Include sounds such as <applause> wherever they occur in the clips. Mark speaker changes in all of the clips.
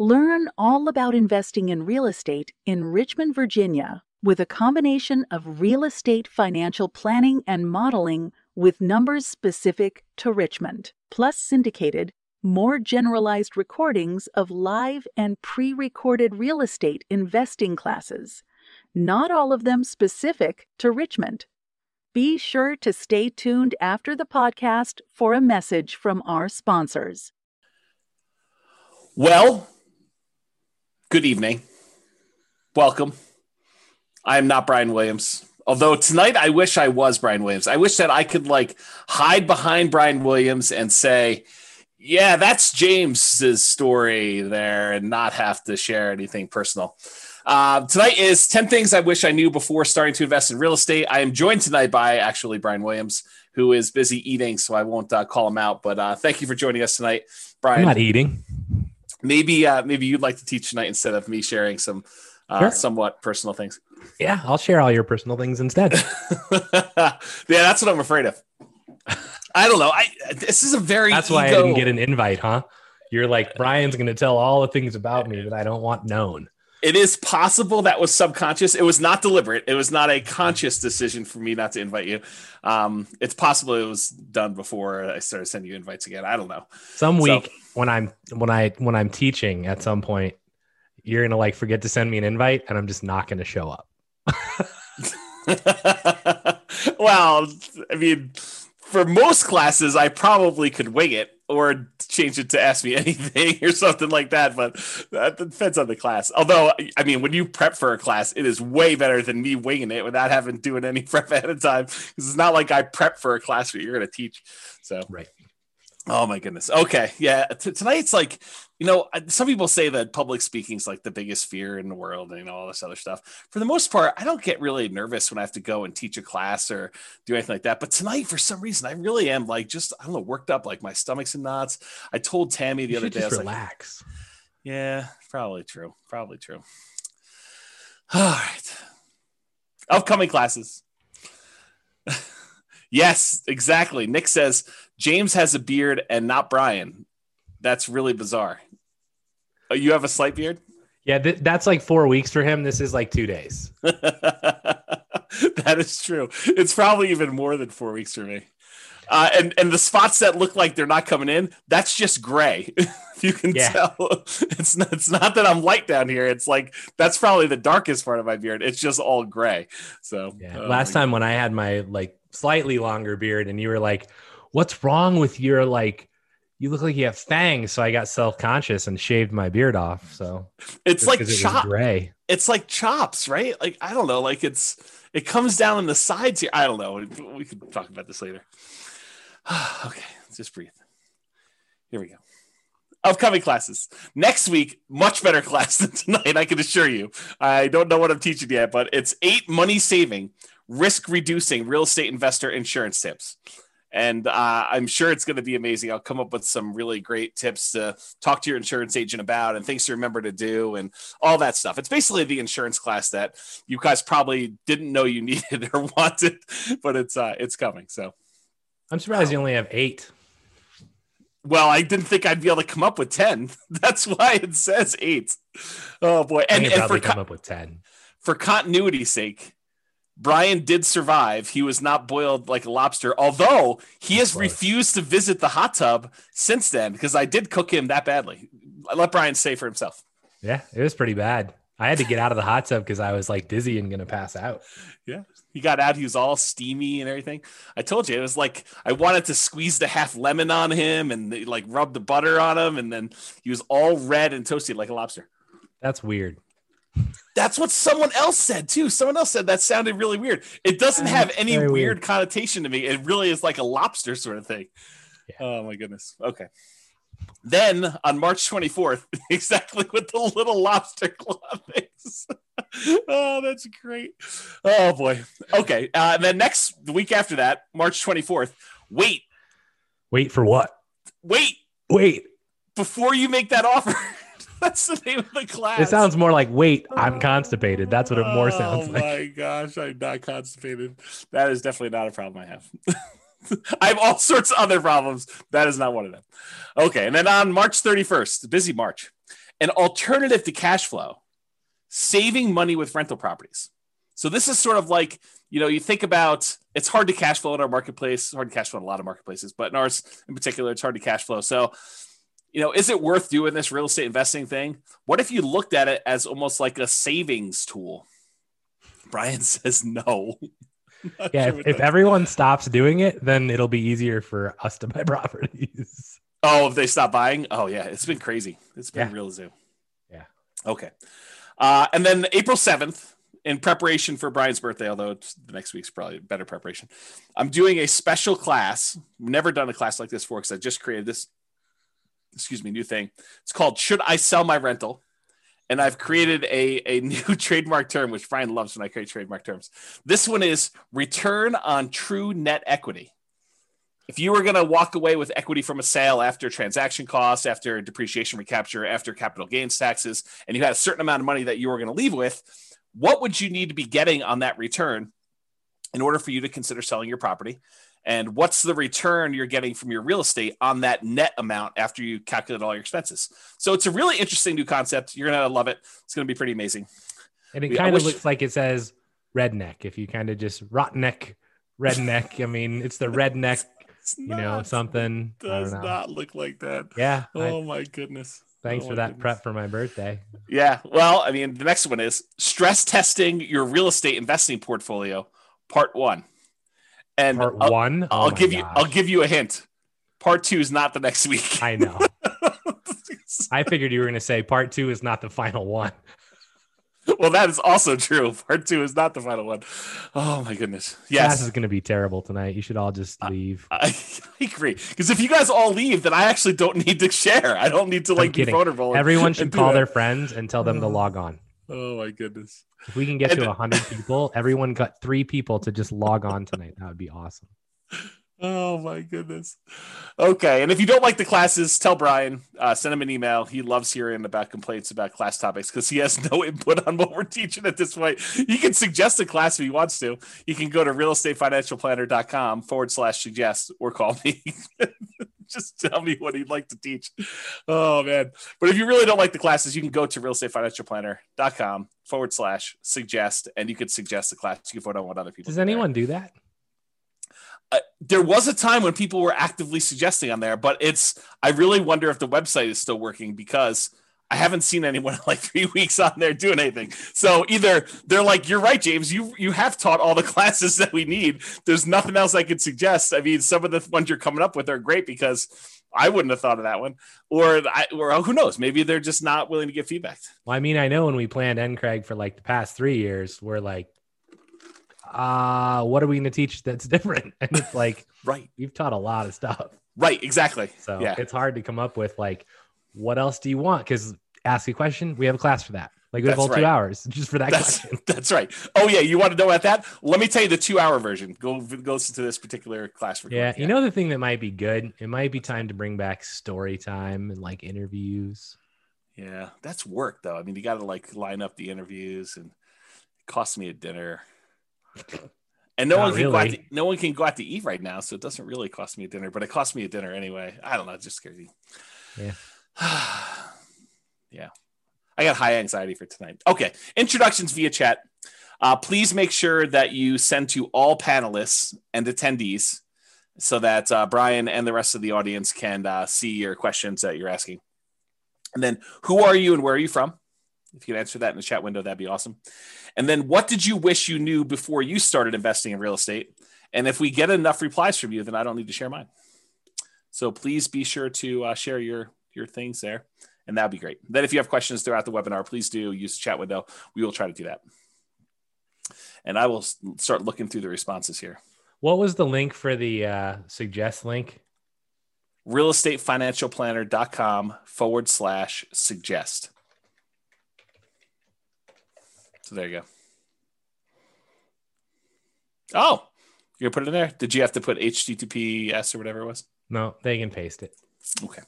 Speaker 1: Learn all about investing in real estate in Richmond, Virginia, with a combination of real estate financial planning and modeling with numbers specific to Richmond, plus syndicated, more generalized recordings of live and pre recorded real estate investing classes, not all of them specific to Richmond. Be sure to stay tuned after the podcast for a message from our sponsors.
Speaker 2: Well, good evening. Welcome. I am not Brian Williams. Although tonight I wish I was Brian Williams. I wish that I could like hide behind Brian Williams and say, yeah, that's James's story there and not have to share anything personal. Uh, tonight is 10 things I wish I knew before starting to invest in real estate. I am joined tonight by actually Brian Williams, who is busy eating, so I won't uh, call him out. But uh, thank you for joining us tonight, Brian.
Speaker 3: I'm not eating
Speaker 2: maybe uh, maybe you'd like to teach tonight instead of me sharing some uh, sure. somewhat personal things.
Speaker 3: Yeah, I'll share all your personal things instead. <laughs>
Speaker 2: yeah, that's what I'm afraid of. I don't know. I this is a very
Speaker 3: That's why I didn't get an invite, huh? You're like Brian's going to tell all the things about me that I don't want known.
Speaker 2: It is possible that was subconscious. It was not deliberate. It was not a conscious decision for me not to invite you. Um, it's possible it was done before I started sending you invites again. I don't know.
Speaker 3: Some week so, when I'm when I when I'm teaching at some point, you're gonna like forget to send me an invite, and I'm just not gonna show up. <laughs>
Speaker 2: well, I mean, for most classes, I probably could wing it or change it to ask me <laughs> anything or something like that. But that depends on the class. Although, I mean, when you prep for a class, it is way better than me winging it without having doing any <laughs> prep ahead of time. Because it's not like I prep for a class that you're going to teach. So
Speaker 3: right.
Speaker 2: Oh my goodness. Okay. Yeah. T- tonight's like, you know, some people say that public speaking is like the biggest fear in the world and you know, all this other stuff. For the most part, I don't get really nervous when I have to go and teach a class or do anything like that. But tonight, for some reason, I really am like just, I don't know, worked up, like my stomach's in knots. I told Tammy the
Speaker 3: you
Speaker 2: other day,
Speaker 3: I was
Speaker 2: relax. Like, yeah, probably true. Probably true. <sighs> All right. Upcoming classes. <laughs> yes, exactly. Nick says James has a beard and not Brian. That's really bizarre. Oh, you have a slight beard?
Speaker 3: Yeah, th- that's like four weeks for him. This is like two days. <laughs> <laughs>
Speaker 2: that is true. It's probably even more than four weeks for me. Uh, and and the spots that look like they're not coming in, that's just gray. <laughs> you can yeah. tell, it's not, it's not that I'm light down here. It's like that's probably the darkest part of my beard. It's just all gray. So
Speaker 3: yeah. Oh last time when I had my like slightly longer beard, and you were like, what's wrong with your like you look like you have fangs so i got self-conscious and shaved my beard off so.
Speaker 2: It's like it chop gray. it's like chops right? Like i don't know like it's it comes down in the sides here. I don't know we could talk about this later. <sighs> Okay just breathe. Here we go. Upcoming classes. Next week much better <laughs> class than tonight i can assure you. I don't know what i'm teaching yet but it's eight money saving risk reducing real estate investor insurance tips and uh, I'm sure it's going to be amazing. I'll come up with some really great tips to talk to your insurance agent about and things to remember to do and all that stuff. It's basically the insurance class that you guys probably didn't know you <laughs> needed or wanted, but it's uh, it's coming. So
Speaker 3: I'm surprised you only have eight.
Speaker 2: Well, I didn't think I'd be able to come up with ten. <laughs> That's why it says eight. Oh boy,
Speaker 3: and, and for come up with ten
Speaker 2: for continuity's sake Brian did survive. He was not boiled like a lobster, although he has refused to visit the hot tub since then because I did cook him that badly. I let Brian say for himself.
Speaker 3: Yeah, it was pretty bad. I had to get out of the hot tub because I was like dizzy and gonna pass out.
Speaker 2: Yeah, he got out. He was all steamy and everything. I told you it was like I wanted to squeeze the half lemon on him and like rub the butter on him, and then he was all red and toasty like a lobster.
Speaker 3: That's weird.
Speaker 2: That's what someone else said too. Someone else said that sounded really weird. It doesn't have any weird, weird, connotation to me. It really is like a lobster sort of thing. Yeah. Oh my goodness. Okay. Then on March 24th, <laughs> exactly what the little lobster club <laughs> oh, that's great. Oh boy. Okay. Uh, and then next the week after that, March 24th. Wait.
Speaker 3: Wait for what?
Speaker 2: Wait.
Speaker 3: Wait.
Speaker 2: Before you make that offer. <laughs> <laughs> That's the name of the class.
Speaker 3: It sounds more like wait, I'm oh, constipated. That's what it more oh sounds like.
Speaker 2: Oh my gosh, I'm not constipated. That is definitely not a problem I have. <laughs> I have all sorts of other problems. That is not one of them. Okay, and then on March 31st, busy March, an alternative to cash flow, saving money with rental properties. So this is sort of like, you know, you think about it's hard to cash flow in our marketplace, hard to cash flow in a lot of marketplaces, but in ours in particular, it's hard to cash flow. So you know, is it worth doing this real estate investing thing? What if you looked at it as almost like a savings tool? <laughs> Brian says no. <laughs>
Speaker 3: yeah, sure if, if everyone stops doing it, then it'll be easier for us to buy <laughs> properties.
Speaker 2: Oh, if they stop buying? Oh, yeah, it's been crazy. It's been yeah. real zoo.
Speaker 3: Yeah.
Speaker 2: Okay. Uh, and then April 7th, in preparation for Brian's birthday, although the next week's probably better preparation, I'm doing a special class. Never done a class like this before because I just created this excuse me, new thing. It's called Should I Sell My Rental? And I've created a, a <laughs> new trademark term, which Brian loves when I create trademark terms. This one is return on true net equity. If you were going to walk away with equity from a sale after transaction costs, after depreciation recapture, after capital gains taxes, and you had a certain amount of money that you were going to leave with, what would you need to be getting on that return in order for you to consider selling your property? And what's the return you're getting from your real estate on that net amount after you calculate all your expenses. So it's a really interesting new concept. You're going to love it. It's going to be pretty amazing.
Speaker 3: And it kind of looks like it says redneck. If you kind of just neck, redneck, I mean, it's the redneck, you know, something.
Speaker 2: Does not look like that.
Speaker 3: Yeah.
Speaker 2: Oh I, my goodness.
Speaker 3: Thanks
Speaker 2: oh
Speaker 3: for that
Speaker 2: goodness.
Speaker 3: prep for my birthday.
Speaker 2: Yeah. Well, I mean, the next one is stress testing your real estate investing portfolio, part one. And
Speaker 3: part
Speaker 2: I'll,
Speaker 3: one,
Speaker 2: oh I'll give gosh. you I'll give you a hint. Part two is not the next week.
Speaker 3: I know. <laughs> I figured you were going to say part two is not the final one.
Speaker 2: Well, that is also true. Part two is not the final one. Oh my goodness! Yes,
Speaker 3: class is going to be terrible tonight. You should all just leave.
Speaker 2: I, <laughs> I agree because if you guys all leave, then I actually don't need to share. I don't need to like be vulnerable.
Speaker 3: Everyone <laughs> should call their friends and tell them to mm. log on.
Speaker 2: Oh my goodness!
Speaker 3: If we can get and, to hundred people, everyone got three people to just log on tonight. That would be awesome.
Speaker 2: Oh my goodness. Okay, and if you don't like the classes, tell Brian. Uh, send him an email. He loves hearing about complaints about class topics because he has <laughs> no input on what we're teaching at this point. He can suggest a class if he wants to. He can go to realestatefinancialplanner.com forward slash suggest or call me. <laughs> <laughs> just tell me what he'd like to teach. Oh man. But if you really don't like the classes, you can go to realestatefinancialplanner.com forward slash suggest and you could suggest the class. You can vote on what other people
Speaker 3: Does anyone there. do that?
Speaker 2: Uh, there was a time when people were actively suggesting on there, but it's I really wonder if the website is still working because I haven't seen anyone in like <laughs> three weeks on there doing anything. So either they're like, "You're right, James. You you have taught all the <laughs> classes that we need. There's nothing else I could suggest." I mean, some of the ones you're coming up with are great because I wouldn't have thought of that one, or I, or who knows? Maybe they're just not willing to give feedback.
Speaker 3: Well, I mean, I know when we planned NCRAG for like the past three years, we're like, uh, what are we going to teach that's <laughs> different? And it's like,
Speaker 2: right,
Speaker 3: you've taught a lot of stuff.
Speaker 2: Right, exactly.
Speaker 3: So
Speaker 2: yeah.
Speaker 3: it's hard to come up with like what else do you want? Because ask a question, we have a class for that. Like we have all right. two hours <laughs> just for that
Speaker 2: that's,
Speaker 3: question. <laughs>
Speaker 2: That's right. Oh yeah, you want to know about that? Let me tell you the two-hour version. Go go listen to this particular class.
Speaker 3: Recording. Yeah, you know the thing that might be good. It might be time to bring back story time and like interviews.
Speaker 2: Yeah, that's work though. I mean, you got to like line up the interviews, and it costs me a dinner. And no Not one can really. go out to, no one can go out to eat right now, so it doesn't really cost me a dinner, but it costs me a dinner anyway. I don't know, just crazy.
Speaker 3: Yeah. <sighs>
Speaker 2: yeah. I got high anxiety for tonight. Okay. Introductions via chat. Uh, please make sure that you send to all panelists and attendees so that uh, Brian and the rest of the audience can uh, see your questions that you're asking. And then, who are you and where are you from? If you can answer that in the chat window, that'd be awesome. And then, what did you wish you knew before you started investing in real estate? And if we get enough replies from you, then I don't need to share mine. So please be sure to uh, share your your things there, and that'd be great. Then, if you have questions throughout the webinar, please do use the chat window. We will try to do that, and I will start looking through the responses here.
Speaker 3: What was the link for the uh, suggest link?
Speaker 2: Realestatefinancialplanner.com forward slash suggest. So there you go. Oh, you're gonna put it in there? Did you have to put HTTPS or whatever it was?
Speaker 3: No, they can paste it.
Speaker 2: Okay.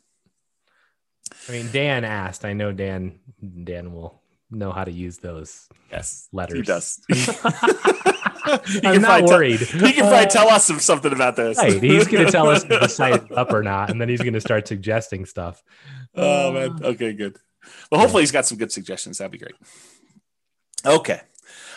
Speaker 3: I mean, Dan asked. I know Dan. Dan will know how to use those.
Speaker 2: Yes,
Speaker 3: letters.
Speaker 2: He does. <laughs>
Speaker 3: I'm not worried.
Speaker 2: Tell, he can probably uh, tell us something about this.
Speaker 3: Right. He's going to tell us if the site <laughs> up or not, and then he's going to start suggesting stuff.
Speaker 2: Oh man. Okay, good. Well, hopefully he's got some good suggestions. That'd be great. Okay.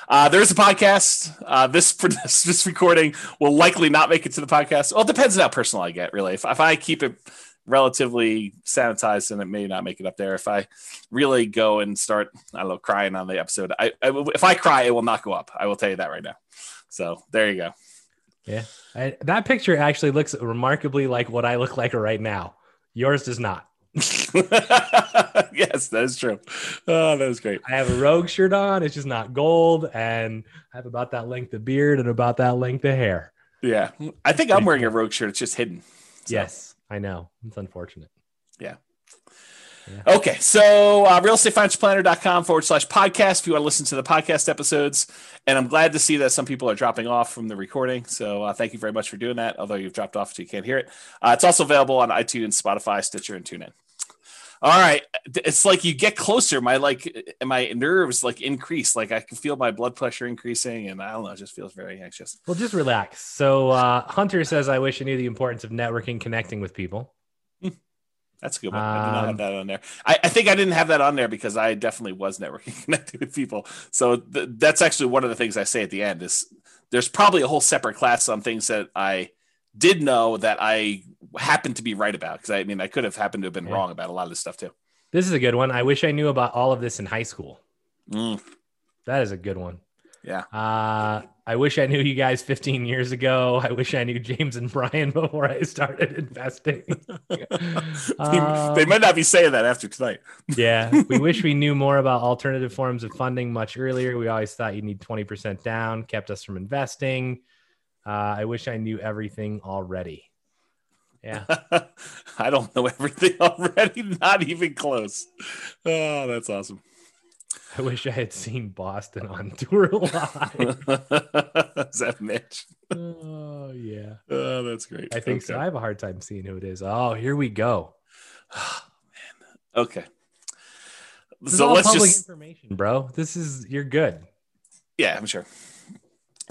Speaker 2: Uh, there's a podcast. Uh, <laughs> this this recording will likely not make it to the podcast. Well, it depends on how personal I get. Really, if, if I keep it relatively sanitized, and it may not make it up there. If I really go and start, I don't know, crying on the episode, I, I if I cry, it will not go up. I will tell you that right now. So there you go.
Speaker 3: Yeah, I, that picture actually looks remarkably like what I look like right now. Yours does not. <laughs>
Speaker 2: yes, that is true. Oh, that was great.
Speaker 3: I have a rogue shirt on. It's just not gold, and I have about that length of beard and about that length of hair.
Speaker 2: Yeah, I think I'm wearing a rogue shirt. It's just hidden.
Speaker 3: So. Yes, I know. It's unfortunate.
Speaker 2: Yeah. Yeah. Okay, so uh, realestatefinancialplanner.com forward slash podcast if you want to listen to the podcast episodes. And I'm glad to see that some people are dropping off from the recording. So uh, thank you very much for doing that, although you've dropped off so you can't hear it. Uh, it's also available on iTunes, Spotify, Stitcher, and TuneIn. All right, it's like you get closer. My like my nerves like increase. Like I can feel my blood pressure increasing, and I don't know. It just feels very anxious.
Speaker 3: Well, just relax. So uh, Hunter says, "I wish I knew the importance of networking, connecting with people."
Speaker 2: Hmm. That's a good one. Um, I did not have um, that on there. I, I, think I didn't have that on there because I definitely was networking, <laughs> connecting with people. So th- that's actually one of the things I say at the end is there's probably a whole separate class on things that I did know that I happened to be right about because I mean I could have happened to have been yeah. wrong about a lot of this stuff too.
Speaker 3: This is a good one. I wish I knew about all of this in high school.
Speaker 2: Mm.
Speaker 3: That is a good one.
Speaker 2: Yeah.
Speaker 3: Uh, I wish I knew you guys 15 years ago. I wish I knew James and Brian <laughs> before I started investing. <laughs>
Speaker 2: uh, they might not be saying that after tonight. <laughs>
Speaker 3: yeah. We wish we knew more about alternative forms of funding much earlier. We always thought you'd need 20% down, kept us from investing. Uh, I wish I knew everything already. Yeah. <laughs>
Speaker 2: I don't know everything <laughs> already, not even close. Oh, that's awesome.
Speaker 3: I wish I had seen Boston on <laughs> tour live.
Speaker 2: is that Mitch?
Speaker 3: Oh, yeah.
Speaker 2: Oh, that's great.
Speaker 3: I think okay. so. I have a hard time seeing who it is. Oh, here we go. <sighs>
Speaker 2: Oh, man. Okay.
Speaker 3: This so let's just information, bro. This is you're good.
Speaker 2: Yeah, I'm sure.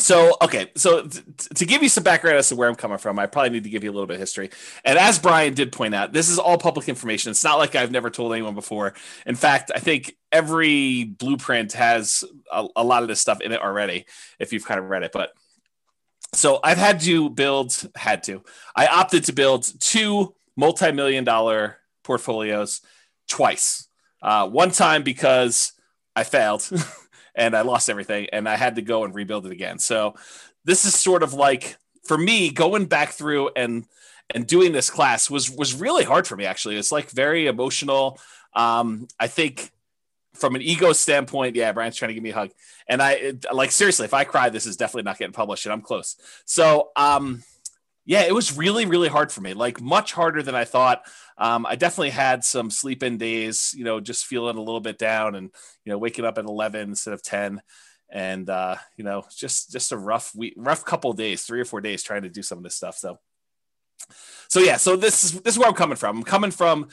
Speaker 2: So, okay, so t- to give you some background as to where I'm coming from, I probably need to give you a little bit of history. And as Brian did point out, this is all public information. It's not like I've never told anyone before. In fact, I think every blueprint has a, a lot of this stuff in it already, if you've kind of read it. But so I've had to build, had to, I opted to build two multi million dollar portfolios twice. Uh, one time because I failed. <laughs> and I lost everything and I had to go and rebuild it again. So this is sort of like for me going back through and and doing this class was was really hard for me actually. It's like very emotional. Um, I think from an ego standpoint, yeah, Brian's trying to give me a hug. And I it, like seriously, if I cry, this is definitely not getting published and I'm close. So um yeah, it was really, really hard for me, like much harder than I thought. Um, I definitely had some sleep in days, you know, just feeling a little bit down and, you know, waking up at 11 instead of 10. And, uh, you know, just, just a rough week, rough couple days, three or four days trying to do some of this stuff. So, so yeah, so this is, this is where I'm coming from. I'm coming from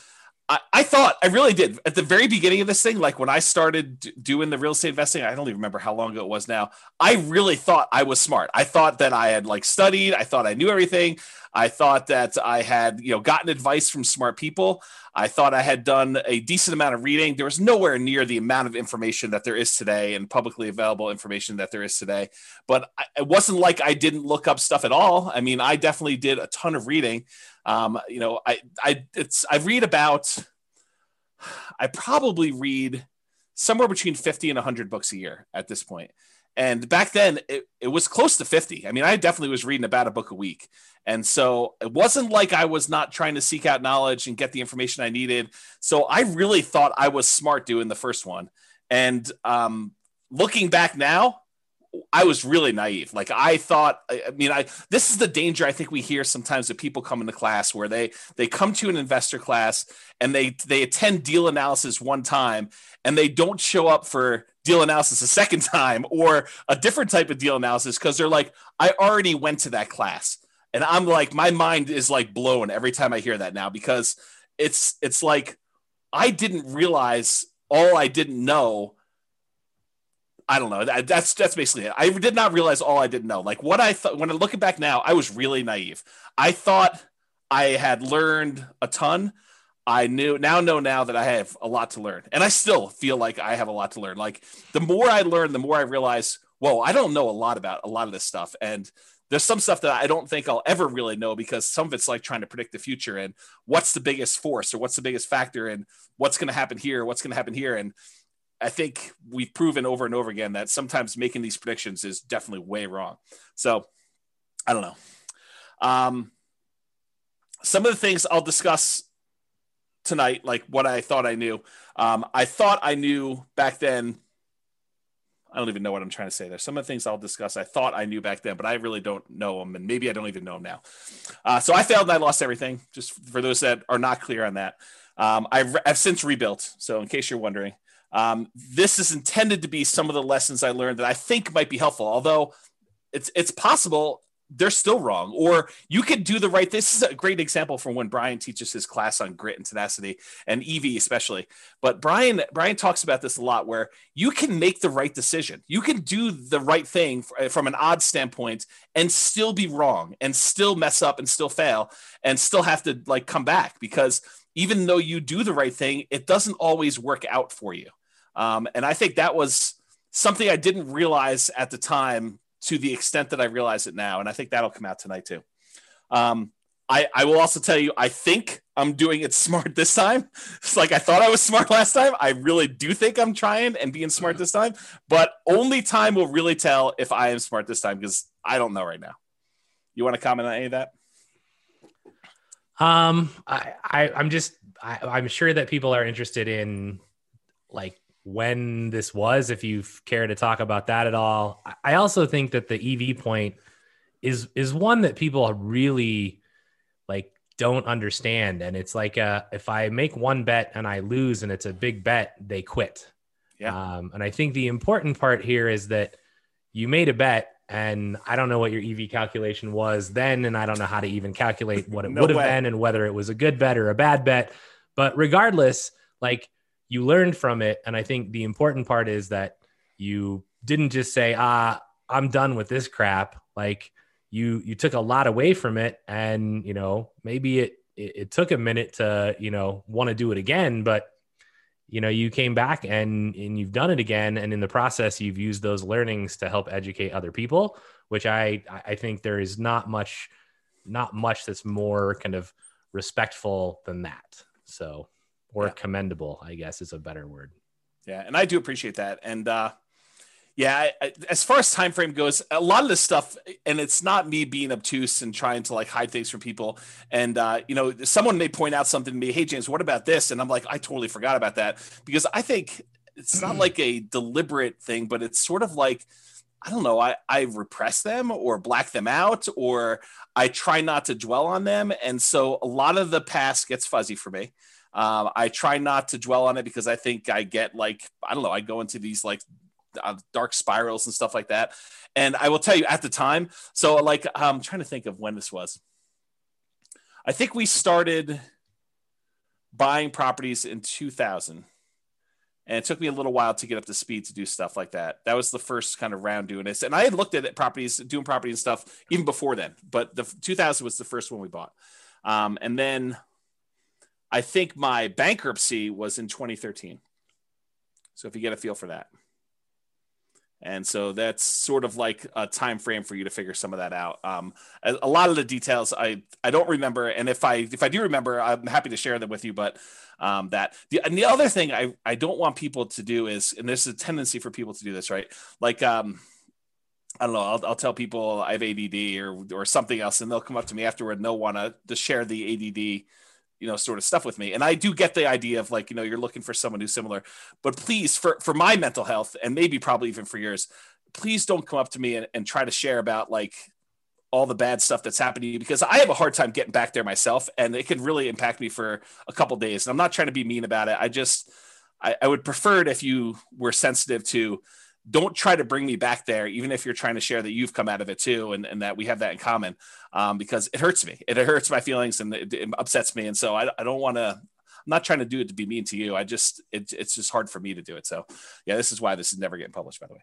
Speaker 2: I, thought I really did at the very beginning of this thing, like when I started d- doing the real estate investing, I don't even remember how long ago it was now. I really thought I was smart. I thought that I had like studied, I thought I knew everything. I thought that I had, you know, gotten advice from smart people. I thought I had done a decent amount of reading. There was nowhere near the amount of information that there is today and publicly available information that there is today. But I, it wasn't like I didn't look up stuff at all. I mean, I definitely did a ton of reading. Um, you know, I I it's I read about I probably read somewhere between 50 and 100 books a year at this point. And back then, it, it was close to 50. I mean, I definitely was reading about a book a week. And so it wasn't like I was not trying to seek out knowledge and get the information I needed. So I really thought I was smart doing the first one. And um, looking back now, I was really naive. Like I thought, I mean, I this is the danger I think we hear sometimes that people come into class where they they come to an investor class and they they attend deal analysis one time and they don't show up for deal analysis a second <laughs> time or a different type of deal analysis because they're like, I already went to that class. And I'm like, my mind is like blown every time I hear that now because it's it's like I didn't realize all I didn't know I don't know. That's that's basically it. I did not realize all I didn't know. Like what I thought when I look back now, I was really naive. I thought I had learned a ton. I knew now know now that I have a lot to learn, and I still feel like I have a lot to learn. Like the more I learn, the more I realize, whoa, I don't know a lot about a lot of this stuff, and there's some stuff that I don't think I'll ever really know because some of it's like trying to predict the future and what's the biggest force or what's the biggest factor and what's going to happen here, what's going to happen here, and I think we've proven over and over again that sometimes making these predictions is definitely way wrong. So I don't know. Um, some of the things I'll discuss tonight, like what I thought I knew. Um, I thought I knew back then. I don't even know what I'm trying to say there. Some of the things I'll discuss, I thought I knew back then, but I really don't know them, and maybe I don't even know them now. Uh, so I failed and I lost everything. Just for those that are not clear on that, um, I've, I've since rebuilt. So in case you're wondering, um, this is intended to be some of the lessons I learned that I think might be helpful, although it's it's possible they're still wrong. Or you could do the right. This is a great example from when Brian teaches his class on grit and tenacity and EV especially. But Brian Brian talks about this a lot, where you can make the right decision. You can do the right thing from an odd standpoint and still be wrong and still mess up and still fail and still have to like come back because even though you do the right thing, it doesn't always work out for you. Um, and I think that was something I didn't realize at the time to the extent that I realize it now. And I think that'll come out tonight too. Um, I, I will also tell you, I think I'm doing it <laughs> smart this time. It's like I thought I was smart <laughs> last time. I really do think I'm trying and being smart this time, but only time will really tell if I am smart this time because I don't know right now. You want to comment on any of that?
Speaker 3: Um, I, I I'm just I, I'm sure that people are interested in like when this was, if you care to talk about that at all. I also think that the EV point is is one that people really like don't understand, and it's like uh, if I make one bet and I lose and it's a big bet, they quit. Yeah. Um, and I think the important part here is that you made a bet and I don't know what your EV calculation was then, and I don't know how to even calculate what it <laughs> no would have been and whether it was a good bet or a bad bet. But regardless, like you learned from it. And I think the important part is that you didn't just say, ah, I'm done with this crap. Like you, you took a lot away from it. And, you know, maybe it, it, it took a minute to, you know, want to do it again, but you know, you came back and, and you've done it again. And in the process, you've used those learnings to help educate other people, which I, I think there is not much, not much that's more kind of respectful than that. So or yeah. commendable, I guess is a better word.
Speaker 2: Yeah, and I do appreciate that. And uh, yeah, I, I, as far as time frame goes, a lot of this stuff, and it's not me being obtuse and trying to like hide things from people. And uh, you know, someone may point out something to me, "Hey, James, what about this?" And I'm like, I totally forgot about that because I think it's not like a deliberate thing, but it's sort of like. I don't know, I, I repress them or black them out, or I try not to dwell on them. And so a lot of the past gets fuzzy for me. Um, I try not to dwell on it because I think I get like I don't know. I go into these like uh, dark spirals and stuff like that. And I will tell you at the time. So like I'm trying to think of when this was. I think we started buying properties in 2000 and it took me a little while to get up to speed to do stuff like that. That was the first kind of round doing this, and I had looked at it, properties, doing property and stuff even before then. But the 2000 was the first one we bought, um, and then I think my bankruptcy was in 2013. So if you get a feel for that. And so that's sort of like a time frame for you to figure some of that out. Um, a, a, lot of the details I, I don't remember, and if I if I do remember, I'm happy to share them with you. But um, that the and the other thing I, I don't want people to do is, and there's a tendency for people to do this, right? Like um, I don't know. I'll, I'll tell people I have ADD or or something else, and they'll come up to me afterward and they'll want to share the ADD you know sort of stuff with me and i do get the idea of like you know you're looking for someone who's similar but please for for my mental health and maybe probably even for yours please don't come up to me and, and try to share about like all the bad stuff that's happened to you because I have a hard time getting back there myself and it can really impact me for a couple days. And I'm not trying to be mean about it. I just, I, I, would prefer it if you were sensitive to don't try to bring me back there, even if you're trying to share that you've come out of it too and, and that we have that in common um, because it hurts me. It, hurts my feelings and it, it upsets me. And so I, I don't want to, I'm not trying to do it to be mean to you. I just it, it's just hard for me to do it. So yeah, this is why this is never getting published. By the way,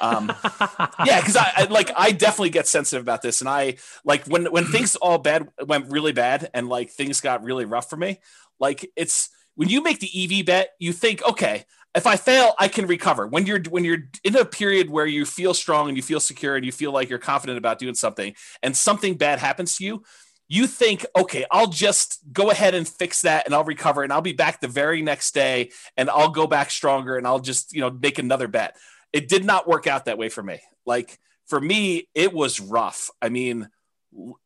Speaker 2: um, <laughs> yeah, because I, I, like I definitely get sensitive about this, and I like when when things all bad went really bad, and like things got really rough for me. Like it's when you make the EV bet, you think okay. If I fail, I can recover. When you're when you're in a period where you feel strong and you feel secure and you feel like you're confident about doing something, and something bad happens to you, you think, okay, I'll just go ahead and fix that and I'll recover and I'll be back the very next day and I'll go back stronger and I'll just, you know, make another bet. It did not work out that way for me. Like for me, it was rough. I mean,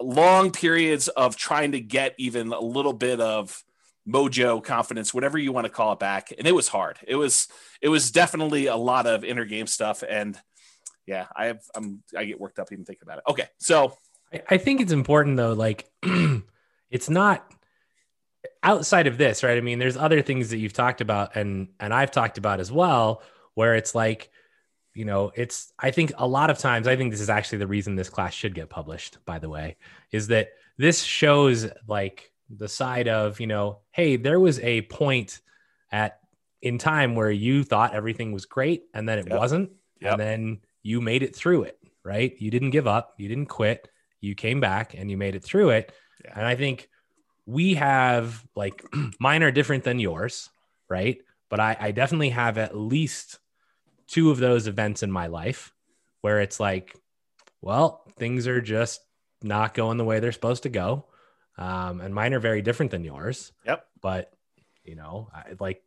Speaker 2: long periods of trying to get even a little bit of mojo confidence whatever you want to call it back. And it was hard. It was it was definitely a lot of inner game stuff. And yeah i have i'm i get worked up even thinking about it. Okay so
Speaker 3: I think it's important though, like <clears throat> it's not outside of this, right? I mean, there's other things that you've talked about and and I've talked about as well, where it's like, you know, it's I think a lot of times, I think this is actually the reason this class should get published, by the way, is that this shows like the side of, you know, hey, there was a point at in time where you thought everything was great and then it yep. wasn't. Yep. And then you made it through it, right? You didn't give up, you didn't quit you came back and you made it through it. Yeah. And I think we have like <clears throat> mine are different than yours, right? But I, I definitely have at least two of those events in my life where it's like, well, things are just not going the way they're supposed to go. Um, and mine are very different than yours.
Speaker 2: Yep.
Speaker 3: But, you know, I, like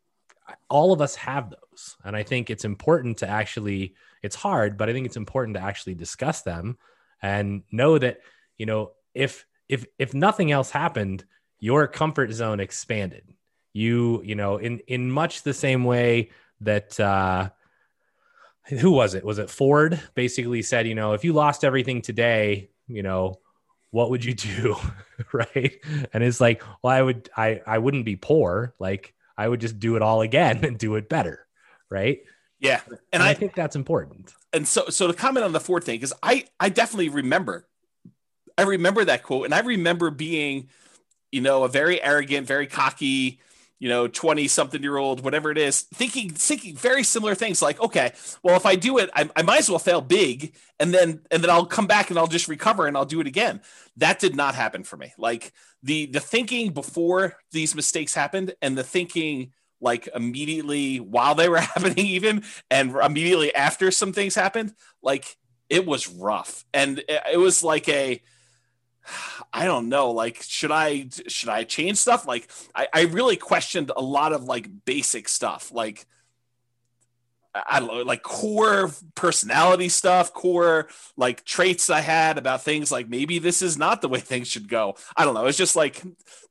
Speaker 3: all of us have those. And I think it's important to actually, it's hard, but I think it's important to actually discuss them and know that you know if if if nothing else happened your comfort zone expanded you you know in in much the same way that uh who was it was it ford basically said you know if you lost everything today you know what would you do? <laughs> Right? And it's like well i would i i wouldn't be poor. Like i would just do it all again <laughs> and do it better. Right?
Speaker 2: Yeah.
Speaker 3: And, and I, I think that's important.
Speaker 2: And so so to comment on the Ford thing because I I definitely remember I remember that quote. And I remember being you know a very arrogant very cocky you know 20 something year old whatever it is thinking thinking very similar things like okay well if I do it I, I might as well fail big and then and then I'll come back and I'll just recover and I'll do it again. That did not happen for me. Like the the thinking before these mistakes happened and the thinking like immediately while they were <laughs> happening even and immediately after some things happened like it was rough. And it was like a i don't know like should i should i change stuff like i, I really questioned a lot of like basic stuff like I don't know, like core personality stuff, core like traits I had about things like maybe this is not the way <laughs> things should go. I don't know. It's just like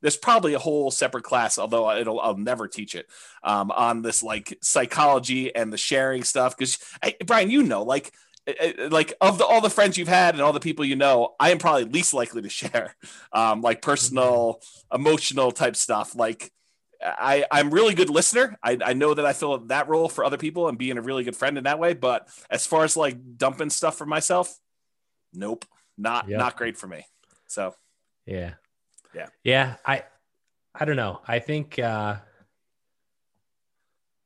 Speaker 2: there's probably a whole separate class, although it'll I'll never teach it um, on this like psychology and the sharing stuff. Because Brian, you know, like like of the, all the friends you've had and all the people you know, I am probably least likely to share <laughs> um, like personal, emotional type stuff. Like I, I'm really good listener. I, I know that I fill that role for other people and being a really good friend in that way. But as far as like dumping stuff for myself, nope, not yep. not great for me. So
Speaker 3: yeah,
Speaker 2: yeah,
Speaker 3: yeah. I I don't know. I think uh,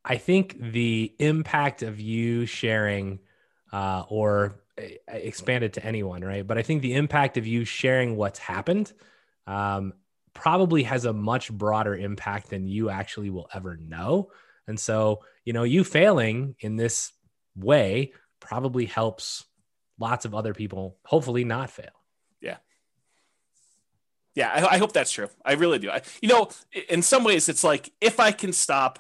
Speaker 3: I think the impact of you sharing uh, or expand it to anyone, right? But I think the impact of you sharing what's happened um, probably has a much broader impact than you actually will ever know. And so, you know, you failing in this way probably helps lots of other people hopefully not fail.
Speaker 2: Yeah. Yeah, I, I hope that's true. I really do. I, you know, in some ways, it's like if I can stop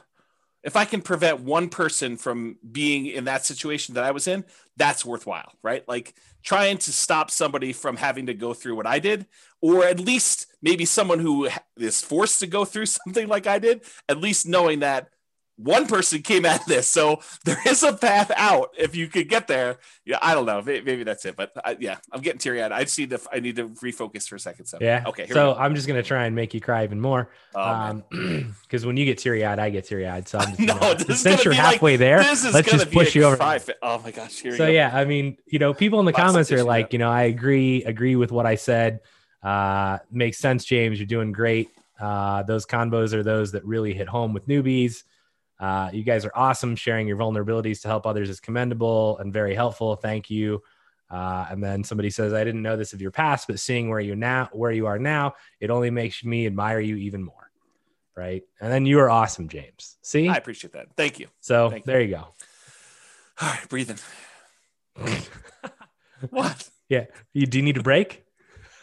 Speaker 2: if I can prevent one person from being in that situation that I was in, that's worthwhile, right? Like trying to stop somebody from having to go through what I did, or at least maybe someone who is forced to go through <laughs> something like I did, at least knowing that one person came at this, so there is a path out if you could get there. Yeah, I don't know. Maybe, that's it, but I, yeah, I'm getting teary eyed. I see the. I need to refocus for a second. So
Speaker 3: yeah,
Speaker 2: okay.
Speaker 3: So I'm just gonna try and make you cry even more, because oh, um, <clears throat> when you get teary eyed, I get teary eyed. So I'm <laughs> just, no, gonna, since you're halfway like, there, let's just push you over.
Speaker 2: Oh my gosh!
Speaker 3: so yeah, I mean, you know, people in the comments are like, you know, I agree, agree with what I said. Uh, makes sense, James. You're doing great. Uh, those combos are those that really hit home with newbies. Uh, you guys are awesome. Sharing your vulnerabilities to help others is commendable and very helpful. Thank you. Uh, and then somebody says, "I didn't know this of your past, but seeing where you now, where you are now, it only makes me admire you even more." Right? And then you are awesome, James. See,
Speaker 2: I appreciate that. Thank you.
Speaker 3: So
Speaker 2: Thank
Speaker 3: there you. you go.
Speaker 2: All right, breathing. <laughs> what?
Speaker 3: Yeah. You do you need a break?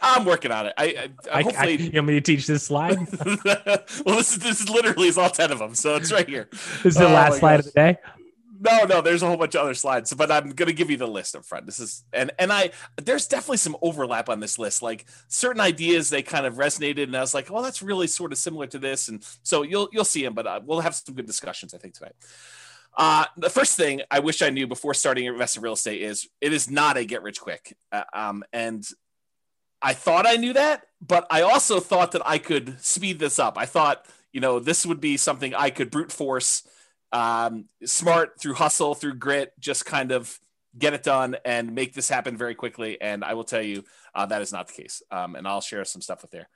Speaker 2: I'm working on it. I, I, I hopefully.
Speaker 3: I, you want me to teach this slide? <laughs>
Speaker 2: well, this is this is literally is all ten of them, so it's right here.
Speaker 3: this is the oh last slide gosh. of the day.
Speaker 2: No, no, there's a whole bunch of other slides, but I'm gonna give you the list up front. This is and and I there's definitely some overlap on this list. Like certain ideas they kind of resonated, and I was like, well, that's really sort of similar to this, and so you'll you'll see them. But uh, we'll have some good discussions, I think, tonight. Uh, the first thing I wish I knew before starting investing in real estate is it is not a get rich quick. Uh, um, and I thought I knew that, but I also thought that I could speed this up. I thought, you know, this would be something I could brute force, um, smart through hustle, through grit, just kind of get it done and make this happen very quickly. And I will tell you uh, that is not the case. Um, and I'll share some stuff with there.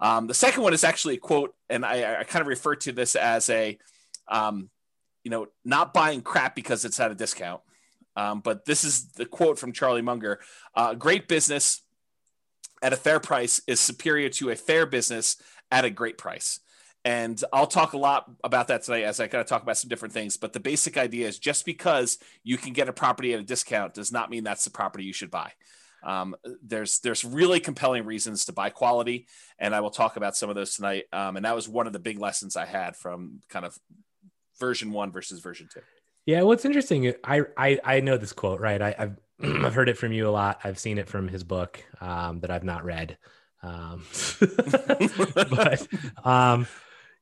Speaker 2: Um, the second one is actually a quote, and I, I kind of refer to this as a, um, you know, not buying crap because it's at a discount. Um, but this is the quote from Charlie Munger: uh, "Great business at a fair price is superior to a fair business at a great price. And I'll talk a lot about that today as I kind of talk about some different things. But the basic idea is just because you can get a property at a discount does not mean that's the property you should buy. Um, there's there's really compelling reasons to buy quality, and I will talk about some of those tonight. Um, and that was one of the big lessons I had from kind of version one versus version two.
Speaker 3: Yeah, what's interesting, I I, I know this quote right. I, I've <clears throat> I've heard it from you a lot. I've seen it from his book um, that I've not read. Um, <laughs> but, um,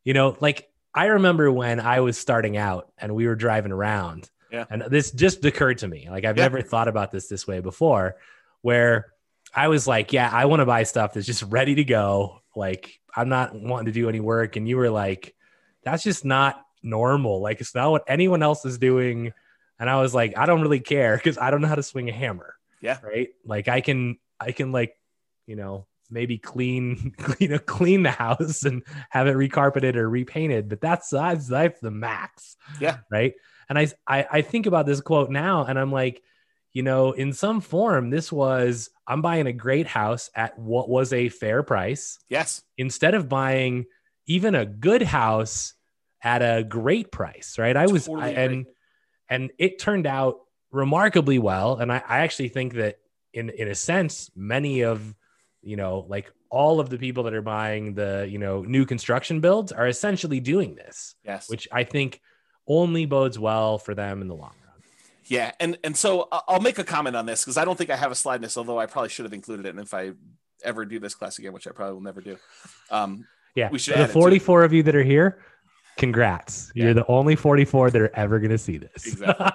Speaker 3: you know, like I remember when I was starting out and we were driving around.
Speaker 2: Yeah.
Speaker 3: And this just occurred to me. Like I've yeah. never thought about this this way before, where I was like, yeah, I want to buy stuff that's just ready to go. Like I'm not wanting to do any work. And you were like, that's just not normal. Like it's not what anyone else is doing and I was like, I don't really care because I don't know how to swing a hammer.
Speaker 2: Yeah.
Speaker 3: Right. Like I can, I can like, you know, maybe clean, <laughs> you know, clean the house and have it recarpeted or repainted, but that's that's like the max.
Speaker 2: Yeah.
Speaker 3: Right. And I, I, I think about this quote now and I'm like, you know, in some form, this was I'm buying a great house at what was a fair price.
Speaker 2: Yes.
Speaker 3: Instead of buying even a good house at a great price, right? I was totally I, and and it turned out remarkably well. And I, I actually think that in in a sense, many of you know, like all of the people that are buying the you know new construction builds are essentially doing this.
Speaker 2: Yes,
Speaker 3: which I think only bodes well for them in the long run.
Speaker 2: Yeah, and and so I'll make a comment on this because I don't think I have a slide in this, although I probably should have included it. And if I ever do this class again, which I probably will never do, um,
Speaker 3: yeah, we should. the forty-four of you that are here, Congrats. Yeah. You're the only 44 that are ever going to see this.
Speaker 2: Exactly.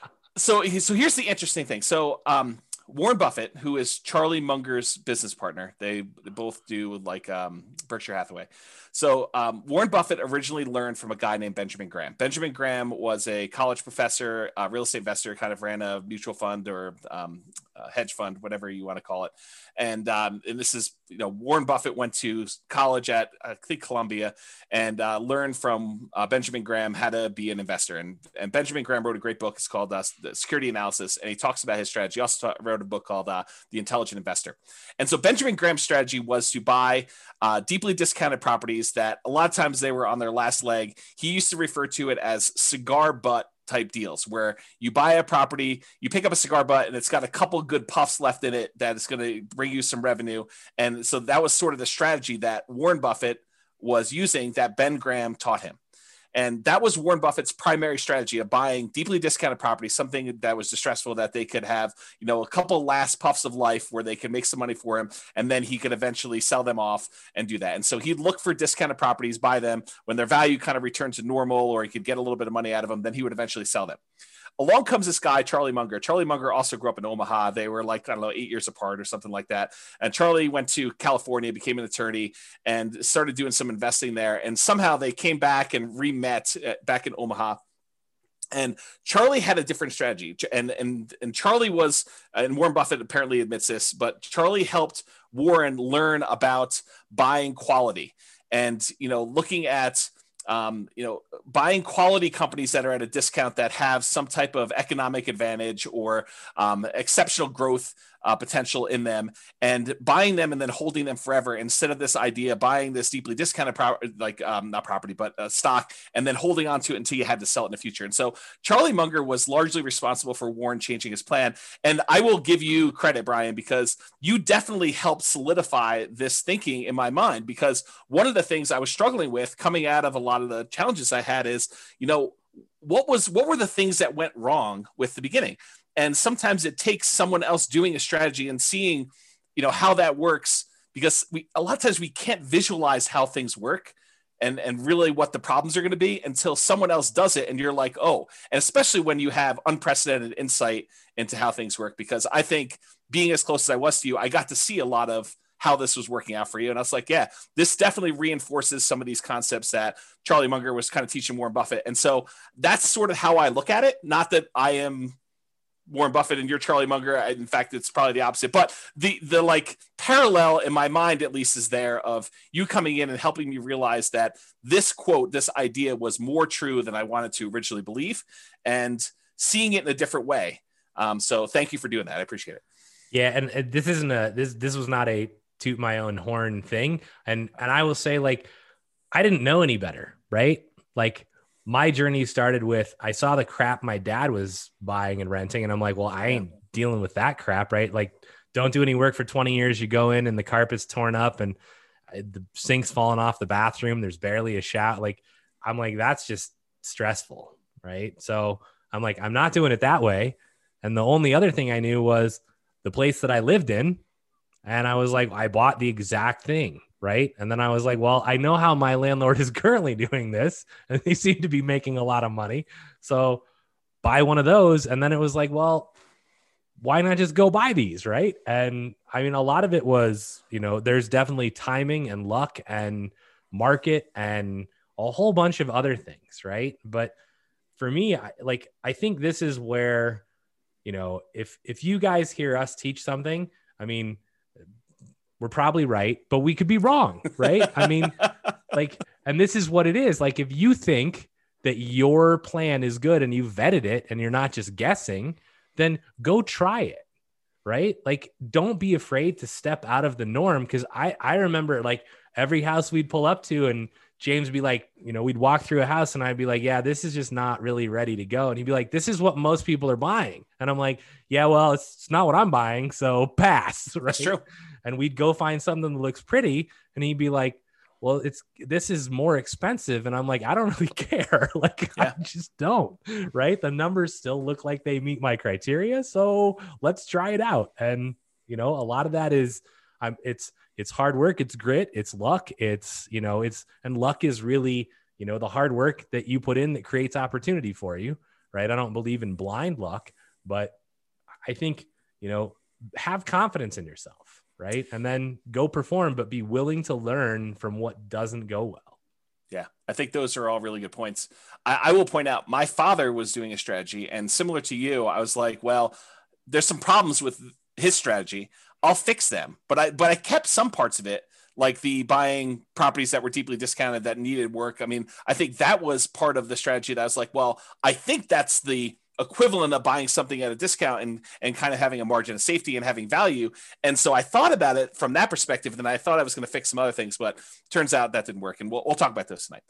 Speaker 2: <laughs> so, so here's the interesting thing. So, um, Warren Buffett, who is Charlie Munger's business partner, they, both do like um, Berkshire Hathaway. So um, Warren Buffett originally learned from a guy named Benjamin Graham. Benjamin Graham was a college professor, a real estate investor, kind of ran a mutual fund or um, hedge fund, whatever you want to call it. And um, and this is you know Warren Buffett went to college at I think Columbia and uh, learned from uh, Benjamin Graham how to be an investor. And and Benjamin Graham wrote a great book. It's called uh, Security Analysis, and he talks about his strategy. He also wrote a book called uh, The Intelligent Investor. And so Benjamin Graham's strategy was to buy uh, deeply discounted properties that a lot of times they were on their last leg. He used to refer to it as cigar butt type deals where you buy a property, you pick up a cigar butt, and it's got a couple good puffs left in it that is going to bring you some revenue. And so that was sort of the strategy that Warren Buffett was using that Ben Graham taught him. And that was Warren Buffett's primary strategy of buying deeply discounted property, something that was distressful that they could have, you know, a couple last puffs of life where they could make some money for him. And then he could eventually sell them off and do that. And so he'd look for discounted properties, buy them when their value kind of returned to normal or he could get a little bit of money out of them. Then he would eventually sell them along comes this guy, Charlie Munger. Charlie Munger also grew up in Omaha. They were like, I don't know, eight years apart or something like that. And Charlie went to California, became an attorney, and started doing some investing there. And somehow they came back and re met uh, back in Omaha. And Charlie had a different strategy. And, and, and Charlie was, and Warren Buffett apparently admits this, but Charlie helped Warren learn about buying quality and, you know, looking at, um, you know, buying quality companies that are at a discount that have some type of economic advantage or um, exceptional growth uh, potential in them and buying them and then holding them forever instead of this idea buying this deeply discounted property like um, not property but uh, stock and then holding on to it until you had to sell it in the future. And so charlie munger was largely responsible for warren changing his plan. And i will give you credit brian because you definitely helped solidify this thinking in my mind because one of the things i was struggling with coming out of a lot of the challenges i had is you know what was what were the things that went wrong with the beginning and sometimes it takes someone else doing a strategy and seeing you know how that works because we a lot of times we can't visualize how things work and and really what the problems are going to be until someone else does it and you're like oh and especially when you have unprecedented insight into how things work because i think being as close as i was to you i got to see a lot of how this was working out for you. And i was like yeah this definitely reinforces some of these concepts that charlie munger was kind of teaching warren buffett. And so that's sort of how i look at it. Not that i am Warren Buffett and you're Charlie Munger. In fact, it's probably the opposite. But the the like parallel in my mind, at least, is there of you coming in and helping me realize that this quote, this idea, was more true than I wanted to originally believe, and seeing it in a different way. Um, so thank you for doing that. I appreciate it.
Speaker 3: Yeah, and this isn't a this this was not a toot my own horn thing, and and I will say like I didn't know any better, right? Like my journey started with I saw the crap my dad was buying and renting, and I'm like, well, I ain't dealing with that crap, right? Like, don't do any work for 20 years. You go in and the carpet's torn up and uh, the sink's falling off the bathroom. There's barely a shower. Like, I'm like, that's just stressful, right? So I'm like, I'm not doing it that way. And the only other thing I knew was the place that I lived in. And I was like, I bought the exact thing right? And then I was like, well, I know how my landlord is <laughs> currently doing this, and they seem to be making a lot of money. So buy one of those. And then it was like, well, why not just go buy these, right? And I mean, a lot of it was, you know, there's definitely timing and luck and market and a whole bunch of other things, right? But for me, I, like I think this is where, you know, if if you guys hear us teach something, I mean, we're probably right, but we could be wrong, right? I mean, <laughs> like, and this is what it is. Like, if you think that your plan is good and you vetted it and you're not just guessing, then go try it, right? Like, don't be afraid to step out of the norm. Cause I, I remember like every house we'd pull up to and James would be like, you know, we'd walk through a house and I'd be like, yeah, this is just not really ready to go. And he'd be like, this is what most people are buying. And I'm like, yeah, well, it's, it's not what I'm buying. So <laughs> pass.
Speaker 2: Right? That's true
Speaker 3: and we'd go find something that looks pretty and he'd be like well it's this is more expensive. And i'm like i don't <laughs> really care. <laughs> Like yeah. i just don't right? The numbers still look like they meet my criteria so let's try it out. And you know a lot of that is i'm it's it's hard work it's grit it's luck it's you know it's and luck is really you know the hard work that you put in that creates opportunity for you right? I don't believe in blind luck but i think you know have confidence in yourself right? And then go perform, but be willing to learn from what doesn't go well.
Speaker 2: Yeah, I think those are all really good points. I, I, will point out my father was doing a strategy, and similar to you, I was like, well, there's some problems with his strategy. I'll fix them, but I but I kept some parts of it, like the buying properties that were deeply discounted that needed work. I mean, I think that was part of the strategy that I was like, well, I think that's the equivalent of buying something at a discount and and kind of having a margin of safety and having value. And so I thought about it from that perspective. And I thought I was going to fix some other things, but turns out that didn't work. And we'll, we'll talk about this tonight.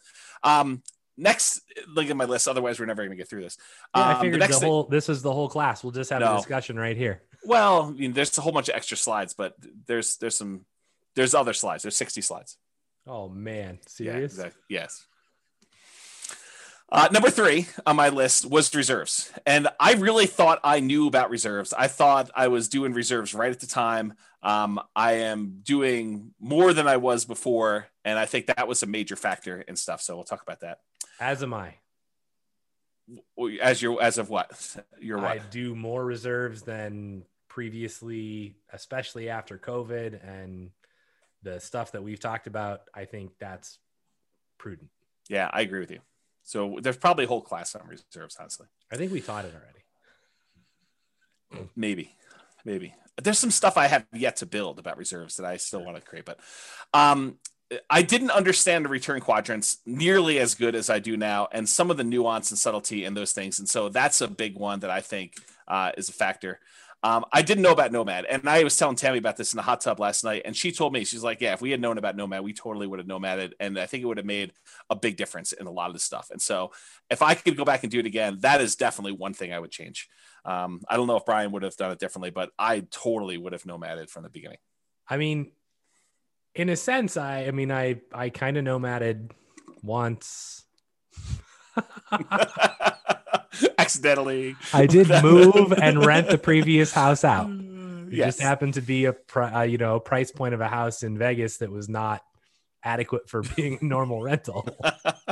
Speaker 2: Um, next, look at my list. Otherwise, we're never going to get through this.
Speaker 3: Yeah, um, I figured the, the whole thing, this is the whole class. We'll just have no. a discussion right here.
Speaker 2: Well, I mean, there's a whole bunch of extra slides, but there's there's some there's other slides. There's 60 slides.
Speaker 3: Oh man, serious?
Speaker 2: Yeah, exactly. Yes. Uh, number three on my list was reserves. And I really thought I knew about reserves. I thought I was doing reserves right at the time. Um, I am doing more than I was before. And I think that was a major factor and stuff. So we'll talk about that.
Speaker 3: As am I.
Speaker 2: As your as of what? You're what? I
Speaker 3: do more reserves than previously, especially after COVID and the stuff that we've talked about. I think that's prudent.
Speaker 2: Yeah, I agree with you. So there's probably a whole class on reserves, honestly.
Speaker 3: I think we taught it
Speaker 2: already. Maybe, maybe. There's some stuff I have yet to build about reserves that I still want to create, but um, I didn't understand the return quadrants nearly as good as I do now, and some of the nuance and subtlety in those things. And so that's a big one that I think uh, is a factor. Um, I didn't know about Nomad, and I was telling Tammy about this in the hot tub last night, and she told me she's like, "Yeah, if we had known about Nomad, we totally would have nomaded, and I think it would have made a big difference in a lot of the stuff." And so, if I could go back and do it again, that is definitely one thing I would change. Um, I don't know if Brian would have done it differently, but I totally would have nomaded from the beginning.
Speaker 3: I mean, in a sense, I, I mean, I, I kind of nomaded once. <laughs> <laughs> <laughs>
Speaker 2: accidentally.
Speaker 3: I did <laughs> move and rent the previous house out. It yes. just happened to be a uh, you know price point of a house in Vegas that was not adequate for being a normal rental.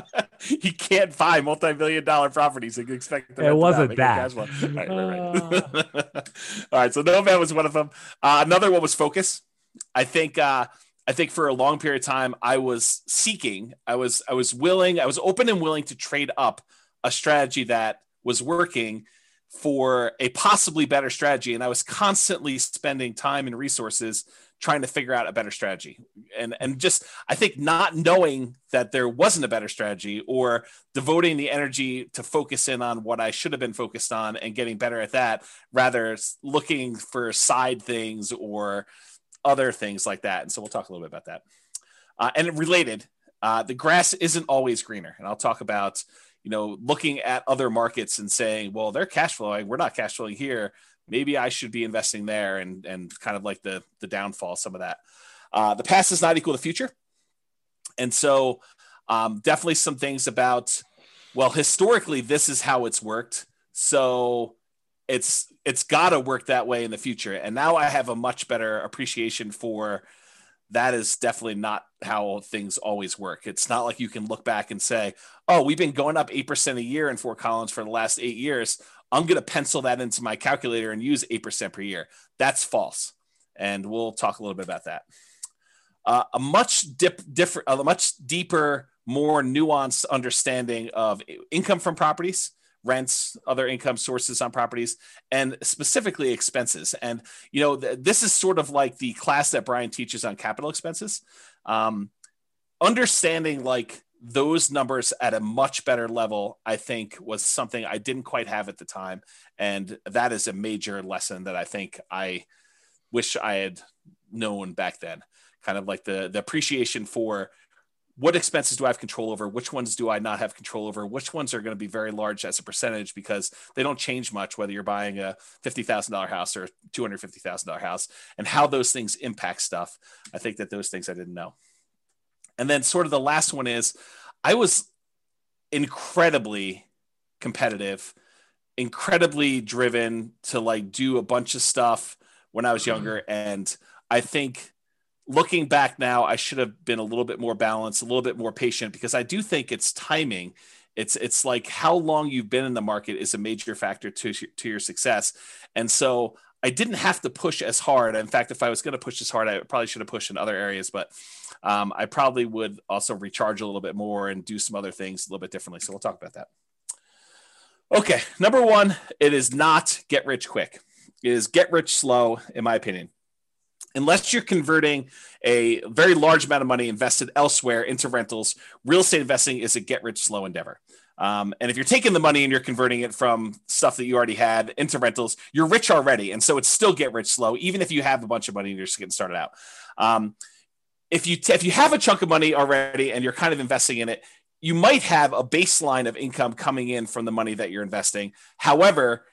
Speaker 3: <laughs>
Speaker 2: you can't buy multi-million dollar properties and expect
Speaker 3: it wasn't that.
Speaker 2: Right, right, right. Uh... All right, so Nomad was one of them. Uh, another one was Focus. I think uh, I think for a long period of time I was seeking, I was I was willing, I was open and willing to trade up a strategy that was working for a possibly better strategy. And i was constantly spending time and resources trying to figure out a better strategy. And and just i think not knowing that there wasn't a better strategy or devoting the energy to focus in on what i should have been focused on and getting better at that rather looking for side things or other things like that. And so we'll talk a little bit about that. Uh, and related uh, the grass isn't always greener. And i'll talk about you know, looking at other markets and saying, well, they're cash flowing, we're not cash flowing here. Maybe I should be investing there, and and kind of like the the downfall, some of that. Uh, the past is not equal to future, and so um, definitely some things about well, historically, this is how it's worked, so it's it's got to work that way in the future. And now I have a much better appreciation for that is definitely not how things always work. It's not like you can look back and say, oh, we've been going up 8% a year in Fort Collins for the last eight years. I'm going to pencil that into my calculator and use 8% per year. That's false. And we'll talk a little bit about that. Uh, a much dip, different, a much deeper, more nuanced understanding of income from properties rents, other income sources on properties, and specifically expenses. And you know, th- this is sort of like the class that Brian teaches on capital expenses. Um, understanding like those numbers at a much better level, I think, was something I didn't quite have at the time, and that is a major lesson that I think I wish I had known back then. Kind of like the the appreciation for what expenses do I have control over? Which ones do I not have control over? Which ones are going to be very large as a percentage because they don't change much whether you're buying a $50,000 house or $250,000 house and how those things impact stuff. I think that those things I didn't know. And then, sort of, the last one is I was incredibly competitive, incredibly driven to like do a bunch of stuff when I was mm-hmm. younger. And I think looking back now, I should have been a little bit more balanced, a little bit more patient because I do think it's timing. It's it's like how long you've been in the market is a major factor to to your success. And so I didn't have to push as hard. In fact, if I was going to push as hard, I probably should have pushed in other areas. But um, I probably would also recharge a little bit more and do some other things a little bit differently. So we'll talk about that. Okay, number one, it is not get rich quick. It is get rich slow, in my opinion unless you're converting a very large amount of money invested elsewhere into rentals, real estate investing is a get rich slow endeavor. Um, and if you're taking the money and you're converting it from stuff that you already had into rentals, you're rich already. And so it's still get rich slow, even if you have a bunch of money and you're just getting started out. Um, if you t- if you have a chunk of money already and you're kind of investing in it, you might have a baseline of income coming in from the money that you're investing. However,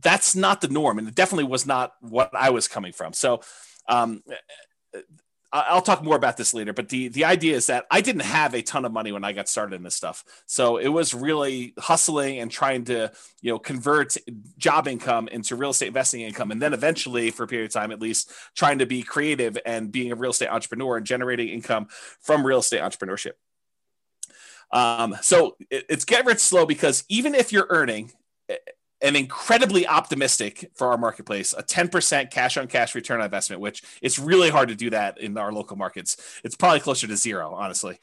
Speaker 2: that's not the norm, and it definitely was not what I was coming from. So um, I'll talk more about this later, but the the idea is that I didn't have a ton of money when I got started in this stuff, so it was really hustling and trying to you know convert job income into real estate investing income, and then eventually, for a period of time at least, trying to be creative and being a real estate entrepreneur and generating income from real estate entrepreneurship. Um, so it, it's get rich slow because even if you're earning an incredibly optimistic for our marketplace, a 10% cash on cash return on investment, which it's really hard to do that in our local markets. It's probably closer to zero, honestly.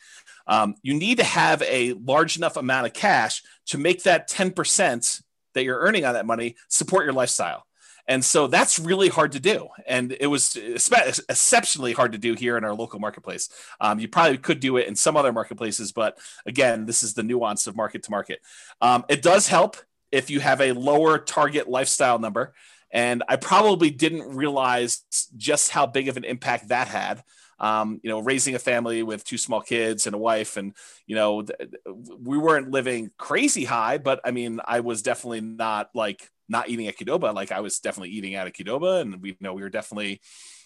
Speaker 2: Um, you need to have a large enough amount of cash to make that 10% that you're earning on that money support your lifestyle. And so that's really hard to do. And it was exceptionally hard to do here in our local marketplace. Um, you probably could do it in some other marketplaces, but again, this is the nuance of market to market. Um, it does help if you have a lower target lifestyle number. And I probably didn't realize just how big of an impact that had. Um, you know, raising a family with two small kids and a wife, and you know, th- we weren't living crazy high, but I mean, I was definitely not like not eating at Qdoba. Like I was definitely eating at a Qdoba, and we you know we were definitely,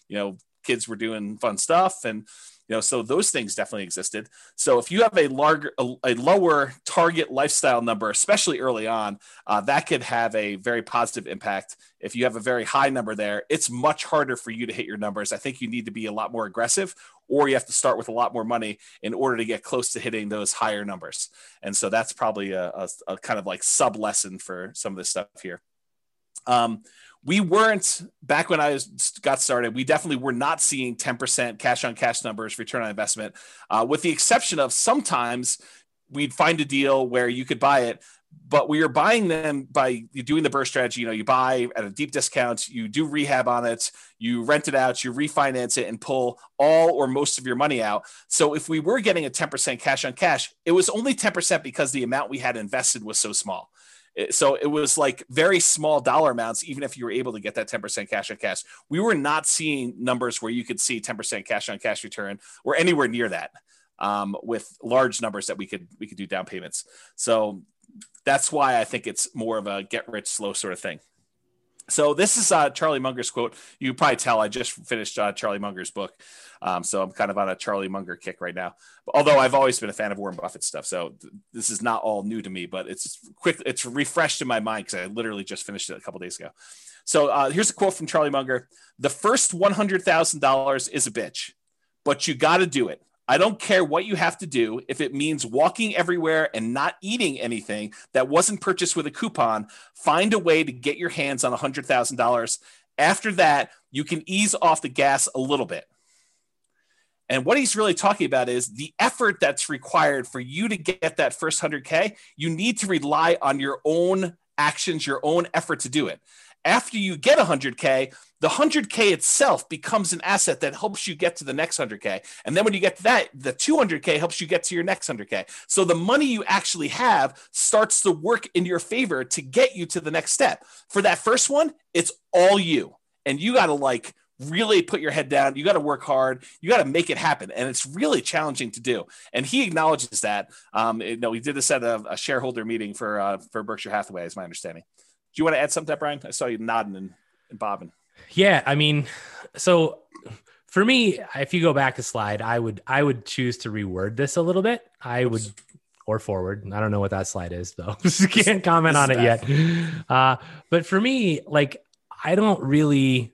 Speaker 2: you know, kids were doing fun stuff, and know so those things definitely existed. So if you have a larger a, a lower target lifestyle number especially early on uh, that could have a very positive impact. If you have a very high number there it's much harder for you to hit your numbers. I think you need to be a lot more aggressive or you have to start with a lot more money in order to get close to hitting those higher numbers. And so that's probably a, a, a kind of like sub lesson for some of this stuff here. Um, we weren't back when I got started. We definitely were not seeing 10% cash on cash numbers return on investment, uh, with the exception of sometimes we'd find a deal where you could buy it, but we were buying them by doing the BRRRR strategy. You know, you buy at a deep discount, you do rehab on it, you rent it out, you refinance it, and pull all or most of your money out. So if we were getting a 10% cash on cash, it was only 10% because the amount we had invested was so small. So it was like very small dollar amounts, even if you were able to get that 10% cash on cash. We were not seeing numbers where you could see 10% cash on cash return or anywhere near that um, with large numbers that we could we could do down payments. So that's why I think it's more of a get rich slow sort of thing. So this is uh, Charlie Munger's quote. You probably tell I just finished uh, Charlie Munger's book, um, so I'm kind of on a Charlie Munger kick right now. Although I've always been a fan of Warren Buffett stuff, so th- this is not all new to me, but it's quick. It's refreshed in my mind because I literally just finished it a couple days ago. So uh, here's a quote from Charlie Munger: "The first one hundred thousand dollars is a bitch, but you got to do it. I don't care what you have to do. If it means walking everywhere and not eating anything that wasn't purchased with a coupon, find a way to get your hands on $100,000. After that, you can ease off the gas a little bit. And what he's really talking about is the effort that's required for you to get that first 100K. You need to rely on your own actions, your own effort to do it. After you get 100K, the 100K itself becomes an asset that helps you get to the next 100K. And then when you get to that, the 200K helps you get to your next 100K. So the money you actually have starts to work in your favor to get you to the next step. For that first one, it's all you. And you got to like, really put your head down. You got to work hard. You got to make it happen, and it's really challenging to do. And he acknowledges that. Um, you know, he did this at a, a shareholder meeting for uh, for Berkshire Hathaway, is my understanding. Do you want to add something, to that, Brian? I saw you nodding and, and bobbing.
Speaker 3: Yeah, I mean, so for me, if you go back a slide, I would I would choose to reword this a little bit. I would or forward. I don't know what that slide is though. <laughs> Can't comment on it yet. Uh, but for me, like I don't really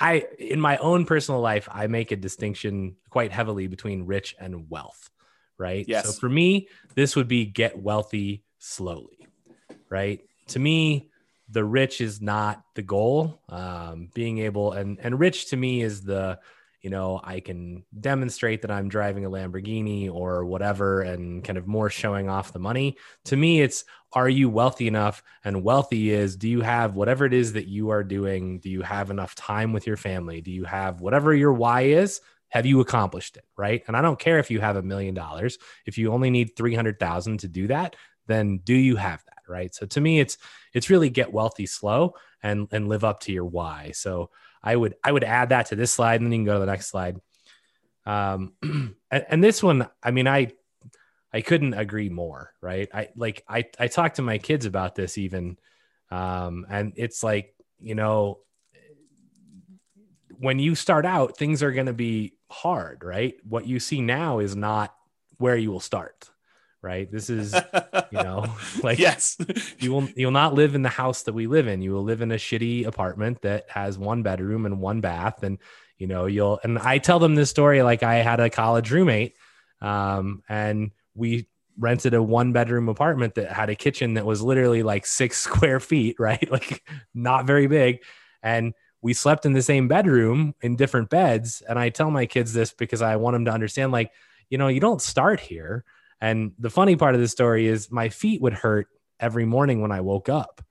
Speaker 3: I in my own personal life, I make a distinction quite heavily between rich and wealth, right?
Speaker 2: Yes.
Speaker 3: So for me, this would be get wealthy slowly, right? To me, the rich is not the goal. Um, being able and and rich to me is the you know I can demonstrate that I'm driving a Lamborghini or whatever, and kind of more showing off the money. To me, it's are you wealthy enough? And wealthy is do you have whatever it is that you are doing? Do you have enough time with your family? Do you have whatever your why is? Have you accomplished it? Right. And I don't care if you have a million dollars. If you only need 300,000 to do that, then do you have? Right? So to me it's it's really get wealthy slow and and live up to your why. So i would i would add that to this slide and then you can go to the next slide. Um <clears throat> and, and this one i mean i i couldn't agree more right? I like i i talked to my kids about this even um and it's like you know when you start out things are going to be hard, right? What you see now is not where you will start right? This is <laughs> you know <laughs> like
Speaker 2: yes.
Speaker 3: you will you'll not live in the house that we live in. You will live in a shitty apartment that has one bedroom and one bath and you know you'll and i tell them this story like i had a college roommate um, and we rented a one bedroom apartment that had a kitchen that was literally like six <laughs> square feet right? Like not very big. And we slept in the same bedroom in different beds. And i tell my kids this because i want them to understand like you know you don't start here and the funny part of the story is my feet would hurt every morning when I woke up.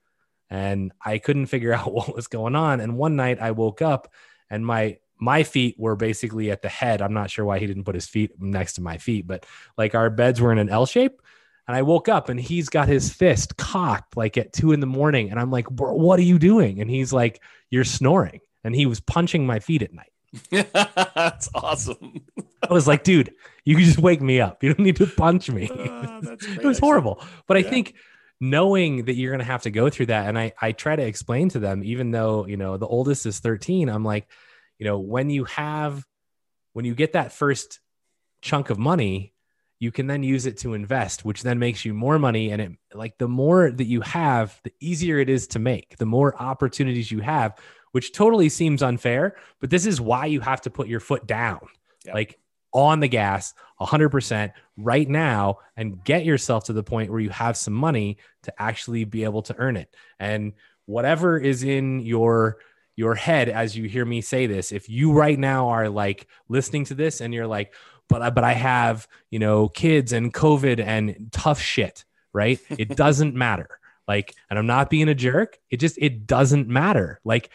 Speaker 3: And I couldn't figure <laughs> out what was going on. And one night I woke up and my my feet were basically at the head. I'm not sure why he didn't put his feet next to my feet, but like our beds were in an L shape. And I woke up and he's got his fist cocked like at two in the morning. And I'm like, what are you doing? And he's like, you're snoring. And he was punching my feet at night. <laughs>
Speaker 2: That's awesome.
Speaker 3: I was like, dude, you can just wake me up. You don't need to punch me. <laughs> Uh, it was horrible. But yeah. I think knowing that you're going to have to go through that, and I, I try to explain to them, even though, you know, the oldest is 13, I'm like, you know, when you have, when you get that first chunk of money, you can then use it to invest, which then makes you more money. And it like the more that you have, the easier it is to make, the more opportunities you have, which totally seems unfair. But this is why you have to put your foot down, yep. like on the gas 100% right now and get yourself to the point where you have some money to actually be able to earn it. And whatever is in your your head as you hear me say this, if you right now are like listening to this and you're like, but I, but I have, you know, kids and COVID and tough shit, right? <laughs> It doesn't matter. Like, and I'm not being a jerk. It just, it doesn't matter. Like,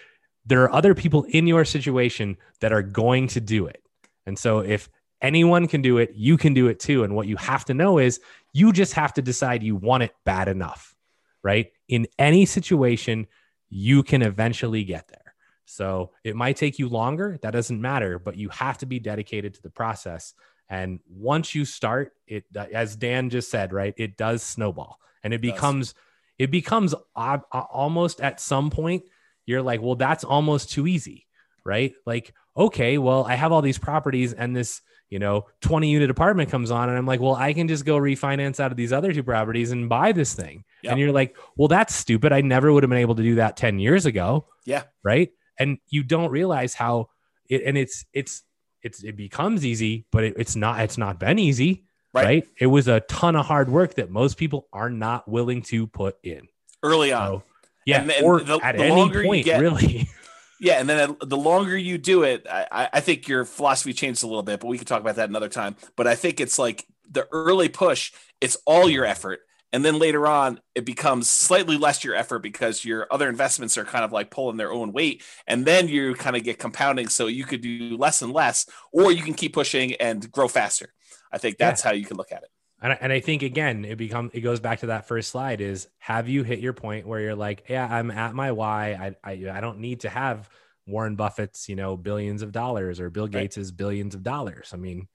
Speaker 3: there are other people in your situation that are going to do it. And so if anyone can do it, you can do it too. And what you have to know is you just have to decide you want it bad enough, right? In any situation, you can eventually get there. So it might take you longer, that doesn't matter, but you have to be dedicated to the process. And once you start, it as Dan just said, right? It does snowball and it, it becomes it becomes almost at some point you're like, well, that's almost too easy, right? Like, okay, well, I have all these properties and this, you know, 20 unit apartment comes on, and I'm like, well, I can just go refinance out of these other two properties and buy this thing. Yep. And you're like, well, that's stupid. I never would have been able to do that 10 years ago.
Speaker 2: Yeah.
Speaker 3: Right. And you don't realize how it, and it's, it's, it's, it becomes easy, but it, it's not, it's not been easy. Right. right. It was a ton of hard work that most people are not willing to put in
Speaker 2: early on. So,
Speaker 3: yeah, and, and or the, at the any point, get, really. <laughs>
Speaker 2: Yeah, and then the longer you do it, I, I think your philosophy changes a little bit, but we can talk about that another time. But I think it's like the early push; it's all your effort, and then later on, it becomes slightly less your effort because your other investments are kind of like pulling their own weight, and then you kind of get compounding. So you could do less and less, or you can keep pushing and grow faster. I think that's yeah. how you can look at it.
Speaker 3: And I, and I think again, it becomes it goes back to that first slide: is have you hit your point where you're like, yeah, I'm at my why. I I, I don't need to have Warren Buffett's you know billions of dollars or Bill Gates's right. billions of dollars. I mean,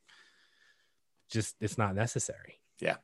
Speaker 3: just it's not necessary.
Speaker 2: Yeah.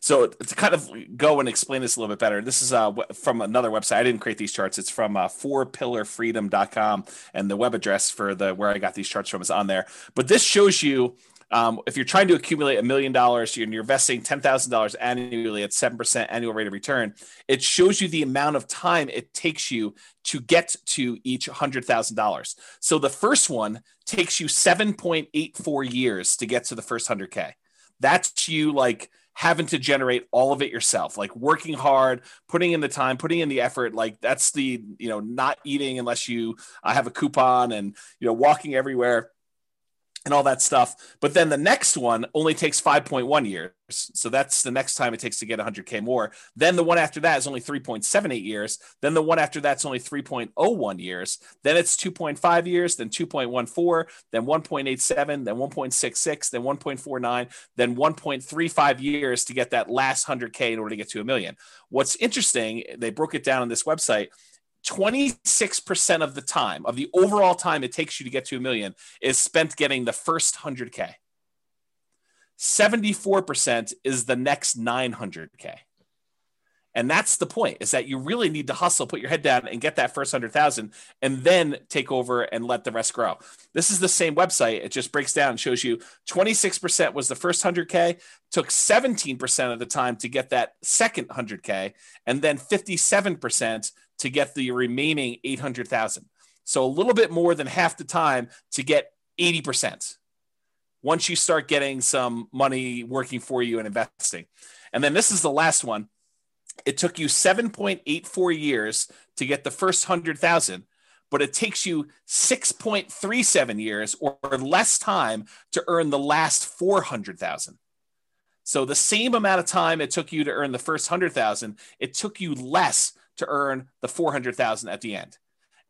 Speaker 2: So to kind of go and explain this a little bit better, this is uh, from another website. I didn't create these charts. It's from uh, fourpillarfreedom.com, and the web address for the where I got these charts from is on there. But this shows you um, if you're trying to accumulate a million dollars and you're investing $10,000 annually at 7% annual rate of return, it shows you the amount of time it takes you to get to each $100,000. So the first one takes you 7.84 years to get to the first 100K. That's you like having to generate all of it yourself, like working hard, putting in the time, putting in the effort. Like that's the, you know, not eating unless you uh, have a coupon and, you know, walking everywhere and all that stuff. But then the next one only takes 5.1 years. So that's the next time it takes to get 100K more. Then the one after that is only 3.78 years. Then the one after that's only 3.01 years. Then it's 2.5 years, then 2.14, then 1.87, then 1.66, then 1.49, then 1.35 years to get that last 100K in order to get to a million. What's interesting, they broke it down on this website 26% of the time of the overall time it takes you to get to a million is spent getting the first 100k 74% is the next 900k And that's the point is that you really need to hustle, put your head down and get that first 100,000 and then take over and let the rest grow. This is the same website. It just breaks down and shows you 26% was the first 100K, took 17% of the time to get that second 100K, and then 57% to get the remaining 800,000. So a little bit more than half the time to get 80% once you start getting some money working for you and investing. And then this is the last one it took you 7.84 years to get the first 100,000, but it takes you 6.37 years or less time to earn the last 400,000. So the same amount of time it took you to earn the first 100,000, it took you less to earn the 400,000 at the end.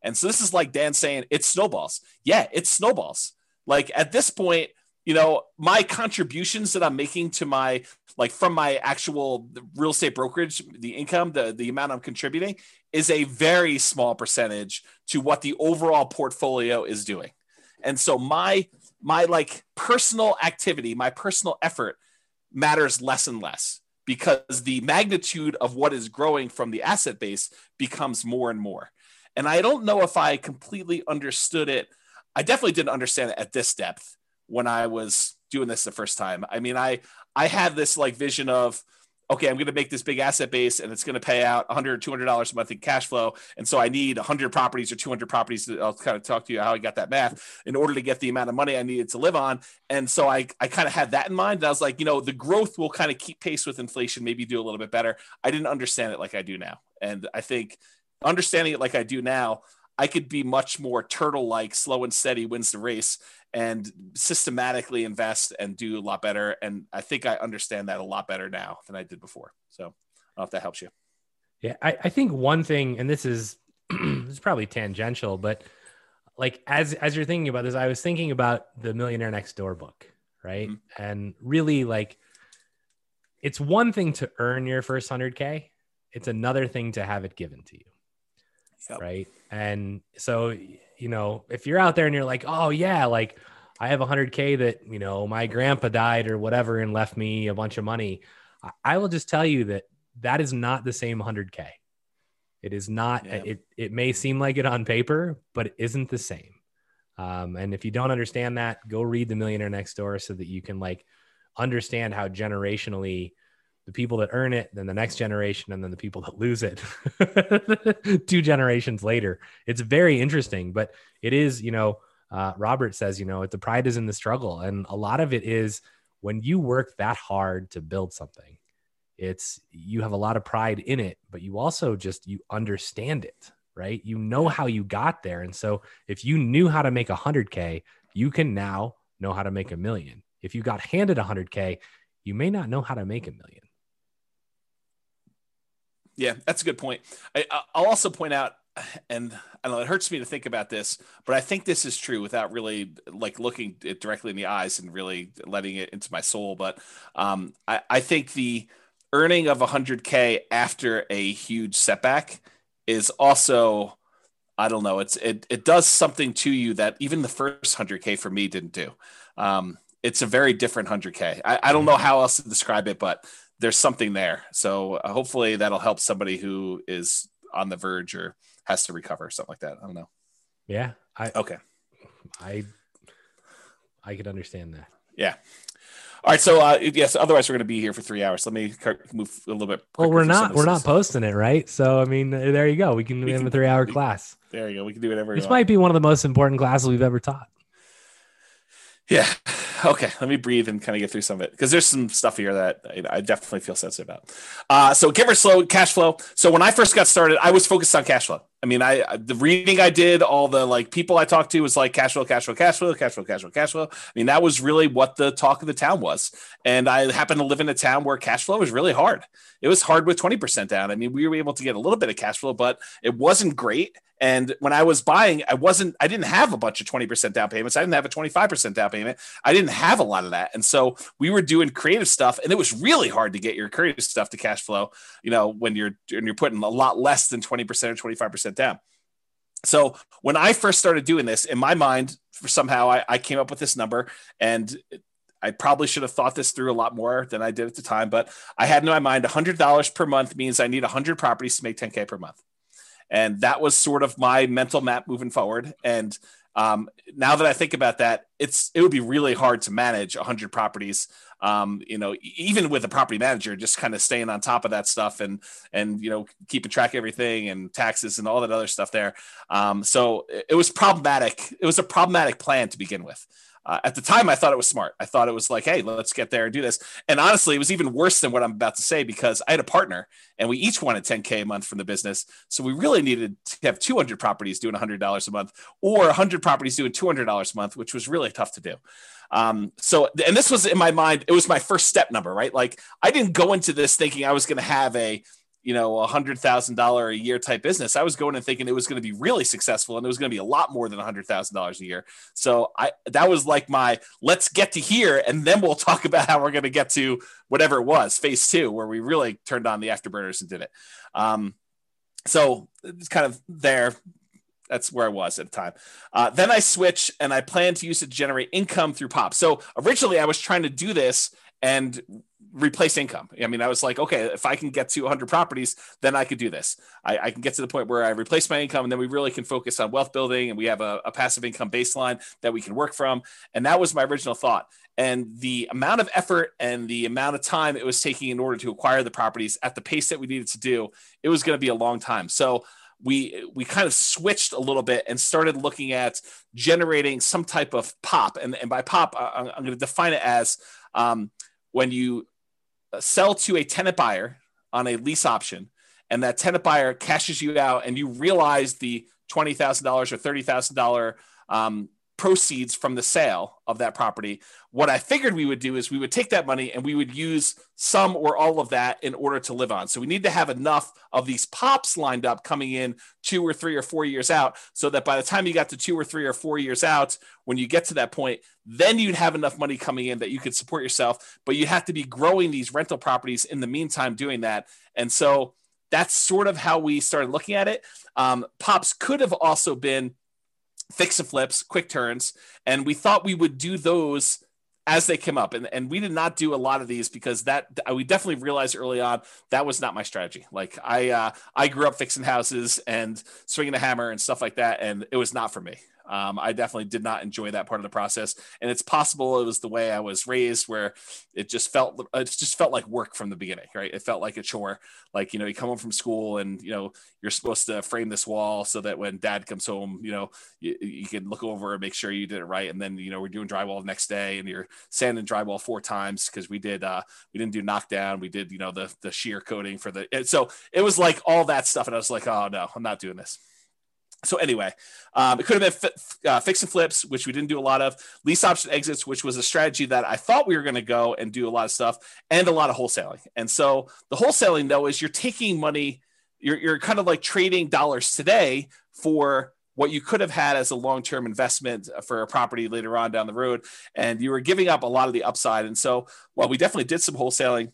Speaker 2: And so this is like Dan saying it's snowballs. Yeah, it's snowballs. Like at this point, you know, my contributions that I'm making to my like from my actual real estate brokerage, the income, the the amount I'm contributing is a very small percentage to what the overall portfolio is doing. And so my my like personal activity, my personal effort matters less and less because the magnitude of what is growing from the asset base becomes more and more. And I don't know if I completely understood it. I definitely didn't understand it at this depth when I was doing this the first time. I mean, I I had this like vision of okay, I'm going to make this big asset base and it's going to pay out 100 200 dollars a month in cash flow, and so I need 100 properties or 200 properties. I'll kind of talk to you how I got that math in order to get the amount of money I needed to live on. And so I I kind of had that in mind. And I was like, you know, the growth will kind of keep pace with inflation, maybe do a little bit better. I didn't understand it like I do now, and I think understanding it like I do now. I could be much more turtle like, slow and steady wins the race and systematically invest and do a lot better. And I think I understand that a lot better now than I did before. So I don't know if that helps you.
Speaker 3: Yeah, I, I think one thing, and this is <clears throat> this is probably tangential, but like as as you're thinking about this, I was thinking about the Millionaire Next Door book, right? Mm-hmm. And really, like, it's one thing to earn your first hundred k; it's another thing to have it given to you, yep. right? And so you know, if you're out there and you're like, oh yeah, like I have hundred K that, you know, my grandpa died or whatever and left me a bunch of money. I will just tell you that that is not the same hundred K. It is not, yeah. it, it may seem like it on paper, but it isn't the same. Um, and if you don't understand that, go read The Millionaire Next Door so that you can like understand how generationally the people that earn it, then the next generation, and then the people that lose it <laughs> two generations later. It's very interesting, but it is, you know, uh, Robert says, you know, the pride is in the struggle. And a lot of it is when you work that hard to build something, it's you have a lot of pride in it, but you also just you understand it, right? You know how you got there. And so if you knew how to make a hundred K, you can now know how to make a million. If you got handed a hundred K, you may not know how to make a million.
Speaker 2: Yeah, that's a good point. I, will also point out, and I know it hurts me to think about this, but I think this is true without really like looking it directly in the eyes and really letting it into my soul. But um, I, I think the earning of 100k after a huge setback is also I don't know. It's it it does something to you that even the first 100k for me didn't do. Um, it's a very different 100k. I, I don't know how else to describe it, but there's something there. So uh, hopefully that'll help somebody who is on the verge or has to recover, something like that. I don't know.
Speaker 3: Yeah.
Speaker 2: I okay.
Speaker 3: I I could understand that.
Speaker 2: Yeah. All right, so uh, yes. Otherwise, we're going to be here for three hours. Let me move a little bit.
Speaker 3: Well, we're not. We're not posting it, right? So, I mean, there you go. We can we have a three-hour class.
Speaker 2: There you go. We can do whatever.
Speaker 3: This might be one of the most important classes we've ever taught.
Speaker 2: Yeah. <laughs> Okay. Let me breathe and kind of get through some of it because there's some stuff here that I definitely feel sensitive about. Uh, so give rich slow cash flow. So when I first got started, I was focused on cash flow. I mean, I the reading I did, all the like people I talked to was like cash flow, cash flow, cash flow, cash flow, cash flow, cash flow. I mean, that was really what the talk of the town was. And I happened to live in a town where cash flow was really hard. It was hard with 20% down. I mean, we were able to get a little bit of cash flow, but it wasn't great. And when I was buying, I wasn't, I didn't have a bunch of 20% down payments. I didn't have a 25% down payment. I didn't have a lot of that. And so we were doing creative stuff and it was really hard to get your creative stuff to cash flow, you know, when you're, when you're putting a lot less than 20% or 25% down. So when I first started doing this in my mind, somehow I, I came up with this number and I probably should have thought this through a lot more than I did at the time, but I had in my mind $100 per month means I need 100 properties to make 10K per month. And that was sort of my mental map moving forward. And um, now that I think about that, it's it would be really hard to manage 100 properties. Um, you know, even with a property manager, just kind of staying on top of that stuff and and you know keeping track of everything and taxes and all that other stuff there. Um, so it was problematic. It was a problematic plan to begin with. Uh, at the time, I thought it was smart. I thought it was like, hey, let's get there and do this. And honestly, it was even worse than what I'm about to say because I had a partner and we each wanted 10K a month from the business. So we really needed to have 200 properties doing $100 a month or 100 properties doing $200 a month, which was really tough to do. Um, so, and this was in my mind, it was my first step number, right? Like I didn't go into this thinking I was going to have a, you know, a hundred thousand dollar a year type business. I was going and thinking it was going to be really successful and it was going to be a lot more than a hundred thousand dollars a year. So I that was like my let's get to here and then we'll talk about how we're going to get to whatever it was, phase two, where we really turned on the afterburners and did it. Um, so it's kind of there. That's where I was at the time. Uh, then I switch and I plan to use it to generate income through pop. So originally I was trying to do this and replace income. I mean, I was like, okay, if I can get to 100 properties, then I could do this. I, I, can get to the point where I replace my income, and then we really can focus on wealth building, and we have a, a passive income baseline that we can work from. And that was my original thought. And the amount of effort and the amount of time it was taking in order to acquire the properties at the pace that we needed to do, it was going to be a long time. So we we kind of switched a little bit and started looking at generating some type of pop. And, and by pop, I'm, I'm going to define it as um, when you sell to a tenant buyer on a lease option, and that tenant buyer cashes you out, and you realize the twenty thousand dollars or $30,000 um, proceeds from the sale of that property. What I figured we would do is we would take that money and we would use some or all of that in order to live on. So we need to have enough of these pops lined up coming in two or three or four years out so that by the time you got to two or three or four years out, when you get to that point, then you'd have enough money coming in that you could support yourself. But you have to be growing these rental properties in the meantime doing that. And so that's sort of how we started looking at it. Um, pops could have also been fix and flips, quick turns, and we thought we would do those as they came up. And, and we did not do a lot of these because that we definitely realized early on that was not my strategy. Like I uh, I grew up fixing houses and swinging a hammer and stuff like that, and it was not for me. Um, I definitely did not enjoy that part of the process, and it's possible it was the way I was raised, where it just felt it just felt like work from the beginning, right? It felt like a chore. Like you know, you come home from school and you know you're supposed to frame this wall so that when Dad comes home, you know you, you can look over and make sure you did it right, and then you know we're doing drywall the next day, and you're sanding drywall four times because we did uh we didn't do knockdown, we did you know the the sheer coating for the so it was like all that stuff, and I was like, oh no, I'm not doing this. So anyway, um, it could have been uh, fix and flips, which we didn't do a lot of. Lease option exits, which was a strategy that I thought we were going to go and do a lot of stuff, and a lot of wholesaling. And so the wholesaling though is you're taking money, you're you're kind of like trading dollars today for what you could have had as a long-term investment for a property later on down the road, and you were giving up a lot of the upside. And so, while we definitely did some wholesaling,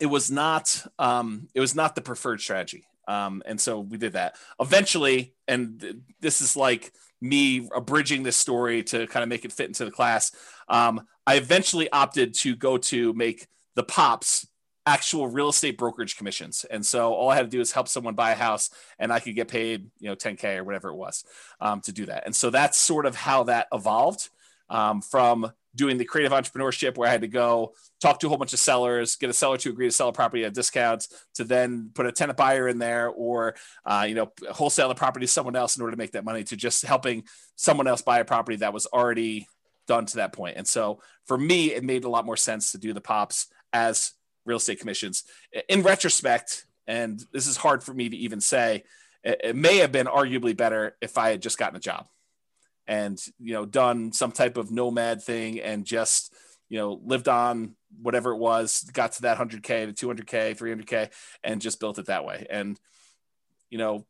Speaker 2: it was not um, it was not the preferred strategy. Um, and so we did that. Eventually, and this is like me abridging this story to kind of make it fit into the class. Um, I eventually opted to go to make the pops actual real estate brokerage commissions. And so all I had to do is help someone buy a house and I could get paid, you know, 10K or whatever it was um, to do that. And so that's sort of how that evolved um, from doing the creative entrepreneurship where I had to go talk to a whole bunch of sellers, get a seller to agree to sell a property at discounts, to then put a tenant buyer in there, or uh, you know wholesale the property to someone else in order to make that money, to just helping someone else buy a property that was already done to that point. And so for me, it made a lot more sense to do the pops as real estate commissions. In retrospect, and this is hard for me to even say, it, may have been arguably better if I had just gotten a job and you know done some type of nomad thing and just you know lived on whatever it was got to that 100k to 200k 300k and just built it that way. And you know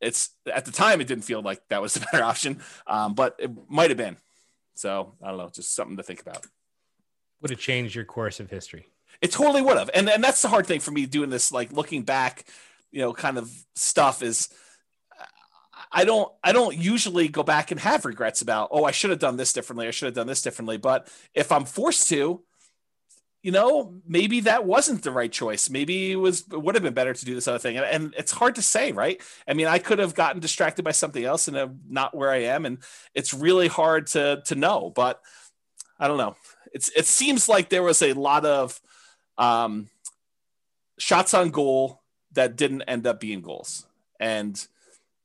Speaker 2: it's at the time it didn't feel like that was <laughs> the better option um, but it might have been. So i don't know just something to think about.
Speaker 3: Would have changed your course of history.
Speaker 2: It totally would have. And and that's the hard thing for me doing this like looking back you know kind of stuff is I don't I don't usually go back and have regrets about, oh, I should have done this differently. I should have done this differently. But if I'm forced to, you know, maybe that wasn't the right choice. Maybe it was it would have been better to do this other thing. And, and it's hard to say, right? I mean, I could have gotten distracted by something else and I'm not where I am. And it's really hard to to know. But I don't know. It's it seems like there was a lot of um, shots on goal that didn't end up being goals. And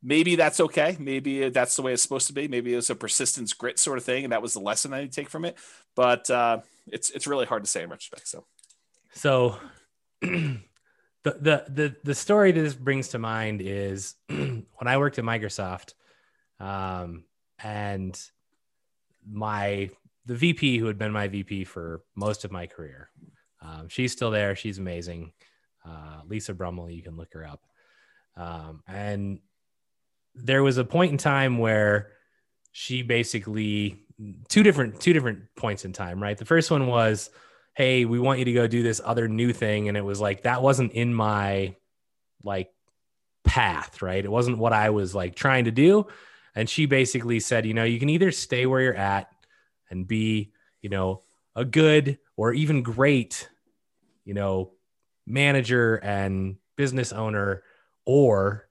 Speaker 2: maybe that's okay. Maybe that's the way it's supposed to be. Maybe it's a persistence grit sort of thing, and that was the lesson I take from it. But uh, it's it's really hard to say in retrospect. So,
Speaker 3: so <clears throat> the the the the story that this brings to mind is <clears throat> when I worked at Microsoft, um, and my the VP who had been my VP for most of my career. Um, she's still there. She's amazing. Uh, Lisa Brummel, you can look her up. Um, and there was a point in time where she basically two different two different points in time, right? The first one was, "Hey, we want you to go do this other new thing," and it was like that wasn't in my like path, right? It wasn't what I was like trying to do. And she basically said, you know, you can either stay where you're at and be, you know, a good or even great, you know, manager and business owner, or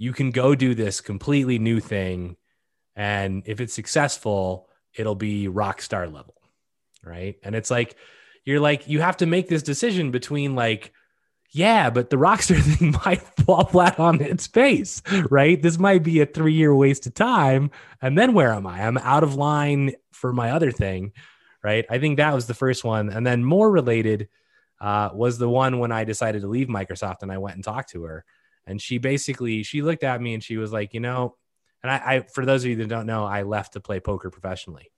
Speaker 3: you can go do this completely new thing. And if it's successful, it'll be rock star level. Right. And it's like, you're like, you have to make this decision between like, yeah, but the rockstar <laughs> thing might fall flat on its face, right? This might be a three year waste of time. And then where am I? I'm out of line for my other thing, right? I think that was the first one. And then more related uh, was the one when I decided to leave Microsoft and I went and talked to her. And she basically, she looked at me and she was like, you know, and I, I for those of you that don't know, I left to play poker professionally.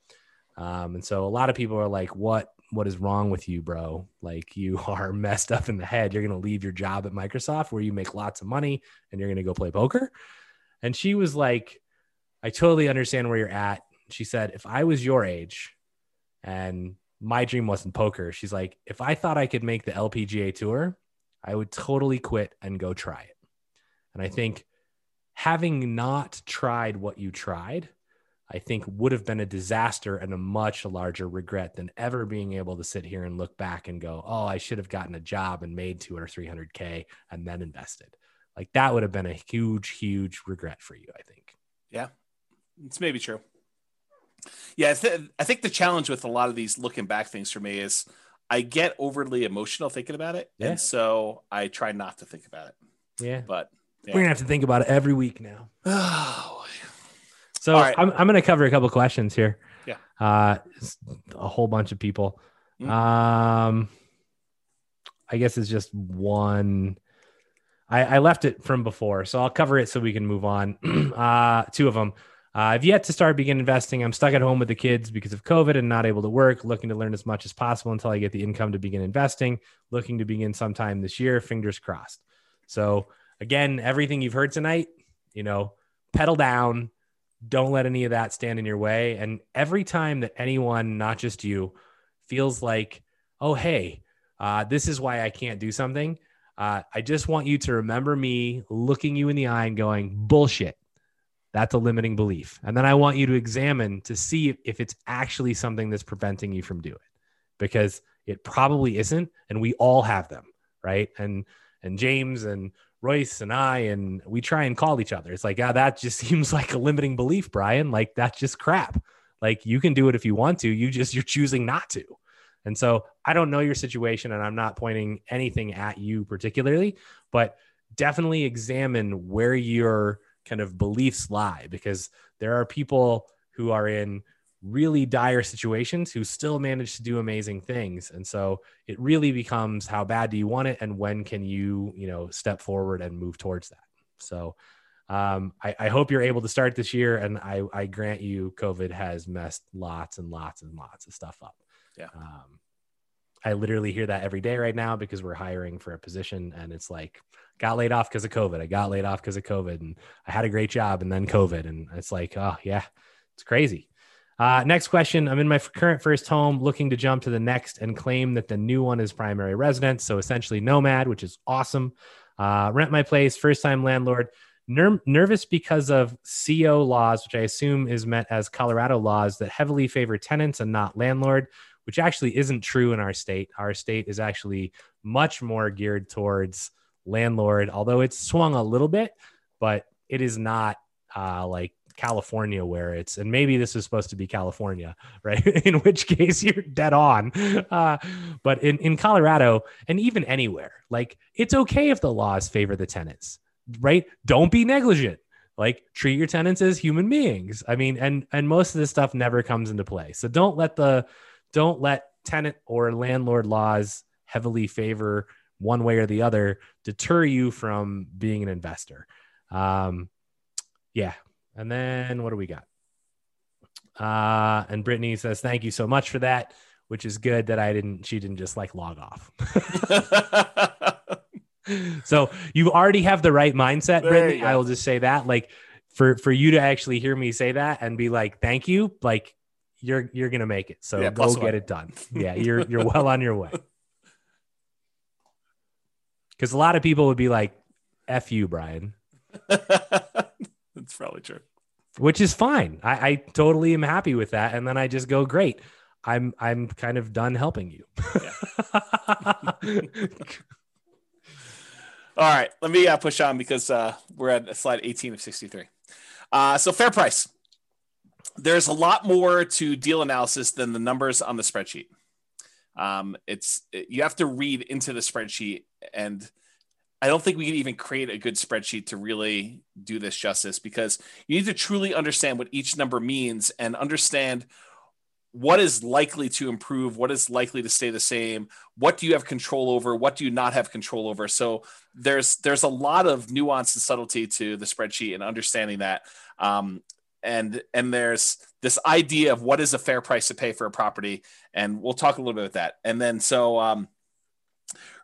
Speaker 3: Um, and so a lot of people are like, what what is wrong with you, bro? Like you <laughs> are messed up in the head. You're going to leave your job at Microsoft where you make lots of money and you're going to go play poker. And she was like, I totally understand where you're at. She said, if I was your age and my dream wasn't poker, she's like, if I thought I could make the LPGA tour, I would totally quit and go try it. And I think having not tried what you tried I think would have been a disaster and a much larger regret than ever being able to sit here and look back and go, oh, I should have gotten a job and made two or 300K and then invested. Like that would have been a huge, huge regret for you, I think.
Speaker 2: Yeah, it's maybe true. Yeah, I, th- I think the challenge with a lot of these looking back things for me is I get overly emotional thinking about it. Yeah. And so I try not to think about it.
Speaker 3: Yeah.
Speaker 2: But
Speaker 3: yeah. we're going to have to think about it every week now. <sighs> Oh, so right. I'm, I'm going to cover a couple questions here.
Speaker 2: Yeah.
Speaker 3: Uh, a whole bunch of people. Mm-hmm. Um, I guess it's just one. I, I left it from before, so I'll cover it so we can move on. <clears throat> uh, two of them. Uh, I've yet to start begin investing. I'm stuck at home with the kids because of COVID and not able to work. Looking to learn as much as possible until I get the income to begin investing. Looking to begin sometime this year. Fingers crossed. So again, everything you've heard tonight, you know, pedal down, don't let any of that stand in your way. And every time that anyone, not just you, feels like, oh, hey, uh, this is why I can't do something, uh, I just want you to remember me looking you in the eye and going, bullshit. That's a limiting belief. And then I want you to examine to see if, it's actually something that's preventing you from doing it because it probably isn't. And we all have them. Right. And, and James and Royce and I, and we try and call each other. It's like, ah, that just <laughs> seems like a limiting belief, Brian. Like that's just crap. Like you can do it if you want to. You just you're choosing not to. And so I don't know your situation, and I'm not pointing anything at you particularly, but definitely examine where your kind of beliefs lie because there are people who are in really dire situations who still manage to do amazing things. And so it really becomes how bad do you want it and when can you you know step forward and move towards that. So um, I, I, hope you're able to start this year and I, I grant you covid has messed lots and lots and lots of stuff up.
Speaker 2: Yeah. Um,
Speaker 3: i literally hear that every day right now because we're hiring for a position and it's like got laid off because of covid. I got laid off because of covid and i had a great job and then covid and it's like oh yeah it's crazy uh, next question. I'm in my current first home looking to jump to the next and claim that the new one is primary residence. So essentially nomad, which is awesome. Uh, rent my place, first time landlord. Ner- nervous because of CO laws, which I assume is meant as Colorado laws that heavily favor tenants and not landlord, which actually isn't true in our state. Our state is actually much more geared towards landlord, although it's swung a little bit, but it is not uh, like California where it's, and maybe this is supposed to be California, <laughs> right? in which case you're dead on. Uh, but in, in Colorado and even anywhere, like it's okay if the laws favor the tenants, right? Don't be negligent. Like treat your tenants as human beings. I mean, and and most of this stuff never comes into play. So don't let the don't let tenant or landlord laws heavily favor one way or the other deter you from being an investor. Um, yeah. And then what do we got? Uh, and Brittany says, thank you so much for that, which is good that I didn't, she didn't just like log off. <laughs> so you already have the right mindset, Brittany. I will just say that like for, for you to actually hear me say that and be like, thank you, like you're, you're going to make it. So yeah, go get it done. <laughs> Yeah. You're, you're well on your way. Cause a lot of people would be like, F you, Brian. <laughs>
Speaker 2: That's probably true.
Speaker 3: Which is fine. I, I totally am happy with that. And then I just go, great. I'm I'm kind of done helping you. <laughs>
Speaker 2: All right, let me uh, push on because uh, we're at slide 18 of 63. Uh, so fair price. There's a lot more to deal analysis than the numbers on the spreadsheet. Um, it's you have to read into the spreadsheet and I don't think we can even create a good spreadsheet to really do this justice because you need to truly understand what each number means and understand what is likely to improve, what is likely to stay the same, what do you have control over, what do you not have control over. So there's there's a lot of nuance and subtlety to the spreadsheet and understanding that. Um, and and there's this idea of what is a fair price to pay for a property, and we'll talk a little bit about that. And then so um,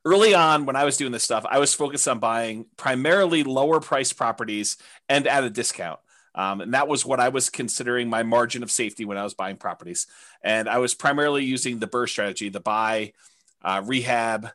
Speaker 2: early on when I was doing this stuff, I was focused on buying primarily lower price properties and at a discount. Um, and that was what I was considering my margin of safety when I was buying properties. And I was primarily using the BRRRR strategy, the buy, uh, rehab,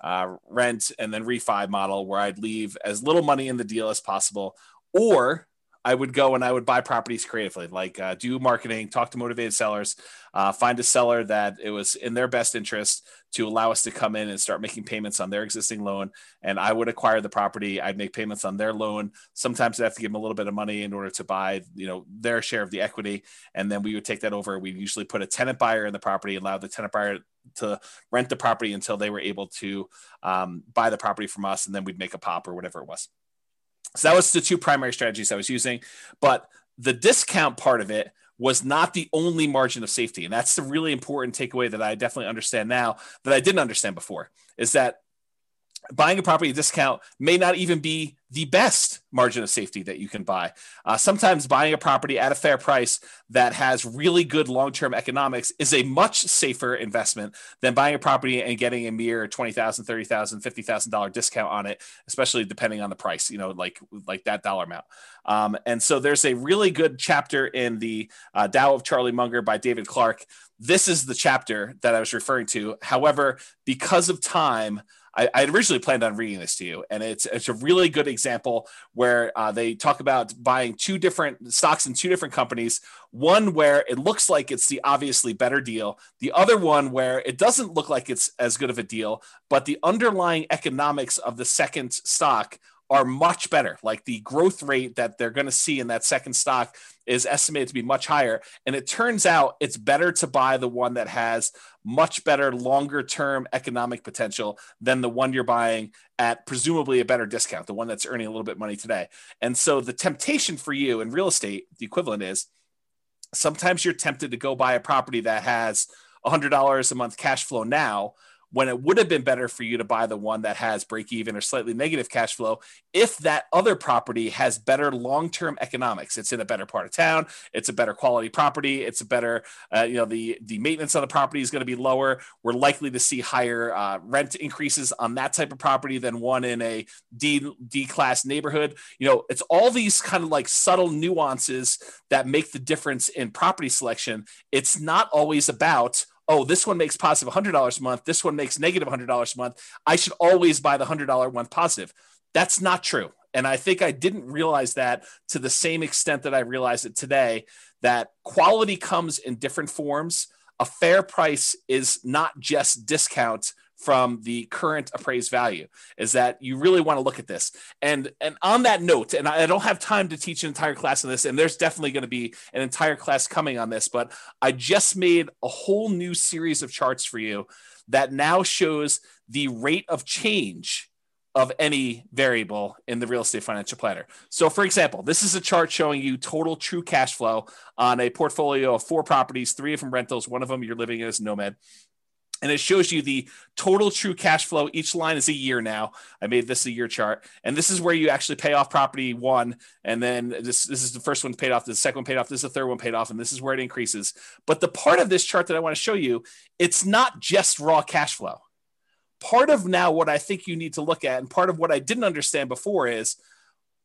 Speaker 2: uh, rent, and then refi model, where I'd leave as little money in the deal as possible, or I would go and I would buy properties creatively, like uh, do marketing, talk to motivated sellers, uh, find a seller that it was in their best interest to allow us to come in and start making payments on their existing loan. And I would acquire the property. I'd make payments on their loan. Sometimes I'd have to give them a little bit of money in order to buy, you know, their share of the equity. And then we would take that over. We usually put a tenant buyer in the property, allow the tenant buyer to rent the property until they were able to um, buy the property from us, and then we'd make a pop or whatever it was. So that was the two primary strategies I was using. But the discount part of it was not the only margin of safety. And that's the really important takeaway that I definitely understand now that I didn't understand before is that buying a property discount may not even be the best margin of safety that you can buy. Uh, sometimes buying a property at a fair price that has really good long term economics is a much safer investment than buying a property and getting a mere $20,000, $30,000, $50,000 discount on it, especially depending on the price, you know, like, like that dollar amount. Um, and so there's a really good chapter in the uh, Tao of Charlie Munger by David Clark. This is the chapter that I was referring to. However, because of time, I, I originally planned on reading this to you, and it's it's a really good example where uh, they talk about buying two different stocks in two different companies. One where it looks like it's the obviously better deal. The other one where it doesn't look like it's as good of a deal, but the underlying economics of the second stock are much better. Like the growth rate that they're going to see in that second stock is estimated to be much higher. And it turns out it's better to buy the one that has much better longer term economic potential than the one you're buying at presumably a better discount, the one that's earning a little bit money today. And so the temptation for you in real estate, the equivalent is sometimes you're tempted to go buy a property that has $100 a month cash flow now when it would have been better for you to buy the one that has break even or slightly negative cash flow if that other property has better long-term economics. It's in a better part of town. It's a better quality property. It's a better uh, you know the the maintenance on the property is going to be lower. We're likely to see higher uh, rent increases on that type of property than one in a d d class neighborhood. You know it's all these kind of like subtle nuances that make the difference in property selection. It's not always about oh, this one makes positive $100 a month. This one makes negative $100 a month. I should always buy the $100 one positive. That's not true. And I think I didn't realize that to the same extent that I realized it today that quality comes in different forms. A fair price is not just discount from the current appraised value is that you really want to look at this and and on that note and i don't have time to teach an entire class on this and there's definitely going to be an entire class coming on this but i just made a whole new series of charts for you that now shows the rate of change of any variable in the real estate financial planner. So, for example, this is a chart showing you total true cash flow on a portfolio of four properties, three of them rentals, one of them you're living in as nomad and it shows you the total true cash flow. Each line is a year now. I made this a year chart, and this is where you actually pay off property one, and then this this is the first one paid off, the second one paid off, this is the third one paid off, and this is where it increases. But the part of this chart that I want to show you, it's not just raw cash flow. Part of now what I think you need to look at, and part of what I didn't understand before is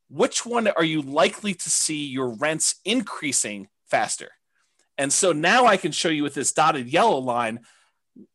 Speaker 2: which one are you likely to see your rents increasing faster? And so now I can show you with this dotted yellow line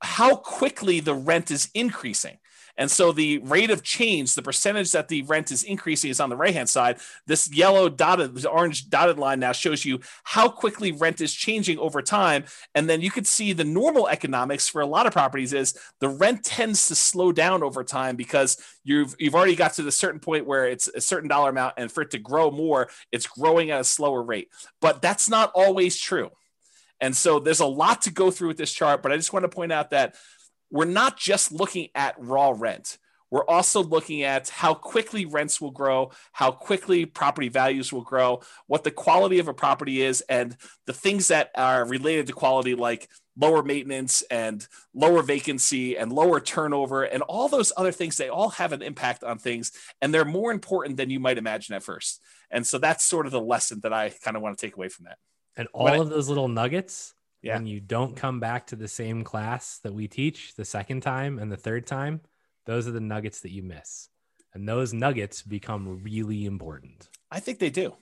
Speaker 2: how quickly the rent is increasing. And so the rate of change, the percentage that the rent is increasing is on the right hand side. This yellow dotted, this orange dotted line now shows you how quickly rent is changing over time. And then you could see the normal economics for a lot of properties is the rent tends to slow down over time because you've you've already got to the certain point where it's a certain dollar amount, and for it to grow more, it's growing at a slower rate. But that's not always true. And so there's a lot to go through with this chart, but I just want to point out that we're not just looking at raw rent. We're also looking at how quickly rents will grow, how quickly property values will grow, what the quality of a property is, and the things that are related to quality, like lower maintenance and lower vacancy and lower turnover, and all those other things. They all have an impact on things, and they're more important than you might imagine at first. And so that's sort of the lesson that I kind of want to take away from that.
Speaker 3: And all of those little nuggets, yeah. when you don't come back to the same class that we teach the second time and the third time, those are the nuggets that you miss. And those nuggets become really important.
Speaker 2: I think they do.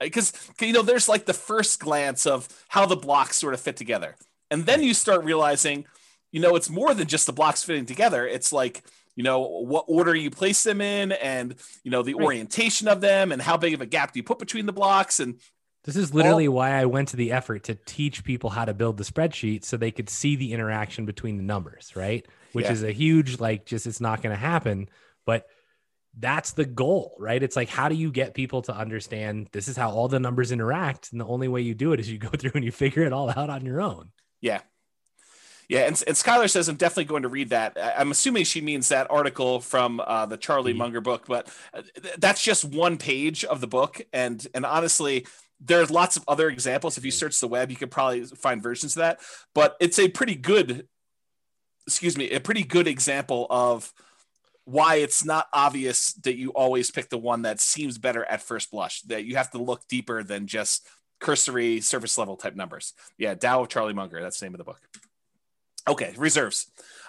Speaker 2: Because, you know, there's like the first glance of how the blocks sort of fit together. And then you start realizing, you know, it's more than just the blocks fitting together. It's like, you know, what order you place them in and, you know, the right. orientation of them and how big of a gap do you put between the blocks and
Speaker 3: this is literally why I went to the effort to teach people how to build the spreadsheet so they could see the interaction between the numbers, right? Which yeah. is a huge, like, just it's not going to happen. But that's the goal, right? It's like, how do you get people to understand this is how all the numbers interact? And the only way you do it is you go <laughs> through and you figure it all out on your own.
Speaker 2: Yeah. Yeah, and, and Skylar says I'm definitely going to read that. I'm assuming she means that article from uh, the Charlie mm-hmm. Munger book, but uh, that's just one page of the book, and and honestly, there's lots of other examples. If you mm-hmm. search the web, you could probably find versions of that. But it's a pretty good, excuse me, a pretty good example of why it's not obvious that you always pick the one that seems better at first blush. That you have to look deeper than just cursory surface level type numbers. Yeah, Tao of Charlie Munger. That's the name of the book. Okay, reserves.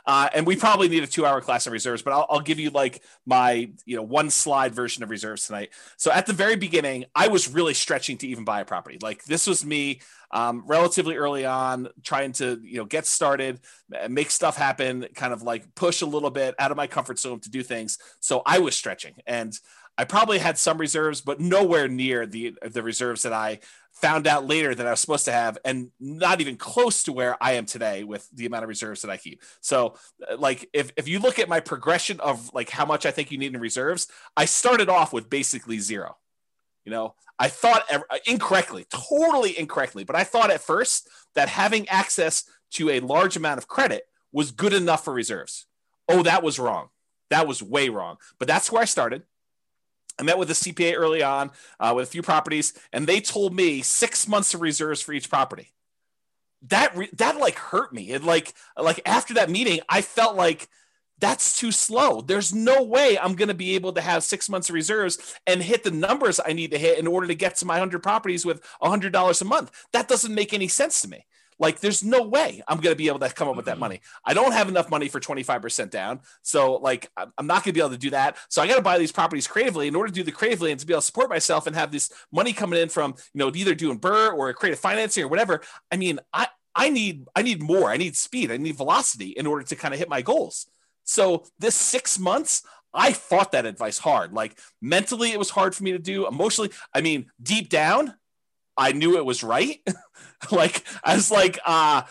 Speaker 2: Uh, and we probably need a two hour class on reserves, but I'll, I'll, give you like my, you know, one slide version of reserves tonight. So at the very beginning, I was really stretching to even buy a property. Like this was me um, relatively early on trying to, you know, get started, make stuff happen, kind of like push a little bit out of my comfort zone to do things. So I was stretching and I probably had some reserves, but nowhere near the the reserves that I found out later that I was supposed to have, and not even close to where I am today with the amount of reserves that I keep. So, uh, like, if if you look at my progression of like how much I think you need in reserves, I started off with basically zero. You know, I thought uh, incorrectly, totally incorrectly, but I thought at first that having access to a large amount of credit was good enough for reserves. Oh, that was wrong. That was way wrong. But that's where I started. I met with a CPA early on uh, with a few properties, and they told me six months of reserves for each property. That re- that like hurt me. It like like after that meeting, I felt like that's too slow. There's no way I'm going to be able to have six months of reserves and hit the numbers I need to hit in order to get to my hundred properties with a hundred dollars a month. That doesn't make any sense to me. Like, there's no way I'm going to be able to come up with that mm-hmm. money. I don't have enough money for 25% down. So, like, I'm not going to be able to do that. So, I got to buy these properties creatively in order to do the creatively and to be able to support myself and have this money coming in from, you know, either doing BRRRR or creative financing or whatever. I mean, I, I need I need more. I need speed. I need velocity in order to kind of hit my goals. So this six months, I fought that advice hard. Like mentally, it was hard for me to do. Emotionally, I mean, deep down, I knew it was right. <laughs> like I was like, uh,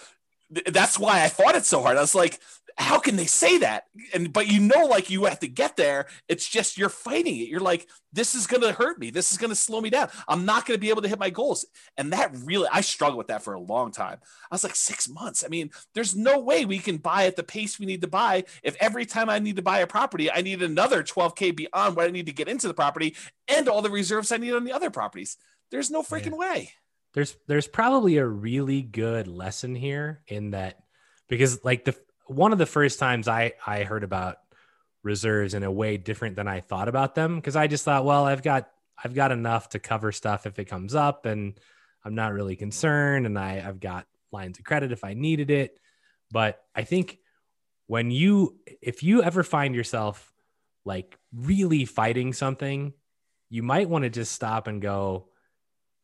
Speaker 2: that's why I fought it so hard. I was like, how can they say that? And but you know, like you have to get there. It's just you're fighting it. You're like, this is gonna hurt me. This is gonna slow me down. I'm not gonna be able to hit my goals. And that really, I struggled with that for a long time. I was like six months. I mean, there's no way we can buy at the pace we need to buy. If every time I need to buy a property, I need another 12k beyond what I need to get into the property and all the reserves I need on the other properties. There's no freaking yeah. way.
Speaker 3: There's there's probably a really good lesson here in that because like the one of the first times I I heard about reserves in a way different than I thought about them because I just thought, well, I've got I've got enough to cover stuff if it comes up, and I'm not really concerned, and I I've got lines of credit if I needed it. But I think when you if you ever find yourself like really fighting something, you might want to just stop and go,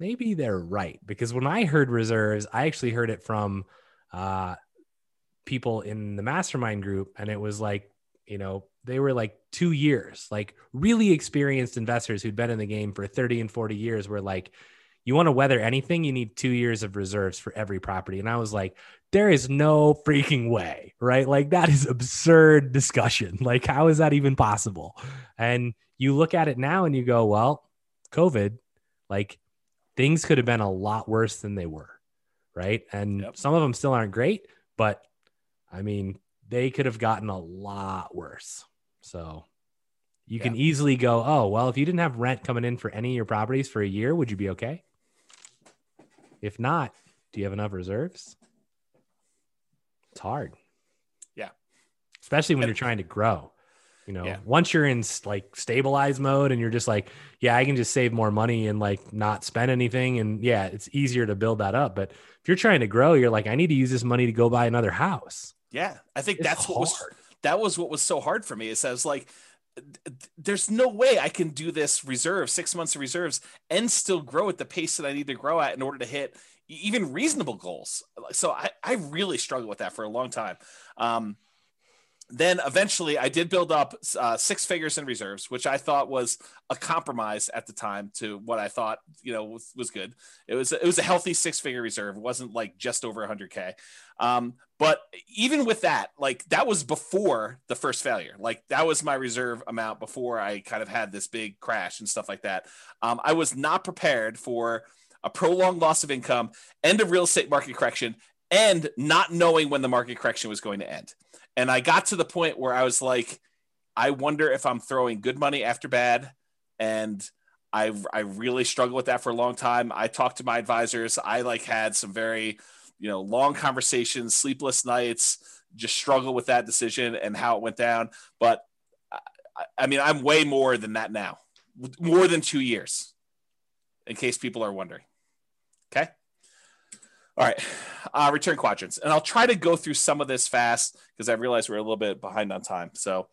Speaker 3: maybe they're right. Because when I heard reserves, I actually heard it from uh, people in the mastermind group and it was like you know they were like two years like really experienced investors who'd been in the game for 30 and 40 years were like you want to weather anything? You need two years of reserves for every property. And i was like there is no freaking way right? Like that is absurd discussion. <laughs> Like how is that even possible? And you look at it now and you go well covid like things could have been a lot worse than they were right and yep. some of them still aren't great but I mean, they could have gotten a lot worse. So you yeah. can easily go, oh, well, if you didn't have rent coming in for any of your properties for a year, would you be okay? If not, do you have enough reserves? It's hard.
Speaker 2: Yeah.
Speaker 3: Especially when and, you're trying to grow. You know, yeah. once you're in like stabilize mode and you're just like, yeah, I can just save more money and like not spend anything. And yeah, it's easier to build that up. But if you're trying to grow, you're like, I need to use this money to go buy another house.
Speaker 2: Yeah, I think it's that's hard. what was that was what was so hard for me. Is I was like, there's no way I can do this reserve six months of reserves and still grow at the pace that I need to grow at in order to hit even reasonable goals. So I, I really struggled with that for a long time. Um, then eventually I did build up uh, six figures in reserves, which I thought was a compromise at the time to what I thought, you know, was, was good. It was, it was a healthy six figure reserve. It wasn't like just over hundred K. Um, but even with that, like that was before the first failure. Like that was my reserve amount before I kind of had this big crash and stuff like that. Um, I was not prepared for a prolonged loss of income and a real estate market correction and not knowing when the market correction was going to end. And I got to the point where I was like, I wonder if I'm throwing good money after bad. And I, I really struggled with that for a long time. I talked to my advisors. I like had some very, you know, long conversations, sleepless nights, just struggle with that decision and how it went down. But I, I mean, I'm way more than that now, more than two years, in case people are wondering. Okay. All right, uh, return quadrants, and I'll try to go through some of this fast because I realize we're a little bit behind on time. So,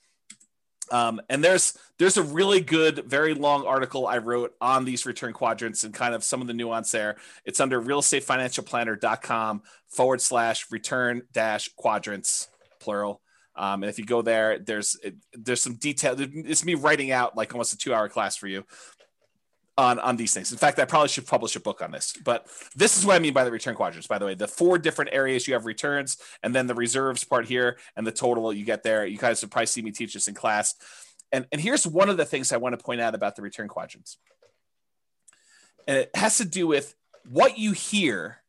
Speaker 2: um, and there's there's a really good, very long article I wrote on these return quadrants and kind of some of the nuance there. It's under realestatefinancialplanner.com forward slash return dash quadrants plural. Um, and if you go there, there's there's some detail. It's me writing out like almost a two hour class for you on on these things. In fact, I probably should publish a book on this. But this is what I mean by the return quadrants. By the way, the four different areas you have returns, and then the reserves part here, and the total you get there. You guys have probably seen me teach this in class. And and here's one of the things I want to point out about the return quadrants. And it has to do with what you hear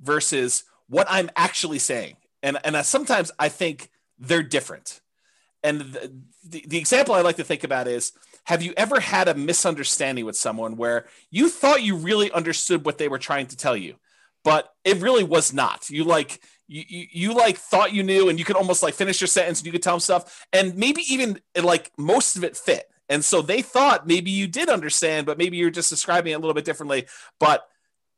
Speaker 2: versus what I'm actually saying. And and sometimes I think they're different. And the, the, the example I like to think about is have you ever had a misunderstanding with someone where you thought you really understood what they were trying to tell you, but it really was not? You like you, you, you like thought you knew and you could almost like finish your sentence and you could tell them stuff and maybe even like most of it fit. And so they thought maybe you did understand, but maybe you're just describing it a little bit differently. But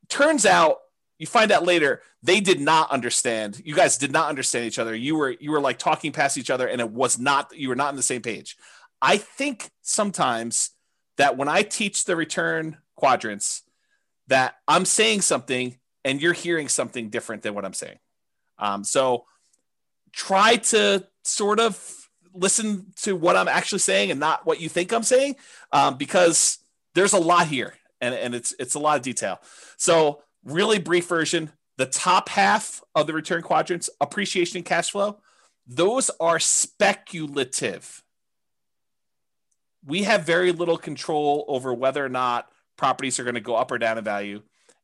Speaker 2: turns out you find out later they did not understand you guys did not understand each other you were you were like talking past each other and it was not you were not on the same page I think sometimes that when I teach the return quadrants, that I'm saying something and you're hearing something different than what I'm saying. Um, so try to sort of listen to what I'm actually saying and not what you think I'm saying, um, because there's a lot here and, and it's it's a lot of detail. So really brief version, the top half of the return quadrants, appreciation and cash flow, those are speculative. We have very little control over whether or not properties are going to go up or down in value.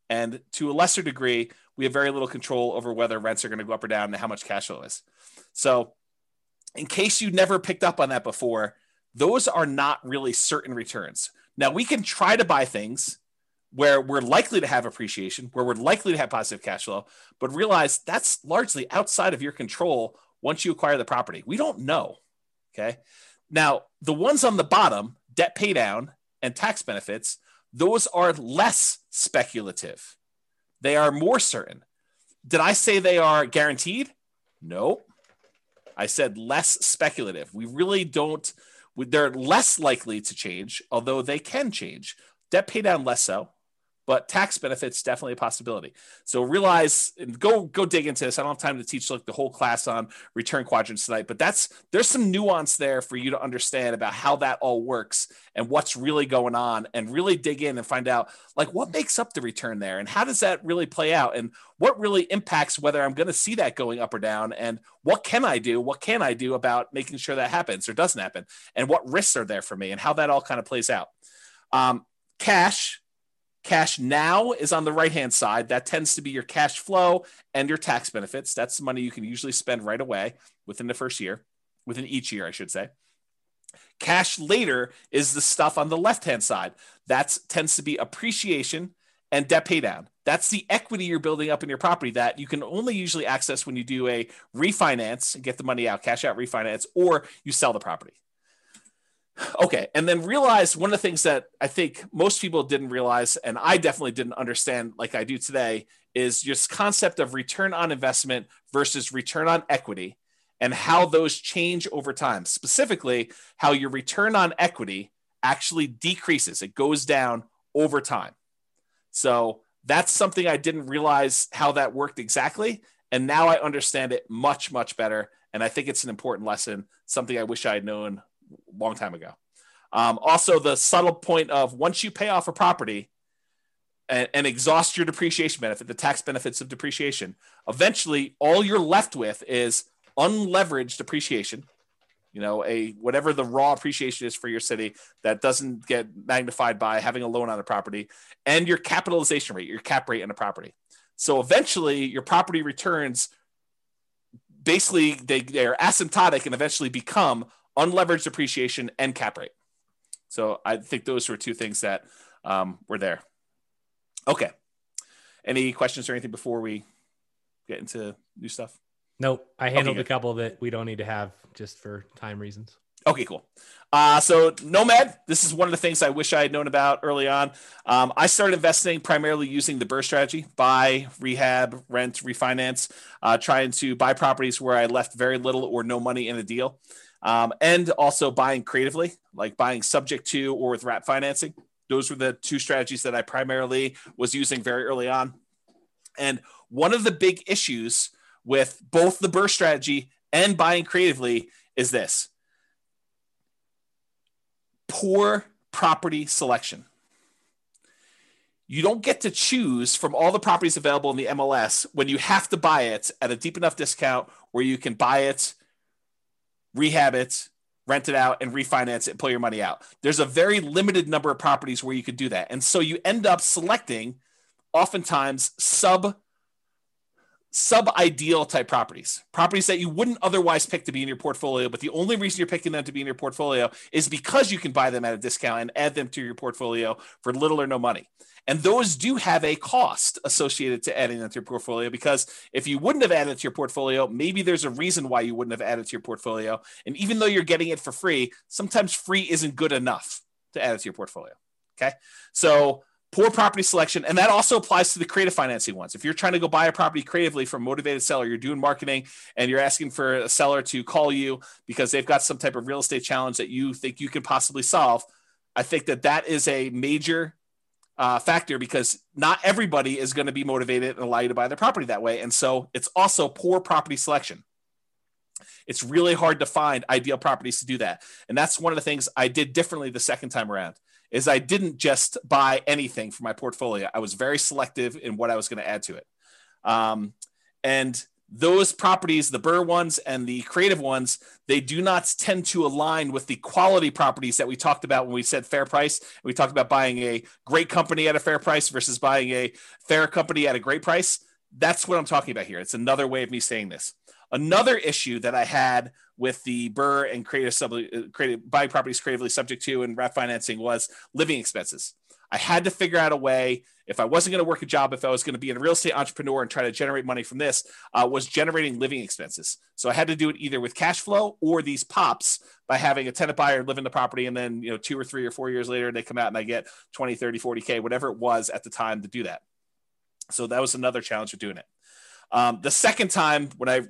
Speaker 2: And to a lesser degree, we have very little control over whether rents are going to go up or down and how much cash flow is. So, in case you never picked up on that before, those are not really certain returns. Now, we can try to buy things where we're likely to have appreciation, where we're likely to have positive cash flow, but realize that's largely outside of your control once you acquire the property. We don't know. Okay. Now, the ones on the bottom, debt paydown and tax benefits, those are less speculative. They are more certain. Did I say they are guaranteed? No. I said less speculative. We really don't, they're less likely to change, although they can change. Debt paydown less so but tax benefits definitely a possibility. So realize and go go dig into this. I don't have time to teach like the whole class on return quadrants tonight, but that's there's some nuance there for you to understand about how that all works and what's really going on and really dig in and find out like what makes up the return there and how does that really play out and what really impacts whether I'm going to see that going up or down and what can I do? What can I do about making sure that happens or doesn't happen? And what risks are there for me and how that all kind of plays out. Um, cash Cash now is on the right hand side. That tends to be your cash flow and your tax benefits. That's the money you can usually spend right away within the first year, within each year, I should say. Cash later is the stuff on the left hand side. That tends to be appreciation and debt paydown. That's the equity you're building up in your property that you can only usually access when you do a refinance and get the money out, cash out refinance, or you sell the property. Okay. And then realize one of the things that I think most people didn't realize, and I definitely didn't understand like I do today, is this concept of return on investment versus return on equity and how those change over time. Specifically, how your return on equity actually decreases, it goes down over time. So that's something I didn't realize how that worked exactly. And now I understand it much, much better. And I think it's an important lesson, something I wish I had known long time ago. Um, also, the subtle point of once you pay off a property and, and, exhaust your depreciation benefit, the tax benefits of depreciation, eventually all you're left with is unleveraged depreciation. You know, a whatever the raw appreciation is for your city that doesn't get magnified by having a loan on a property, and your capitalization rate, your cap rate on a property. So eventually, your property returns basically they, they're asymptotic and eventually become unleveraged appreciation and cap rate. So I think those were two things that um, were there. Okay. Any questions or anything before we get into new stuff?
Speaker 3: Nope. I handled okay, a couple that we don't need to have just for time reasons.
Speaker 2: Okay, cool. Uh, so Nomad, this is one of the things I wish I had known about early on. Um, I started investing primarily using the BRRRR strategy: buy, rehab, rent, refinance, uh, trying to buy properties where I left very little or no money in a deal um, and also buying creatively, like buying subject to or with wrap financing. Those were the two strategies that I primarily was using very early on. And one of the big issues with both the BRRRR strategy and buying creatively is this poor property selection. You don't get to choose from all the properties available in the MLS when you have to buy it at a deep enough discount where you can buy it rehab it, rent it out, and refinance it pull your money out. There's a very limited number of properties where you could do that. And so you end up selecting oftentimes sub sub ideal type properties, properties that you wouldn't otherwise pick to be in your portfolio. But the only reason you're picking them to be in your portfolio is because you can buy them at a discount and add them to your portfolio for little or no money. And those do have a cost associated to adding them to your portfolio because if you wouldn't have added to your portfolio, maybe there's a reason why you wouldn't have added to your portfolio. And even though you're getting it for free, sometimes free isn't good enough to add it to your portfolio. Okay. So poor property selection. And that also applies to the creative financing ones. If you're trying to go buy a property creatively from a motivated seller, you're doing marketing and you're asking for a seller to call you because they've got some type of real estate challenge that you think you can possibly solve. I think that that is a major uh, factor because not everybody is going to be motivated and allow you to buy their property that way. And so it's also poor property selection. It's really hard to find ideal properties to do that. And that's one of the things I did differently the second time around is I didn't just buy anything for my portfolio. I was very selective in what I was going to add to it. Um, and those properties, the BRRRR ones and the creative ones, they do not tend to align with the quality properties that we talked about when we said fair price. We talked about buying a great company at a fair price versus buying a fair company at a great price. That's what I'm talking about here. It's another way of me saying this. Another issue that I had with the BRRRR and creative, sub, uh, creative buying properties creatively subject to and wrap financing was living expenses. I had to figure out a way if I wasn't going to work a job, if I was going to be a real estate entrepreneur and try to generate money from this, uh, was generating living expenses. So I had to do it either with cash flow or these pops by having a tenant buyer live in the property. And then, you know, two or three or four years later, they come out and I get 20, 30, 40K, whatever it was at the time to do that. So that was another challenge of doing it. Um, the second time when I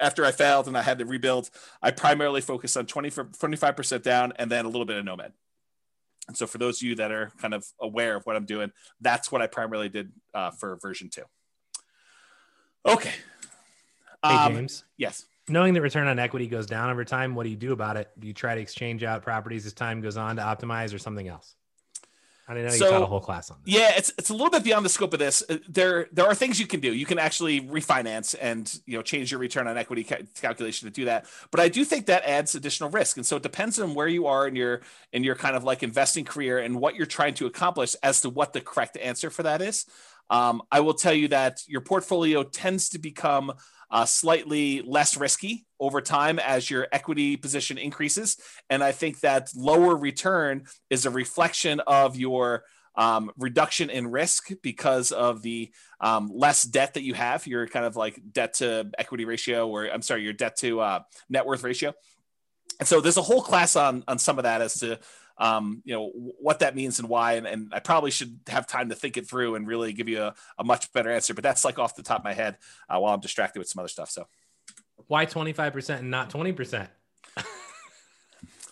Speaker 2: after I failed and I had to rebuild, I primarily focused on 20 25% down and then a little bit of Nomad. And so for those of you that are kind of aware of what I'm doing, that's what I primarily did uh, for version two. Okay.
Speaker 3: Hey, um, James.
Speaker 2: Yes.
Speaker 3: Knowing that return on equity goes down over time, what do you do about it? Do you try to exchange out properties as time goes on to optimize or something else? I didn't know so, you taught a whole class on
Speaker 2: this. Yeah, it's it's a little bit beyond the scope of this. There there are things you can do. You can actually refinance and you know change your return on equity ca- calculation to do that. But I do think that adds additional risk, and so it depends on where you are in your in your kind of like investing career and what you're trying to accomplish as to what the correct answer for that is. Um, I will tell you that your portfolio tends to become uh, slightly less risky over time as your equity position increases. And I think that lower return is a reflection of your um, reduction in risk because of the um, less debt that you have. Your kind of like debt to equity ratio, or I'm sorry, your debt to uh, net worth ratio. And so there's a whole class on on some of that as to um, you know what that means and why and, and, i probably should have time to think it through and really give you a, a much better answer but that's like off the top of my head uh, while i'm distracted with some other stuff so.
Speaker 3: Why 25% and not 20%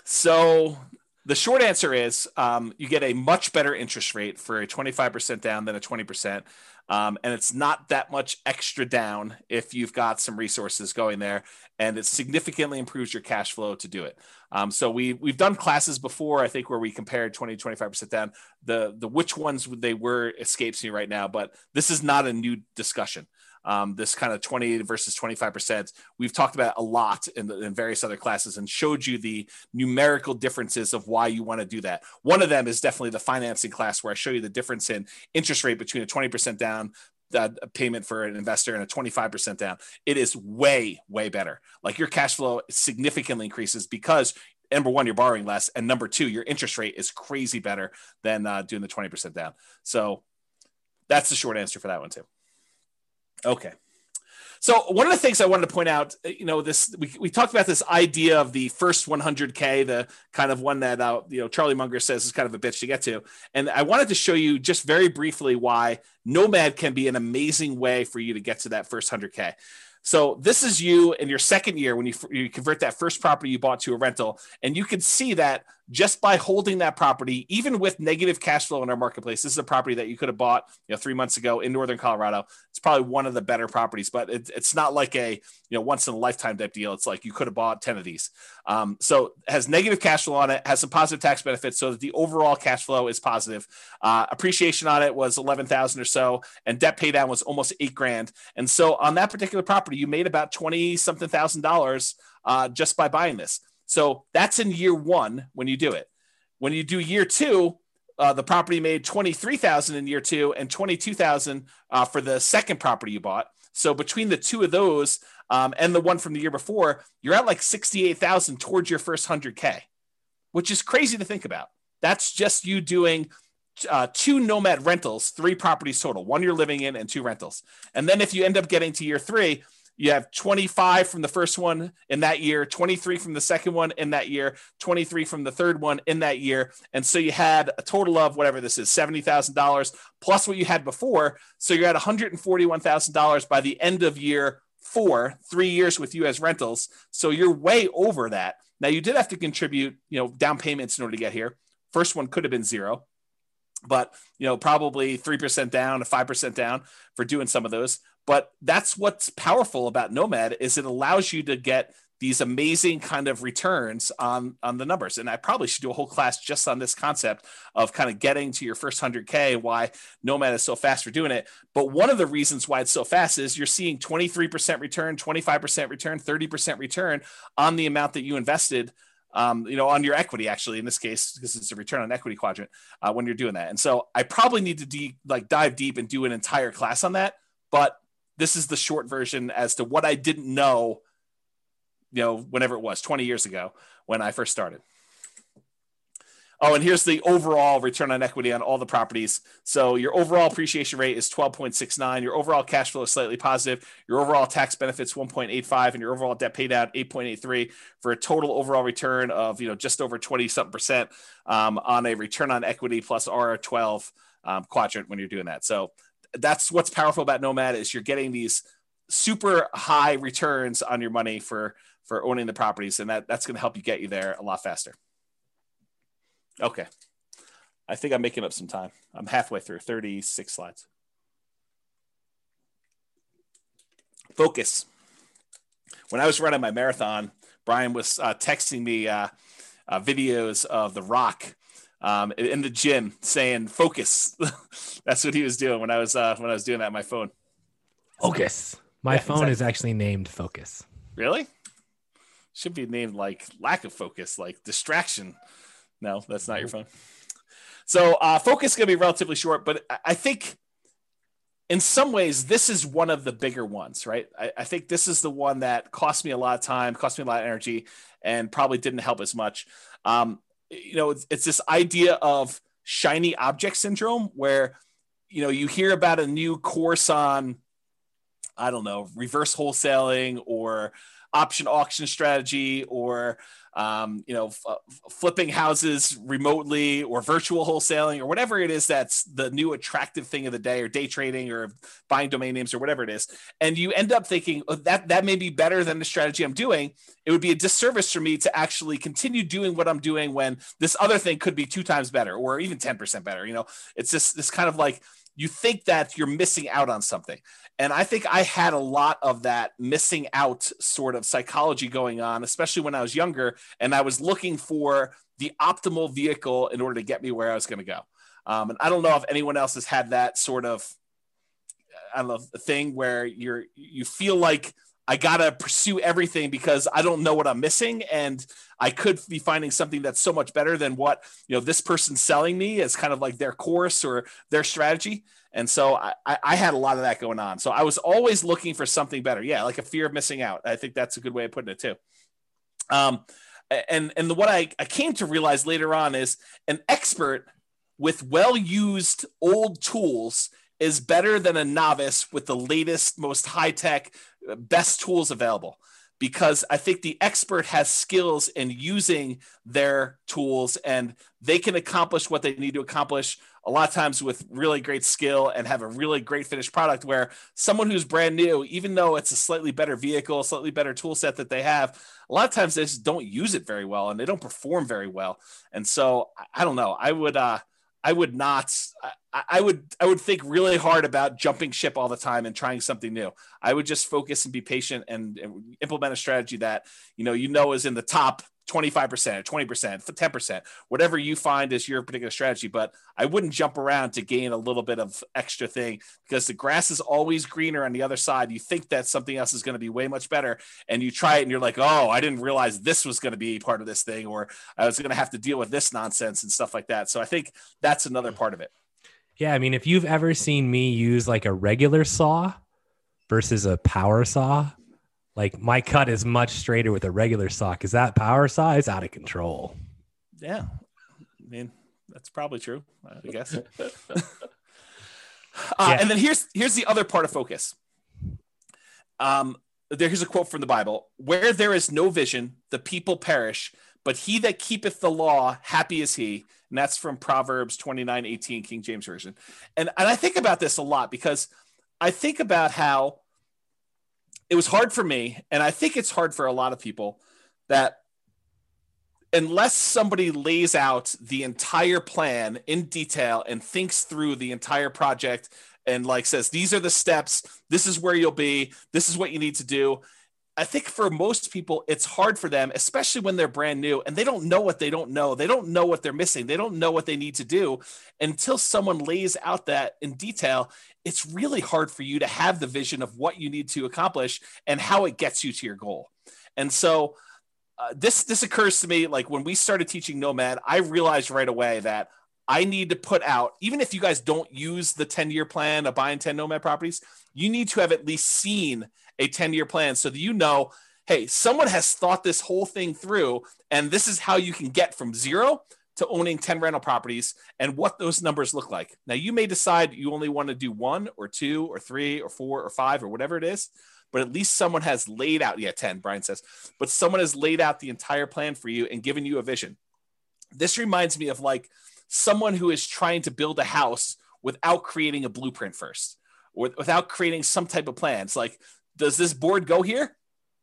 Speaker 2: so the short answer is um, you get a much better interest rate for a 25% down than a 20% um, and it's not that much extra down if you've got some resources going there, and it significantly improves your cash flow to do it. Um, so we we've done classes before, I think, where we compared 20 25 percent down. The the which ones they were escapes me right now, but this is not a new discussion um, this kind of 20 versus 25%. We've talked about a lot in, the, in various other classes and showed you the numerical differences of why you want to do that. One of them is definitely the financing class, where I show you the difference in interest rate between a 20% down uh, payment for an investor and a 25% down. It is way, way better. Like your cash flow significantly increases because number one, you're borrowing less, and number two, your interest rate is crazy better than uh, doing the 20% down. So that's the short answer for that one too. Okay. So one of the things I wanted to point out, uh, you know, this we, we talked about this idea of the first 100k, the kind of one that uh, you know Charlie Munger says is kind of a bitch to get to, and I wanted to show you just very briefly why Nomad can be an amazing way for you to get to that first 100k. So this is you in your second year when you, you convert that first property you bought to a rental, and you can see that just by holding that property, even with negative cash flow in our marketplace, this is a property that you could have bought, you know, three months ago in Northern Colorado. It's probably one of the better properties, but it, it's not like a, you know, once in a lifetime type deal. It's like you could have bought 10 of these. Um, so has negative cash flow on it, has some positive tax benefits so that the overall cash flow is positive. Uh, appreciation on it was 11,000 or so, and debt pay down was almost eight grand. And so on that particular property, you made about 20 something thousand dollars uh, just by buying this. So that's in year one when you do it. When you do year two, uh, the property made 23,000 in year two and 22,000 uh, for the second property you bought. So between the two of those um, and the one from the year before, you're at like 68,000 towards your first 100K, which is crazy to think about. That's just you doing uh, two nomad rentals, three properties total, one you're living in and two rentals. And then if you end up getting to year three, you have 25 from the first one in that year, 23 from the second one in that year, 23 from the third one in that year. And so you had a total of whatever this is $70,000 plus what you had before. So you're at $141,000 by the end of year four, three years with as rentals. So you're way over that. Now you did have to contribute, you know, down payments in order to get here. First one could have been zero, but you know, probably 3% down, a 5% down for doing some of those. But that's what's powerful about Nomad is it allows you to get these amazing kind of returns on on the numbers and i probably should do a whole class just on this concept of kind of getting to your first 100k why nomad is so fast for doing it but one of the reasons why it's so fast is you're seeing 23% return 25% return 30% return on the amount that you invested um, you know, on your equity, actually, in this case, because it's a return on equity quadrant uh, when you're doing that. And so I probably need to de- like dive deep and do an entire class on that. But this is the short version as to what I didn't know, you know, whenever it was 20 years ago when I first started. Oh, and here's the overall return on equity on all the properties. So your overall appreciation rate is 12.69. Your overall cash flow is slightly positive. Your overall tax benefits 1.85, and your overall debt paid out 8.83 for a total overall return of you know just over 20 something percent um, on a return on equity plus R12 um, quadrant when you're doing that. So that's what's powerful about Nomad is you're getting these super high returns on your money for for owning the properties, and that that's going to help you get you there a lot faster. Okay. I think I'm making up some time. I'm halfway through 36 slides. Focus. When I was running my marathon, Brian was uh, texting me uh, uh, videos of The Rock um, in the gym saying "focus." <laughs> That's what he was doing when I was uh, when I was doing that on my phone.
Speaker 3: Focus. My yeah, phone exactly. is actually named Focus.
Speaker 2: Really? Should be named like lack of focus, like distraction. No, that's not your phone. So uh, focus is going to be relatively short, but I think in some ways this is one of the bigger ones, right? I, I, think this is the one that cost me a lot of time, cost me a lot of energy, and probably didn't help as much. Um, you know, it's, it's this idea of shiny object syndrome where you know you hear about a new course on I don't know reverse wholesaling or option auction strategy or um, you know, f- flipping houses remotely or virtual wholesaling or whatever it is that's the new attractive thing of the day or day trading or buying domain names or whatever it is. And you end up thinking oh, that that may be better than the strategy I'm doing. It would be a disservice for me to actually continue doing what I'm doing when this other thing could be two times better or even 10% better. You know, it's just this kind of like you think that you're missing out on something. And I think I had a lot of that missing out sort of psychology going on, especially when I was younger. And I was looking for the optimal vehicle in order to get me where I was going to go. Um, and I don't know if anyone else has had that sort of, I don't know, thing where you're, you feel like I got to pursue everything because I don't know what I'm missing. And I could be finding something that's so much better than what, you know, this person's selling me as kind of like their course or their strategy. And so I, I had a lot of that going on. So I was always looking for something better. Yeah, like a fear of missing out. I think that's a good way of putting it too. Um, and and the, what I, I came to realize later on is an expert with well used old tools is better than a novice with the latest, most high tech, best tools available. Because I think the expert has skills in using their tools and they can accomplish what they need to accomplish a lot of times with really great skill and have a really great finished product where someone who's brand new even though it's a slightly better vehicle slightly better tool set that they have a lot of times they just don't use it very well and they don't perform very well. And so i don't know. I would uh I would not. I, I, would. I would think really hard about jumping ship all the time and trying something new. I would just focus and be patient and, and implement a strategy that you know you know is in the top 25% or 20%, 10%, whatever you find is your particular strategy. But I wouldn't jump around to gain a little bit of extra thing because the grass is always greener on the other side. You think that something else is going to be way much better. And you try it and you're like, oh, I didn't realize this was going to be part of this thing, or I was going to have to deal with this nonsense and stuff like that. So I think that's another part of it.
Speaker 3: Yeah. I mean, if you've ever seen me use like a regular saw versus a power saw, like my cut is much straighter with a regular sock. Is that power saw is out of control.
Speaker 2: Yeah. I mean, that's probably true, I guess. <laughs> uh, yeah. And then here's here's the other part of focus. Um, here's a quote from the Bible: "Where there is no vision, the people perish, but he that keepeth the law, happy is he." And that's from Proverbs 29, 18, King James Version. And and I think about this a lot because I think about how it was hard for me, and I think it's hard for a lot of people that unless somebody lays out the entire plan in detail and thinks through the entire project and like says these are the steps this is where you'll be this is what you need to do I think for most people, it's hard for them, especially when they're brand new and they don't know what they don't know. They don't know what they're missing. They don't know what they need to do until someone lays out that in detail. It's really hard for you to have the vision of what you need to accomplish and how it gets you to your goal. And so, uh, this this occurs to me like when we started teaching Nomad, I realized right away that I need to put out, even if you guys don't use the 10 year plan of buying 10 Nomad properties, you need to have at least seen a 10 year plan so that you know, hey, someone has thought this whole thing through, and this is how you can get from zero to owning 10 rental properties and what those numbers look like. Now, you may decide you only want to do one or two or three or four or five or whatever it is, but at least someone has laid out, yeah, 10, Brian says, but someone has laid out the entire plan for you and given you a vision. This reminds me of like someone who is trying to build a house without creating a blueprint first or without creating some type of plan. It's like does this board go here?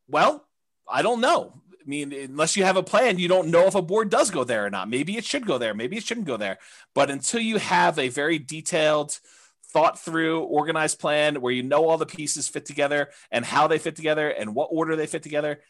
Speaker 2: Well, I don't know. I mean, unless you have a plan, you don't know if a board does go there or not. Maybe it should go there. Maybe it shouldn't go there. But until you have a very detailed, thought through, organized plan where you know all the pieces fit together and how they fit together and what order they fit together,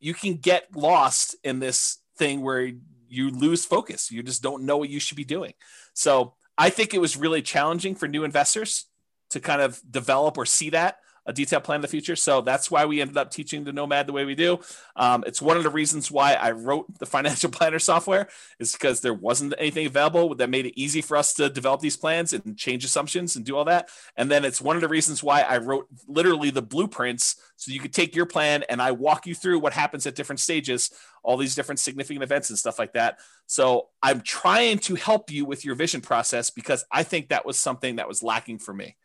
Speaker 2: you can get lost in this thing where you lose focus. You just don't know what you should be doing. So I think it was really challenging for new investors to kind of develop or see that a detailed plan of the future. So that's why we ended up teaching the Nomad the way we do. Um, it's one of the reasons why I wrote the financial <laughs> planner software is because there wasn't anything available that made it easy for us to develop these plans and change assumptions and do all that. And then it's one of the reasons why I wrote literally the blueprints so you could take your plan and I walk you through what happens at different stages, all these different significant events and stuff like that. So I'm trying to help you with your vision process because I think that was something that was lacking for me.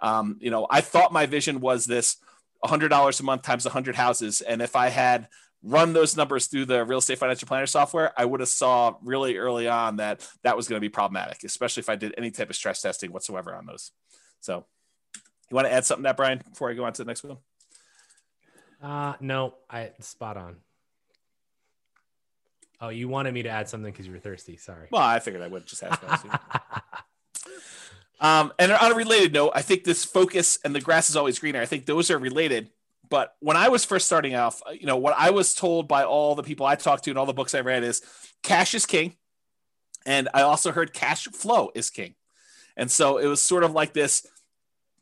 Speaker 2: Um, you know, I thought my vision was this $100 a month times 100 houses. And if I had run those numbers through the real estate financial planner software, I would have saw really early on that that was going to be problematic, especially if I did any type of stress testing whatsoever on those. So you want to add something to that, Brian, before I go on to the next one?
Speaker 3: Uh, no, I spot on. Oh, you wanted me to add something because you were thirsty. Sorry.
Speaker 2: Well, I figured I would just ask. <laughs> Um, and on a related note, I think this focus and the grass is always greener. I think those are related. But when I was first starting off, uh, you know, what I was told by all the people I talked to and all the books I read is cash is king. And I also heard cash flow is king. And so it was sort of like this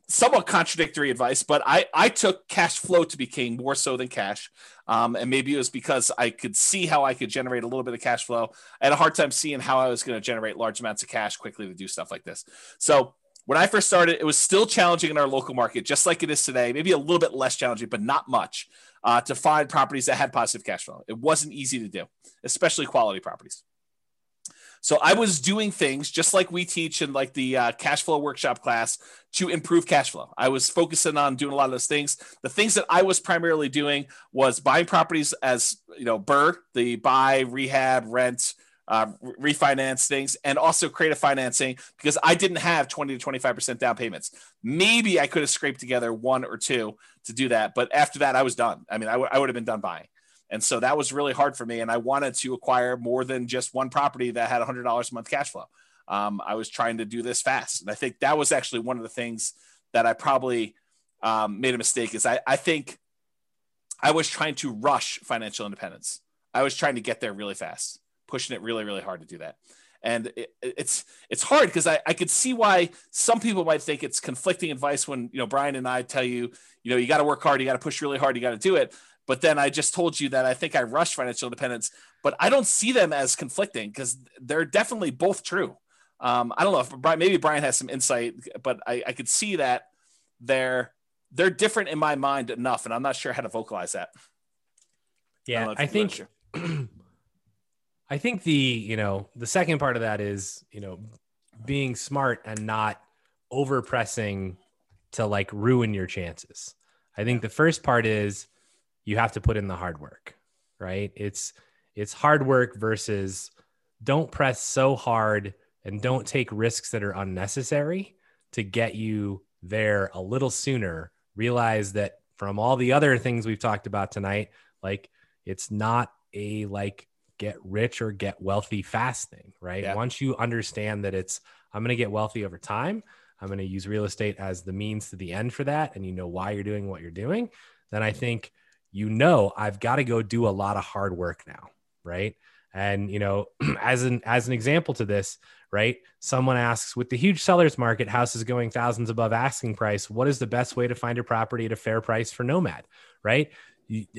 Speaker 2: somewhat contradictory advice, but I, I took cash flow to be king more so than cash. Um, and maybe it was because I could see how I could generate a little bit of cash flow. I had a hard time seeing how I was going to generate large amounts of cash quickly to do stuff like this. So when I first started, it was still challenging in our local market, just like it is today, maybe a little bit less challenging, but not much uh, to find properties that had positive cash flow. It wasn't easy to do, especially quality properties. So I was doing things just like we teach in like the uh, cash flow workshop class to improve cash flow. I was focusing on doing a lot of those things. The things that I was primarily doing was buying properties as you know BRRRR, the buy, rehab, rent, uh, refinance things, and also creative financing because I didn't have 20 to 25% down payments. Maybe I could have scraped together one or two to do that. But after that, I was done. I mean, I, w- I would have been done buying. And so that was really hard for me. And I wanted to acquire more than just one property that had $100 a month cash flow. Um, I was trying to do this fast. And I think that was actually one of the things that I probably um, made a mistake is I, I think I was trying to rush financial independence. I was trying to get there really fast, pushing it really, really hard to do that. And it, it's it's hard because I, I could see why some people might think it's conflicting advice when you know Brian and I tell you you know you got to work hard, you got to push really hard, you got to do it. But then I just told you that I think I rushed financial independence, but I don't see them as conflicting because they're definitely both true. Um, I don't know if Brian, maybe Brian has some insight, but I, I could see that they're they're different in my mind enough, and I'm not sure how to vocalize that.
Speaker 3: Yeah, I, I think <clears throat> I think the you know the second part of that is you know being smart and not over pressing to like ruin your chances. I think the first part is you have to put in the hard work, right? It's it's hard work versus don't press so hard and don't take risks that are unnecessary to get you there a little sooner. Realize that from all the other things we've talked about tonight, like it's not a like get rich or get wealthy fast thing, right? Yeah. Once you understand that it's I'm going to get wealthy over time, I'm going to use real estate as the means to the end for that and you know why you're doing what you're doing, then I think you know I've got to go do a lot of hard work now, right? And you know, <clears throat> as an as an example to this, right? Someone asks, with the huge sellers market, houses going thousands above asking price, what is the best way to find a property at a fair price for Nomad, right?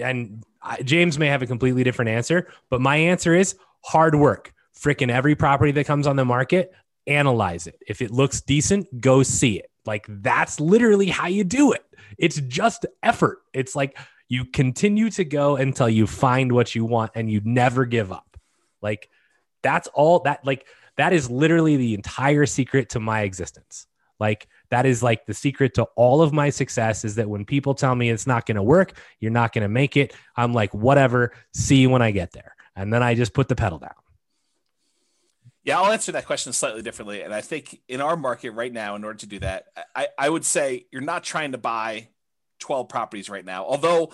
Speaker 3: And James may have a completely different answer, but my answer is hard work. Freaking every property that comes on the market, analyze it. If it looks decent, go see it. Like that's literally how you do it. It's just effort. It's like you continue to go until you find what you want and you never give up. Like that's all that like that is literally the entire secret to my existence. Like that is like the secret to all of my success is that when people tell me it's not going to work, you're not going to make it, I'm like whatever, see you when I get there. And then I just put the pedal down.
Speaker 2: Yeah, I'll answer that question slightly differently. And I think in our market right now, in order to do that, I, I would say you're not trying to buy 12 properties right now. Although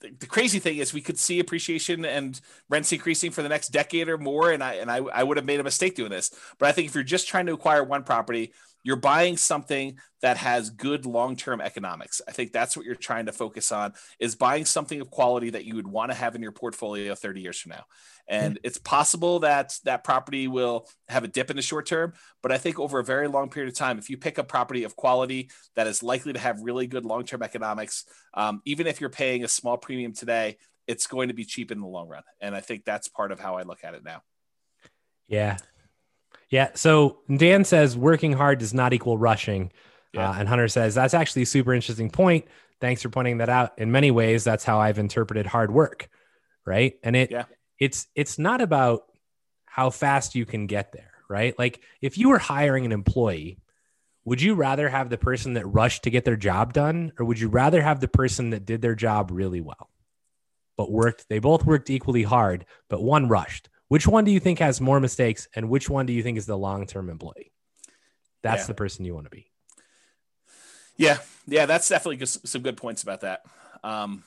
Speaker 2: the, crazy thing is we could see appreciation and rents increasing for the next decade or more. And I and I, I would have made a mistake doing this. But I think if you're just trying to acquire one property, you're buying something that has good long-term economics. I think that's what you're trying to focus on is buying something of quality that you would want to have in your portfolio 30 years from now. And it's possible that that property will have a dip in the short term, but I think over a very long period of time, if you pick a property of quality that is likely to have really good long term economics, um, even if you're paying a small premium today, it's going to be cheap in the long run. And I think that's part of how I look at it now.
Speaker 3: Yeah. Yeah. So Dan says working hard does not equal rushing. Yeah. Uh, and Hunter says that's actually a super interesting point. Thanks for pointing that out. In many ways, that's how I've interpreted hard work. Right. And it, yeah it's it's not about how fast you can get there, right? Like if you were hiring an employee, would you rather have the person that rushed to get their job done or would you rather have the person that did their job really well? But worked they both worked equally hard, but one rushed. Which one do you think has more mistakes and which one do you think is the long-term employee? That's yeah. the person you want to be.
Speaker 2: Yeah. Yeah, that's definitely some good points about that. Um,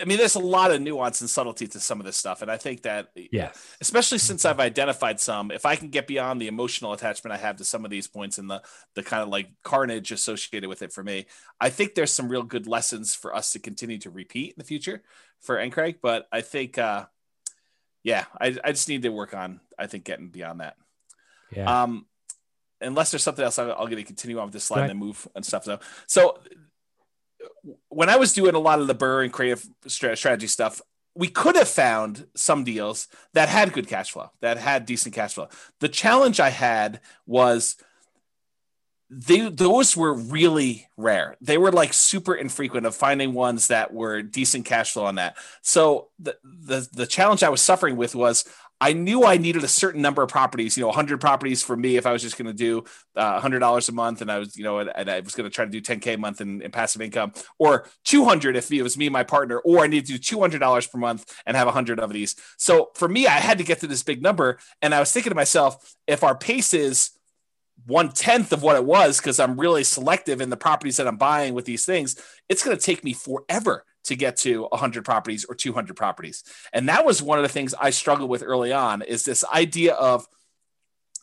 Speaker 2: I mean, there's a lot of nuance and subtlety to some of this stuff, and I think that,
Speaker 3: yeah,
Speaker 2: especially since I've identified some, if I can get beyond the emotional attachment I have to some of these points and the the kind of like carnage associated with it for me, I think there's some real good lessons for us to continue to repeat in the future for Encraig. But I think, uh, yeah, I, I just need to work on, I think, getting beyond that.
Speaker 3: Yeah.
Speaker 2: Um, unless there's something else, I'll, I'll get to continue on with this slide and then move and stuff. So, so when I was doing a lot of the BRRRR and creative strategy stuff, we could have found some deals that had good cash flow, that had decent cash flow. The challenge I had was they those were really rare. They were like super infrequent of finding ones that were decent cash flow on that. So the the the challenge I was suffering with was I knew I needed a certain number of properties, you know, 100 properties for me if I was just going to do uh, $100 a month and I was, you know, and, and I was going to try to do 10K a month in, in, passive income or 200 if it was me and my partner, or I need to do $200 per month and have 100 of these. So for me, I had to get to this big number. And I was thinking to myself, if our pace is one tenth of what it was, because I'm really selective in the properties that I'm buying with these things, it's going to take me forever to get to 100 properties or 200 properties. And that was one of the things I struggled with early on is this idea of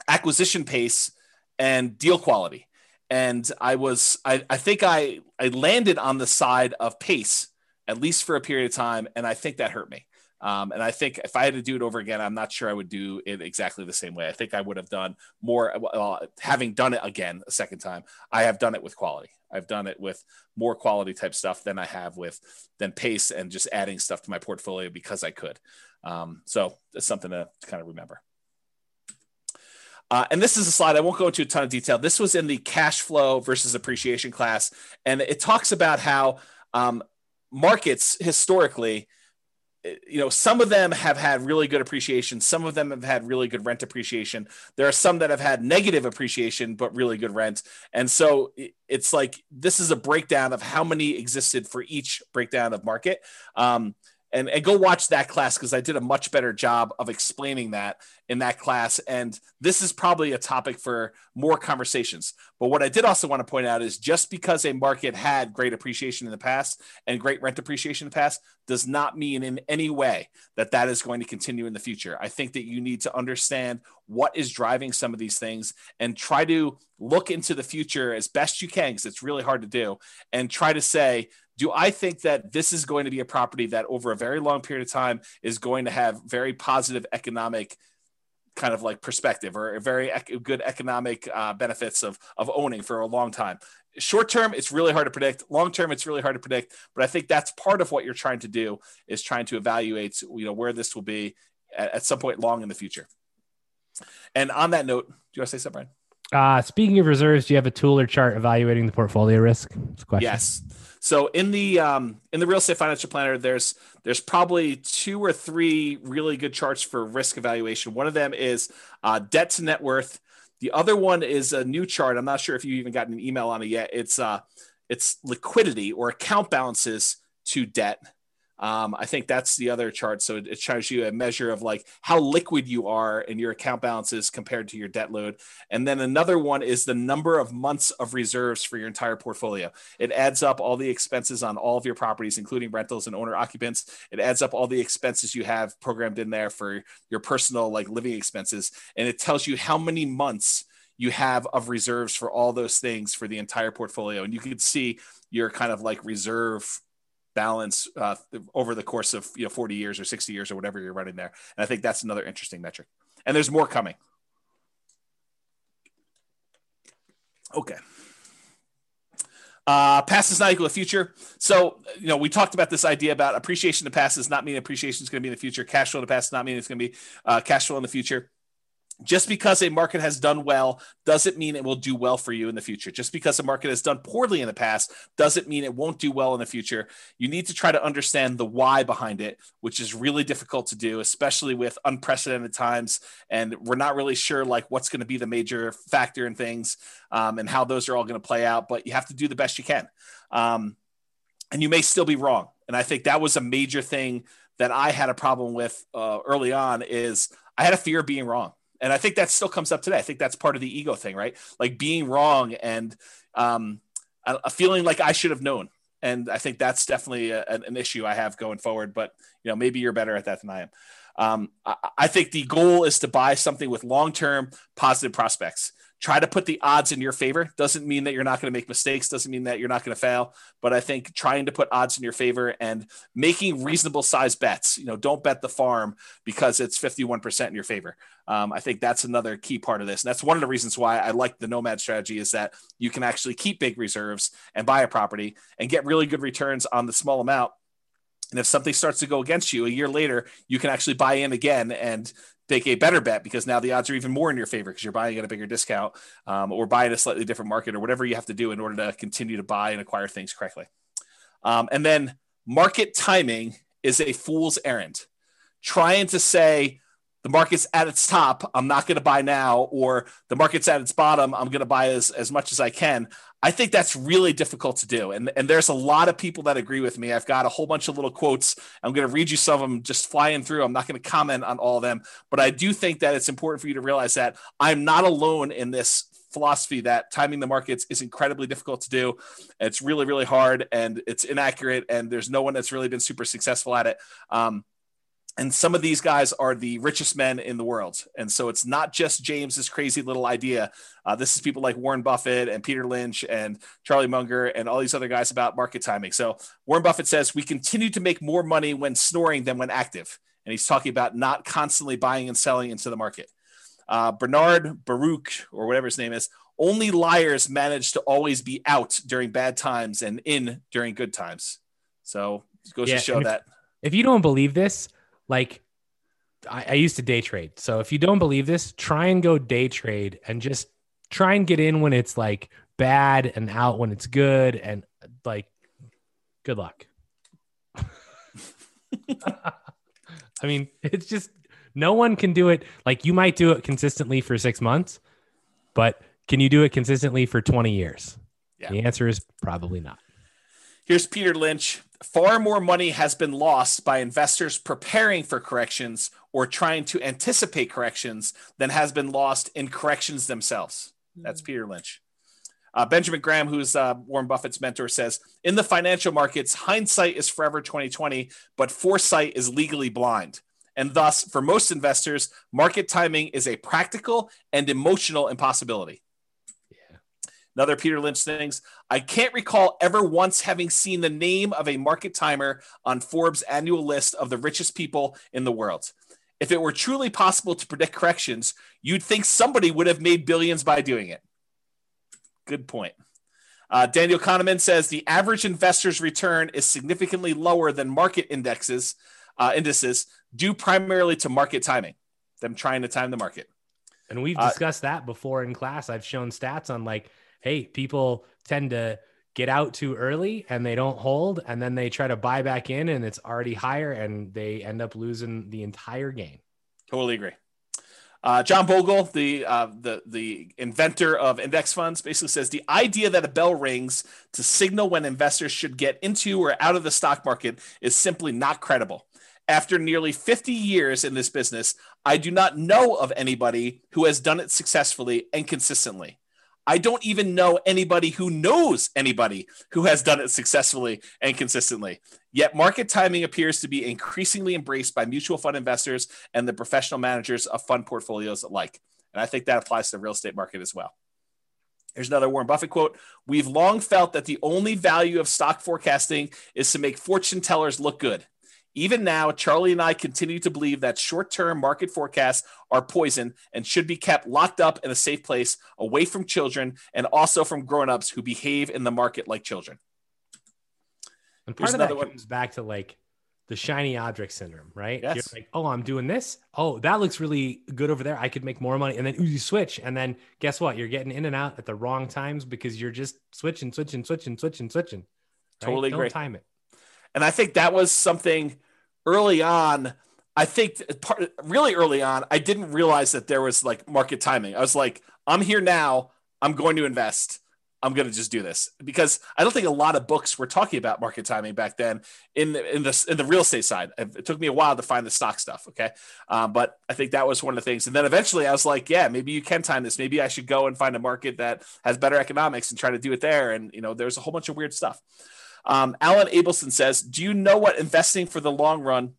Speaker 2: acquisition pace and deal quality. And I was, I, I think I, I landed on the side of pace, at least for a period of time. And I think that hurt me. Um, and I think if I had to do it over again, I'm not sure I would do it exactly the same way. I think I would have done more, having done it again a second time, I have done it with quality. I've done it with more quality type stuff than I have with than pace and just adding stuff to my portfolio because I could. Um, so it's something to, to kind of remember. Uh, and this is a slide I won't go into a ton of detail. This was in the cash flow versus appreciation class, and it talks about how um, markets historically you know, some of them have had really good appreciation. Some of them have had really good rent appreciation. There are some that have had negative appreciation, but really good rent. And so it's like this is a breakdown of how many existed for each breakdown of market. Um, and, and go watch that class because I did a much better job of explaining that in that class. And this is probably a topic for more conversations. But what I did also want to point out is just because a market had great appreciation in the past and great rent appreciation in the past does not mean in any way that that is going to continue in the future. I think that you need to understand what is driving some of these things and try to look into the future as best you can because it's really hard to do and try to say Do I think that this is going to be a property that over a very long period of time is going to have very positive economic kind of like perspective or very ec- good economic uh, benefits of of owning for a long time? Short term, it's really hard to predict. Long term, it's really hard to predict. But I think that's part of what you're trying to do is trying to evaluate, you know, where this will be at, at some point long in the future. And on that note, do you want to say something, Brian?
Speaker 3: Uh, speaking of reserves, do you have a tool or chart evaluating the portfolio risk?
Speaker 2: Yes. So in the um, in the real estate financial planner, there's there's probably two or three really good charts for risk evaluation. One of them is uh, debt to net worth. The other one is a new chart. I'm not sure if you even got an email on it yet. It's uh, it's liquidity or account balances to debt. Um, I think that's the other chart. So it, shows you a measure of like how liquid you are in your account balances compared to your debt load. And then another one is the number of months of reserves for your entire portfolio. It adds up all the expenses on all of your properties, including rentals and owner occupants. It adds up all the expenses you have programmed in there for your personal like living expenses. And it tells you how many months you have of reserves for all those things for the entire portfolio. And you can see your kind of like reserve balance uh, over the course of you know 40 years or 60 years or whatever you're running there. And I think that's another interesting metric. And there's more coming. Okay. Uh, past is not equal to future. So, you know, we talked about this idea about appreciation to past does not mean appreciation is going to be in the future. Cash flow to past does not mean it's going to be uh, cash flow in the future just because a market has done well doesn't mean it will do well for you in the future. Just because a market has done poorly in the past doesn't mean it won't do well in the future. You need to try to understand the why behind it, which is really difficult to do, especially with unprecedented times. And we're not really sure like what's going to be the major factor in things um, and how those are all going to play out. But you have to do the best you can, um, and you may still be wrong. And I think that was a major thing that I had a problem with uh, early on. Is I had a fear of being wrong and I think that still comes up today. I think that's part of the ego thing, right? Like being wrong and um, a, feeling like I should have known. And I think that's definitely a, an issue I have going forward. But you know, maybe you're better at that than I am. Um, I, I think the goal is to buy something with long-term positive prospects try to put the odds in your favor. Doesn't mean that you're not going to make mistakes, doesn't mean that you're not going to fail, but I think trying to put odds in your favor and making reasonable size bets, you know, don't bet the farm because it's 51% in your favor. Um, I think that's another key part of this. And that's one of the reasons why I like the nomad strategy is that you can actually keep big reserves and buy a property and get really good returns on the small amount and if something starts to go against you a year later, you can actually buy in again and take a better bet because now the odds are even more in your favor because you're buying at a bigger discount um, or buying a slightly different market or whatever you have to do in order to continue to buy and acquire things correctly. Um, and then market timing is a fool's errand. Trying to say the market's at its top, I'm not going to buy now, or the market's at its bottom, I'm going to buy as, as much as I can. I think that's really difficult to do. And, and there's a lot of people that agree with me. I've got a whole bunch of little quotes. I'm going to read you some of them just flying through. I'm not going to comment on all of them, but I do think that it's important for you to realize that I'm not alone in this philosophy that timing the markets is incredibly difficult to do. It's really, really hard and it's inaccurate. And there's no one that's really been super successful at it. Um, and some of these guys are the richest men in the world. And so it's not just james's crazy little idea. Uh, this is people like warren buffett and peter lynch and charlie munger and all these other guys about market timing. So warren buffett says we continue to make more money when snoring than when active. And he's talking about not constantly buying and selling into the market. Uh, bernard baruch or whatever his name is only liars manage to always be out during bad times and in during good times. So it goes yeah, to show
Speaker 3: if,
Speaker 2: that.
Speaker 3: if you don't believe this like I, I used to day trade. So if you don't believe this, try and go day trade and just try and get in when it's like bad and out when it's good and like good luck. <laughs> I mean, it's just no one can do it. Like you might do it consistently for six months, but can you do it consistently for 20 years? Yeah. The answer is probably not.
Speaker 2: Here's Peter Lynch far more money has been lost by investors preparing for corrections or trying to anticipate corrections than has been lost in corrections themselves. That's hmm. Peter Lynch. Uh, Benjamin Graham, who's uh, Warren Buffett's mentor, says in the financial markets, hindsight is forever 2020, but foresight is legally blind. And thus, for most investors, market timing is a practical and emotional impossibility. Another Peter Lynch things. I can't recall ever once having seen the name of a market timer on Forbes' annual list of the richest people in the world. If it were truly possible to predict corrections, you'd think somebody would have made billions by doing it. Good point. Uh, Daniel Kahneman says the average investor's return is significantly lower than market indexes uh, indices due primarily to market timing, them trying to time the market.
Speaker 3: And we've uh, discussed uh, that before in class. I've shown stats on like, hey, people tend to get out too early and they don't hold, and then they try to buy back in, and it's already higher, and they end up losing the entire game.
Speaker 2: Totally agree. Uh, John Bogle, the uh, the the inventor of index funds, basically says the idea that a bell rings to signal when investors should get into or out of the stock market is simply not credible. After nearly 50 years in this business, I do not know of anybody who has done it successfully and consistently. I don't even know anybody who knows anybody who has done it successfully and consistently. Yet market timing appears to be increasingly embraced by mutual fund investors and the professional managers of fund portfolios alike. And I think that applies to the real estate market as well. Here's another Warren Buffett quote. We've long felt that the only value of stock forecasting is to make fortune tellers look good. Even now, Charlie and I continue to believe that short term market forecasts are poison and should be kept locked up in a safe place away from children and also from grown ups who behave in the market like children.
Speaker 3: And part Here's of that one. comes back to like the shiny object syndrome, right?
Speaker 2: Yes.
Speaker 3: You're like, oh, I'm doing this. Oh, that looks really good over there. I could make more money. And then ooh, you switch. And then guess what? You're getting in and out at the wrong times because you're just switching, switching, switching, switching, switching.
Speaker 2: Right? Totally
Speaker 3: Don't
Speaker 2: great.
Speaker 3: time it.
Speaker 2: And I think that was something early on. I think part, really early on, I didn't realize that there was like market timing. I was like, I'm here now. I'm going to invest. I'm going to just do this because I don't think a lot of books were talking about market timing back then in the, in the in the real estate side. It took me a while to find the stock stuff. Okay, um, but I think that was one of the things. And then eventually, I was like, yeah, maybe you can time this. Maybe I should go and find a market that has better economics and try to do it there. And you know, there's a whole bunch of weird stuff. Um, Alan Abelson says, "Do you know what investing for the long run?"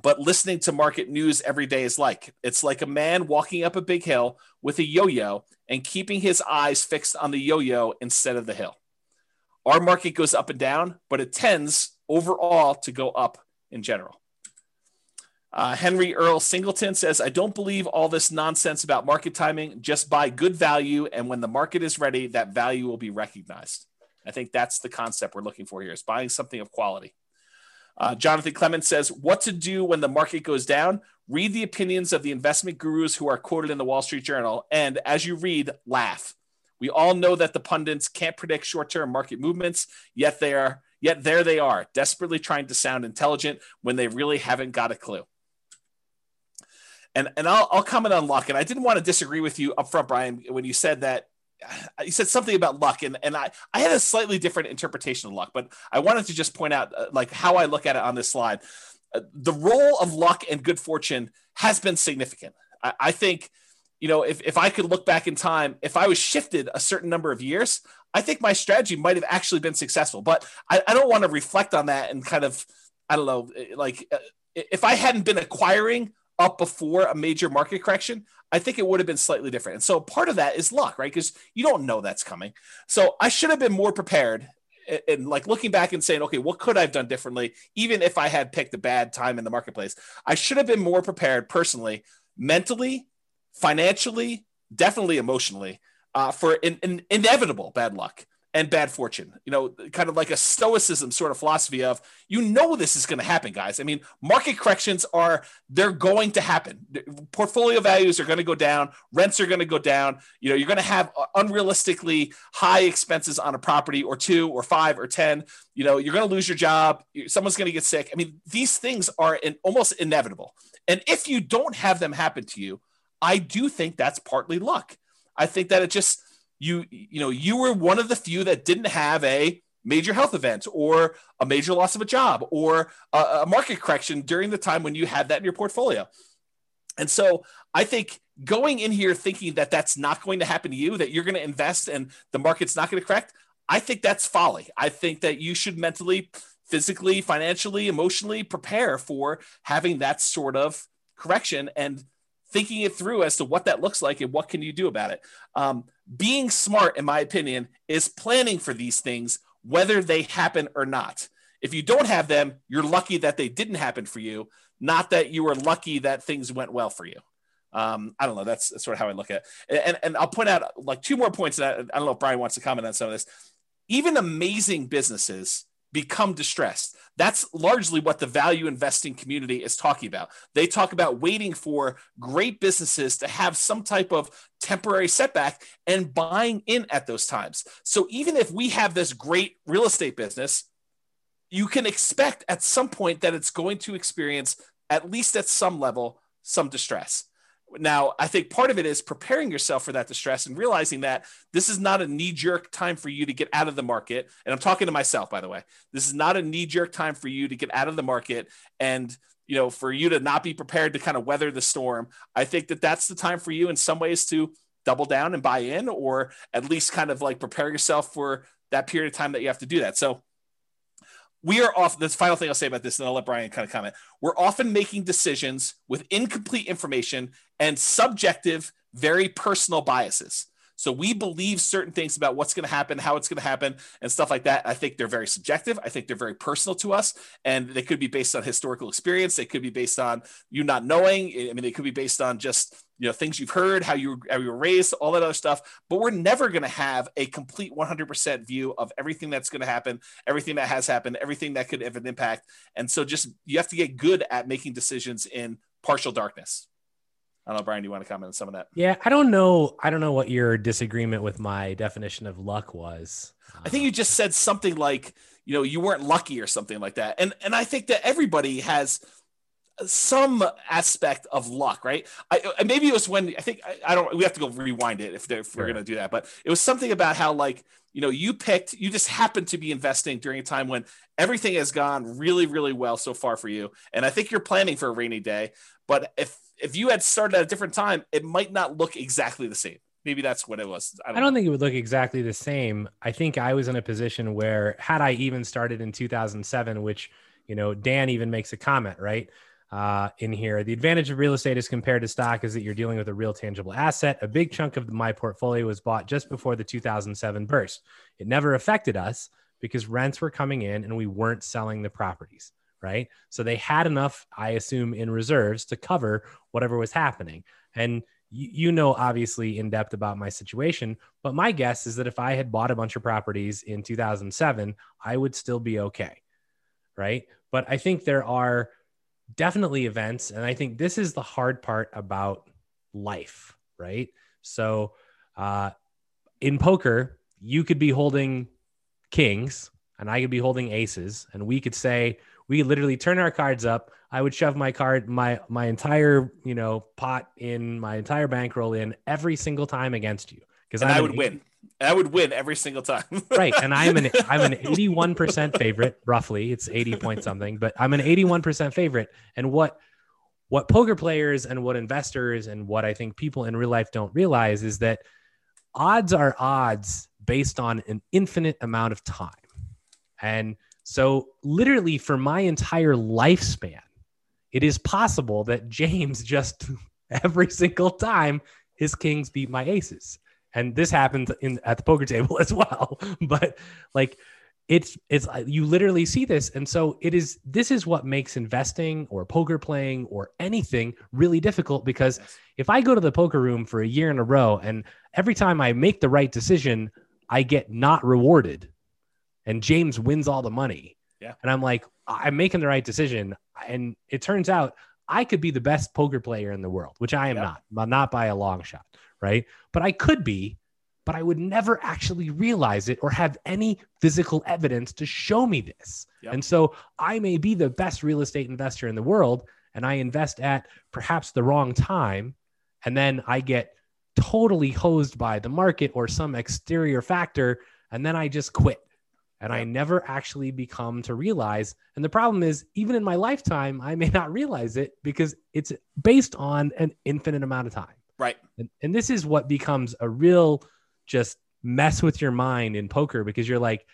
Speaker 2: But listening to market news every day is like it's like a man walking up a big hill with a yo yo and keeping his eyes fixed on the yo yo instead of the hill. Our market goes up and down, but it tends overall to go up in general. Uh, Henry Earl Singleton says, I don't believe all this nonsense about market timing. Just buy good value. And when the market is ready, that value will be recognized. I think that's the concept we're looking for here is buying something of quality. Uh, Jonathan Clements says, What to do when the market goes down? Read the opinions of the investment gurus who are quoted in the Wall Street Journal. And as you read, laugh. We all know that the pundits can't predict short term market movements, yet they are. Yet there they are, desperately trying to sound intelligent when they really haven't got a clue. And, and I'll, I'll comment on. And I didn't want to disagree with you up front, Brian, when you said that <sighs> you said something about luck and, and I, I had a slightly different interpretation of luck but i wanted to just point out uh, like how i look at it on this slide. Uh, the role of luck and good fortune has been significant. I, I, think you know if, if i could look back in time if i was shifted a certain number of years i think my strategy might have actually been successful. But i, I don't want to reflect on that and kind of i don't know like uh, if i hadn't been acquiring up before a major market correction, I think it would have been slightly different. And so part of that is luck, right? Because you don't know that's coming. So I should have been more prepared and like looking back and saying, okay, what could I have done differently? Even if I had picked a bad time in the marketplace, I should have been more prepared personally, mentally, financially, definitely emotionally, uh, for an, an inevitable bad luck and bad fortune. You know, kind of like a stoicism sort of philosophy of you know this is going to happen, guys. I mean, market corrections are they're going to happen. Portfolio values are going to go down, rents are going to go down. You know, you're going to have uh, unrealistically high expenses on a property or two or five or ten. You know, you're going to lose your job. Someone's going to get sick. I mean, these things are almost inevitable. And if you don't have them happen to you, I do think that's partly luck. I think that it just you you know you were one of the few that didn't have a major health event or a major loss of a job or a, a market correction during the time when you had that in your portfolio. And so I think going in here thinking that that's not going to happen to you, that you're going to invest and the market's not going to correct, I think that's folly. I think that you should mentally, physically, financially, emotionally prepare for having that sort of correction and thinking it through as to what that looks like and what can you do about it. Um, being smart, in my opinion, is planning for these things, whether they happen or not. If you don't have them, you're lucky that they didn't happen for you, not that you were lucky that things went well for you. Um, I don't know. That's, sort of how I look at it. And, and I'll point out like two more points. That I, I don't know if Brian wants to comment on some of this. Even amazing businesses become distressed. That's largely what the value investing community is talking about. They talk about waiting for great businesses to have some type of temporary setback and buying in at those times. So even if we have this great real estate business, you can expect at some point that it's going to experience, at least at some level, some distress. Now, I think part of it is preparing yourself for that distress and realizing that this is not a knee jerk time for you to get out of the market. And I'm talking to myself, by the way. This is not a knee jerk time for you to get out of the market and you know for you to not be prepared to kind of weather the storm. I think that that's the time for you in some ways to double down and buy in, or at least kind of like prepare yourself for that period of time that you have to do that. So we are off. The final thing I'll say about this, and I'll let Brian kind of comment. We're often making decisions with incomplete information and subjective, very personal biases. So we believe certain things about what's going to happen, how it's going to happen, and stuff like that. I think they're very subjective. I think they're very personal to us, and they could be based on historical experience. They could be based on you not knowing. I mean, they could be based on just you know things you've heard how you, how you were raised all that other stuff but we're never going to have a complete 100% view of everything that's going to happen everything that has happened everything that could have an impact and so just you have to get good at making decisions in partial darkness I don't know, Brian. Do you want to comment on some of that?
Speaker 3: Yeah, I don't know. I don't know what your disagreement with my definition of luck was.
Speaker 2: I think you just said something like, you know, you weren't lucky or something like that. And and I think that everybody has some aspect of luck, right? I, uh, maybe it was when I think I, I don't. We have to go rewind it if, if we're going to do that. But it was something about how like you know you picked, you just happened to be investing during a time when everything has gone really, really well so far for you, and I think you're planning for a rainy day. But if if you had started at a different time, it might not look exactly the same. Maybe that's what it was.
Speaker 3: I don't, I don't think it would look exactly the same. I think I was in a position where had I even started in 2007, which you know Dan even makes a comment right uh, in here. The advantage of real estate as compared to stock is that you're dealing with a real tangible asset. A big chunk of my portfolio was bought just before the 2007 burst. It never affected us because rents were coming in and we weren't selling the properties, right? So they had enough, I assume, in reserves to cover whatever was happening. And you know, obviously, in depth about my situation, but my guess is that if I had bought a bunch of properties in 2007, I would still be okay, right? But I think there are definitely events. And I think this is the hard part about life, right? So uh, in poker, you could be holding kings and I could be holding aces, and we could say, we literally turn our cards up. I would shove my card, my my entire you know pot in, my entire bankroll in every single time against you
Speaker 2: because I would win. I would win every single time. <laughs>
Speaker 3: right. And I'm an I'm an 81% favorite, roughly. It's 80 point something, but I'm an 81% favorite. And what what poker players and what investors and what I think people in real life don't realize is that odds are odds based on an infinite amount of time. And so literally for my entire lifespan, it is possible that James just <laughs> every single time his kings beat my aces and this happened in at the poker table <laughs> as well. But like it's it's uh, you literally see this. And so it is this is what makes investing or poker playing or anything really difficult because if i go to the poker room for a year in a row and every time i make the right decision i get not rewarded. And james wins all the money.
Speaker 2: Yeah.
Speaker 3: And i'm like i'm making the right decision. And it turns out i could be the best poker player in the world which i am not not by a long shot right? But I could be, but I would never actually realize it or have any physical evidence to show me this. Yep. And so I may be the best real estate investor in the world and I invest at perhaps the wrong time. And then I get totally hosed by the market or some exterior factor. And then I just quit. And I never actually become to realize. And the problem is, even in my lifetime, I may not realize it because it's based on an infinite amount of time.
Speaker 2: Right.
Speaker 3: And, and this is what becomes a real just mess with your mind in poker because you're like,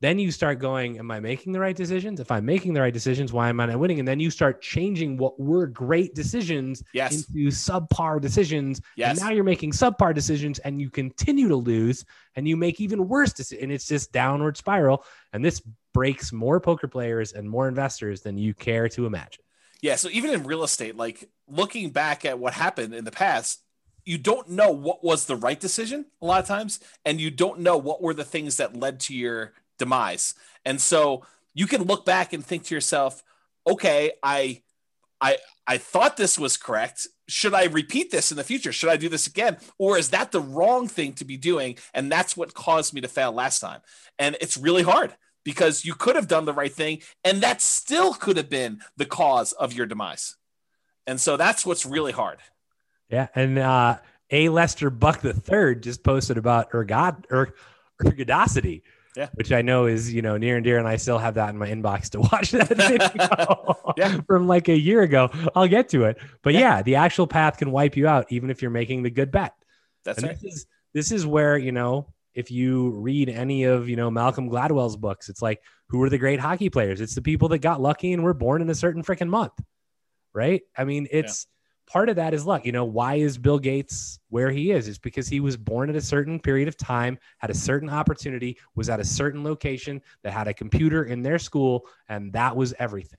Speaker 3: then you start going, Am I making the right decisions? If I'm making the right decisions, why am I not winning? And then you start changing what were great decisions
Speaker 2: yes.
Speaker 3: into subpar decisions.
Speaker 2: Yes.
Speaker 3: And now you're making subpar decisions and you continue to lose and you make even worse decisions. And it's just downward spiral. And this breaks more poker players and more investors than you care to imagine.
Speaker 2: Yeah. So even in real estate, like looking back at what happened in the past, you don't know what was the right decision a lot of times, and you don't know what were the things that led to your demise. And so you can look back and think to yourself, okay, I I I thought this was correct. Should I repeat this in the future? Should I do this again? Or is that the wrong thing to be doing? And that's what caused me to fail last time. And it's really hard because you could have done the right thing and that still could have been the cause of your demise. And so that's what's really hard.
Speaker 3: Yeah. And uh A Lester Buck the third just posted about ergot er, ergodicity
Speaker 2: yeah.
Speaker 3: which I know is you know near and dear, and I still have that in my inbox to watch that video <laughs>
Speaker 2: yeah. <laughs>
Speaker 3: from like a year ago. I'll get to it, but yeah. yeah. the actual path can wipe you out, even if you're making the good bet.
Speaker 2: That's
Speaker 3: and
Speaker 2: right.
Speaker 3: This is, this is where you know if you read any of you know Malcolm Gladwell's books, it's like who are the great hockey players? It's the people that got lucky and were born in a certain freaking month, right? I mean, it's. Yeah part of that is luck. You know, why is Bill Gates where he is? It's because he was born at a certain period of time, had a certain opportunity, was at a certain location that had a computer in their school, and that was everything.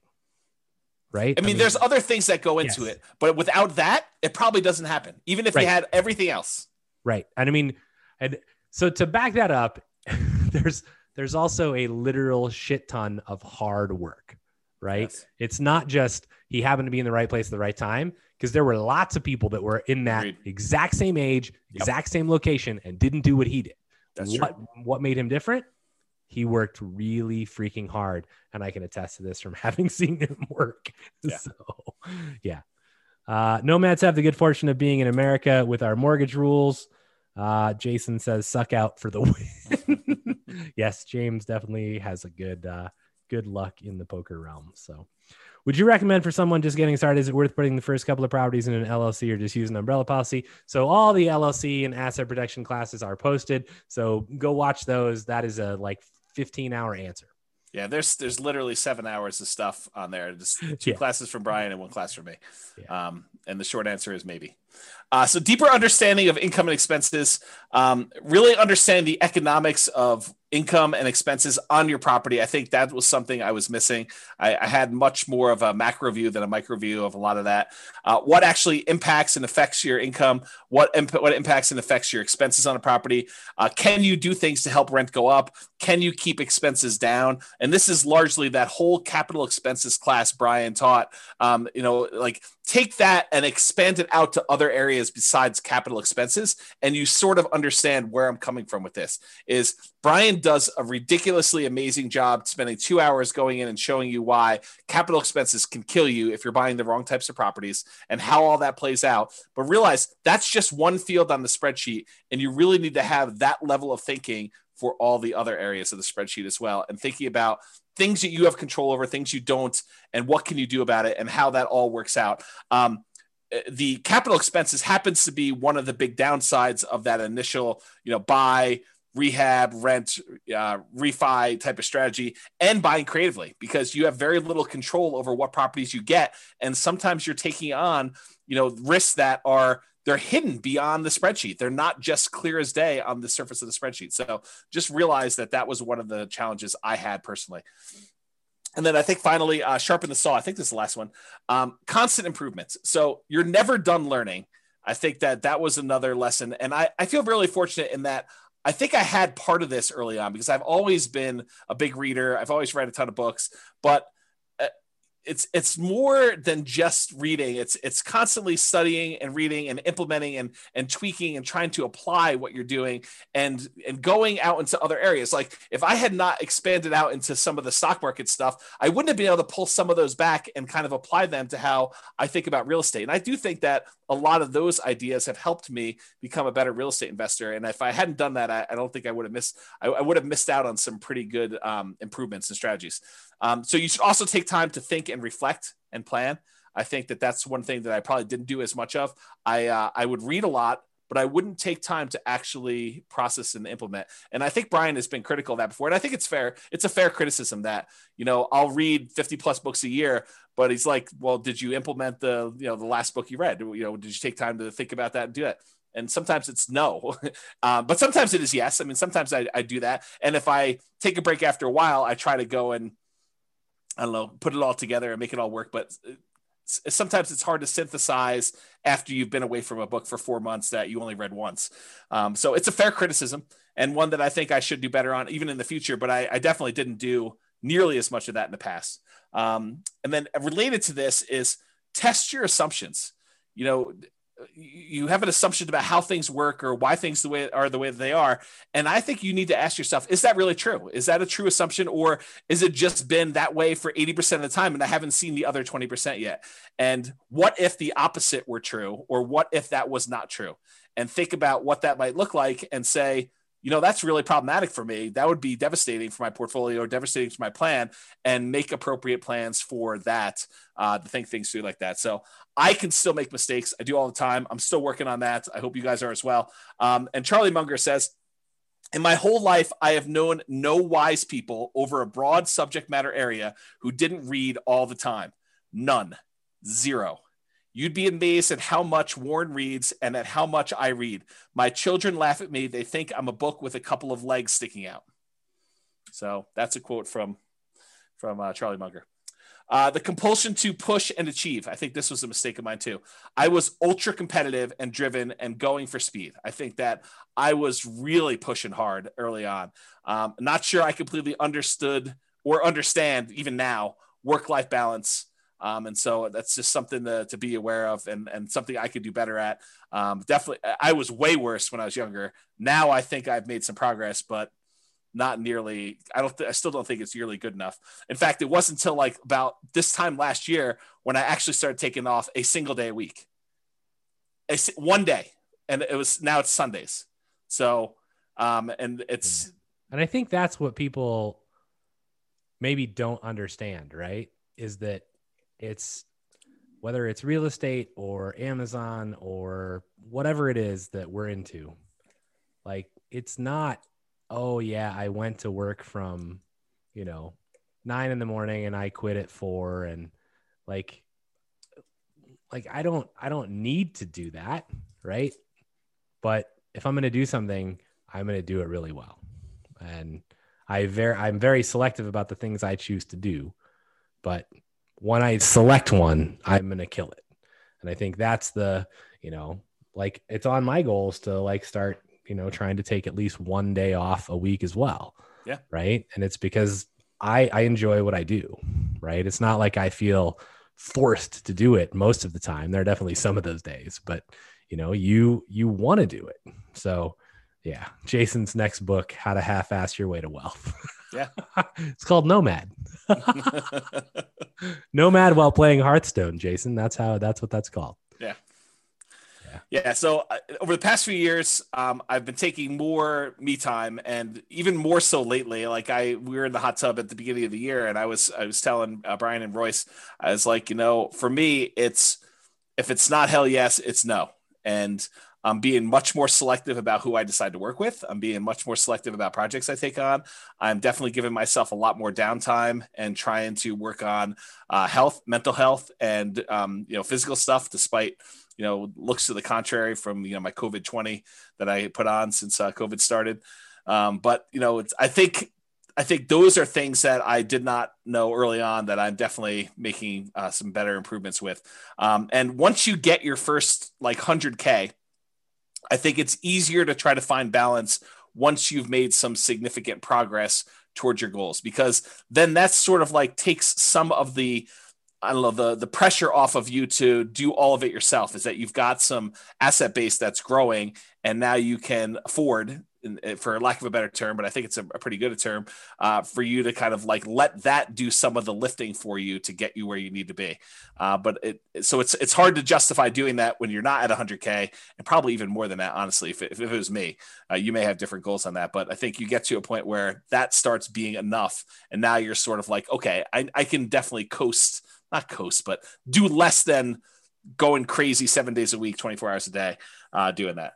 Speaker 3: Right.
Speaker 2: I mean, I mean there's other things that go into yes. it, but without that, it probably doesn't happen, even if right. you had everything else.
Speaker 3: Right. And I mean, and so to back that up, <laughs> there's there's also a literal shit ton of hard work. Right. Yes. It's not just he happened to be in the right place at the right time because there were lots of people that were in that Agreed. exact same age, yep. exact same location, and didn't do what he did.
Speaker 2: That's
Speaker 3: what,
Speaker 2: true.
Speaker 3: What made him different? He worked really freaking hard, and I can attest to this from <laughs> having seen him work. <laughs>
Speaker 2: Yeah.
Speaker 3: So, yeah. Uh, nomads have the good fortune of being in America with our mortgage rules. Uh, Jason says, "Suck out for the win." <laughs> yes, James definitely has a good, uh, good luck in the poker realm. So, would you recommend for someone just getting started? Is it worth putting the first couple of properties in an LLC or just use an umbrella policy? So all the LLC and asset protection classes are posted. So go watch those. That is a like 15 hour answer.
Speaker 2: Yeah, there's there's literally seven hours of stuff on there. Just two <laughs> yeah. classes from Brian and one class from me. Yeah. Um, and the short answer is maybe. Uh, so deeper understanding of income and expenses, um, really understand the economics of income and expenses on your property. I think that was something I was missing. I, I had much more of a macro view than a micro view of a lot of that. Uh, what actually impacts and affects your income? What imp- what impacts and affects your expenses on a property? Uh, can you do things to help rent go up? Can you keep expenses down? And this is largely that whole capital expenses class Brian taught. Um, you know, like take that and expand it out to other areas besides capital expenses, and you sort of understand where I'm coming from with this. Is Brian does a ridiculously amazing job spending two hours going in and showing you why capital expenses can kill you if you're buying the wrong types of properties and how all that plays out. But realize that's just one field on the spreadsheet, and you really need to have that level of thinking for all the other areas of the spreadsheet as well, and thinking about things that you have control over, things you don't, and what can you do about it, and how that all works out. Um, the capital expenses happens to be one of the big downsides of that initial, you know, buy rehab, rent, uh, refi type of strategy, and buying creatively because you have very little control over what properties you get, and sometimes you're taking on you know risks that are they're hidden beyond the spreadsheet. They're not just clear as day on the surface of the spreadsheet. So just realize that that was one of the challenges I had personally. And then I think finally, uh, sharpen the saw. I think this is the last one. Um, constant improvements. So you're never done learning. I think that that was another lesson. And I, I feel really fortunate in that I think I had part of this early on because I've always been a big reader. I've always read a ton of books, but it's it's more than just reading. It's it's constantly studying and reading and implementing and and tweaking and trying to apply what you're doing and and going out into other areas. Like if i had not expanded out into some of the stock market stuff i wouldn't have been able to pull some of those back and kind of apply them to how i think about real estate. And i do think that a lot of those ideas have helped me become a better real estate investor. And if i hadn't done that i, I don't think i would have missed I, I, would have missed out on some pretty good um, improvements and strategies um, so you should also take time to think and reflect and plan. I think that that's one thing that I probably didn't do as much of. I uh, I would read a lot, but I wouldn't take time to actually process and implement. And I think Brian has been critical of that before. And I think it's fair. It's a fair criticism that, you know, I'll read 50 plus books a year, but he's like, well, did you implement the, you know, the last book you read? You know, did you take time to think about that and do it? and sometimes it's no um, <laughs> but sometimes it is yes i mean sometimes I, I do that and if i take a break after a while i try to go and i don't know put it all together and make it all work but sometimes it's hard to synthesize after you've been away from a book for four months that you only read once. Um, so it's a fair criticism and one that I think I should do better on even in the future, but I, I definitely didn't do nearly as much of that in the past. Um, and then related to this is test your assumptions. You know, you have an assumption about how things work or why things the way are the way they are. And i think you need to ask yourself is that really true? Is that a true assumption or is it just been that way for 80% of the time and i haven't seen the other 20% yet? And what if the opposite were true or what if that was not true? And think about what that might look like and say you know, that's really problematic for me. That would be devastating for my portfolio, devastating for my plan, and make appropriate plans for that uh, to think things through like that. So I can still make mistakes. I do all the time. I'm still working on that. I hope you guys are as well. Um, and Charlie Munger says, in my whole life, I have known no wise people over a broad subject matter area who didn't read all the time. None. Zero. You'd be amazed at how much Warren reads and at how much I read. My children laugh at me. They think I'm a book with a couple of legs sticking out. So that's a quote from from uh, Charlie Munger. Uh, the compulsion to push and achieve. I think this was a mistake of mine too. I was ultra competitive and driven and going for speed. I think that I was really pushing hard early on. Um, not sure I completely understood or understand even now work life balance um, and so that's just something to, to be aware of and, and something I could do better at. Um, definitely, I was way worse when I was younger. Now I think I've made some progress, but not nearly. I don't. Th- I still don't think it's nearly good enough. In fact, it wasn't until like about this time last year when I actually started taking off a single day a week, a, one day, and it was now it's Sundays. So, um, and it's
Speaker 3: and I think that's what people maybe don't understand, right? Is that it's whether it's real estate or Amazon or whatever it is that we're into. Like it's not, oh yeah, I went to work from, you know, nine in the morning and I quit at four and like like I don't I don't need to do that, right? But if I'm gonna do something, I'm gonna do it really well. And I very I'm very selective about the things I choose to do. But when I select one, I'm going to kill it. And I think that's the, you know, like it's on my goals to like start, you know, trying to take at least one day off a week as well.
Speaker 2: Yeah.
Speaker 3: Right. And it's because I, I enjoy what I do. Right. It's not like I feel forced to do it most of the time. There are definitely some of those days, but you know, you, you want to do it. So yeah, Jason's next book, How to Half Ass Your Way to Wealth. <laughs>
Speaker 2: Yeah. <laughs>
Speaker 3: it's called Nomad. <laughs> Nomad while playing Hearthstone, Jason. That's how that's what that's called.
Speaker 2: Yeah. Yeah. yeah so uh, over the past few years, um, I've been taking more me time, and even more so lately. Like I, we were in the hot tub at the beginning of the year, and I was, I was telling uh, Brian and Royce, I was like, you know, for me, it's if it's not hell yes, it's no, and I'm being much more selective about who I decide to work with. I'm being much more selective about projects I take on. I'm definitely giving myself a lot more downtime and trying to work on uh, health, mental health, and um, you know physical stuff. Despite you know looks to the contrary from you know my COVID twenty that I put on since uh, COVID started. Um, but you know, it's I think I think those are things that I did not know early on that I'm definitely making uh, some better improvements with. Um, and once you get your first like 100K, I think it's easier to try to find balance once you've made some significant progress towards your goals because then that's sort of like takes some of the I don't know the the pressure off of you to do all of it yourself is that you've got some asset base that's growing and now you can afford for lack of a better term, but I think it's a, a pretty good term uh, for you to kind of like let that do some of the lifting for you to get you where you need to be. Uh, but it so it's it's hard to justify doing that when you're not at 100k and probably even more than that. Honestly, if it, if it was me, uh, you may have different goals on that, but I think you get to a point where that starts being enough, and now you're sort of like, okay, I, I can definitely coast, not coast, but do less than going crazy seven days a week, 24 hours a day, uh, doing that.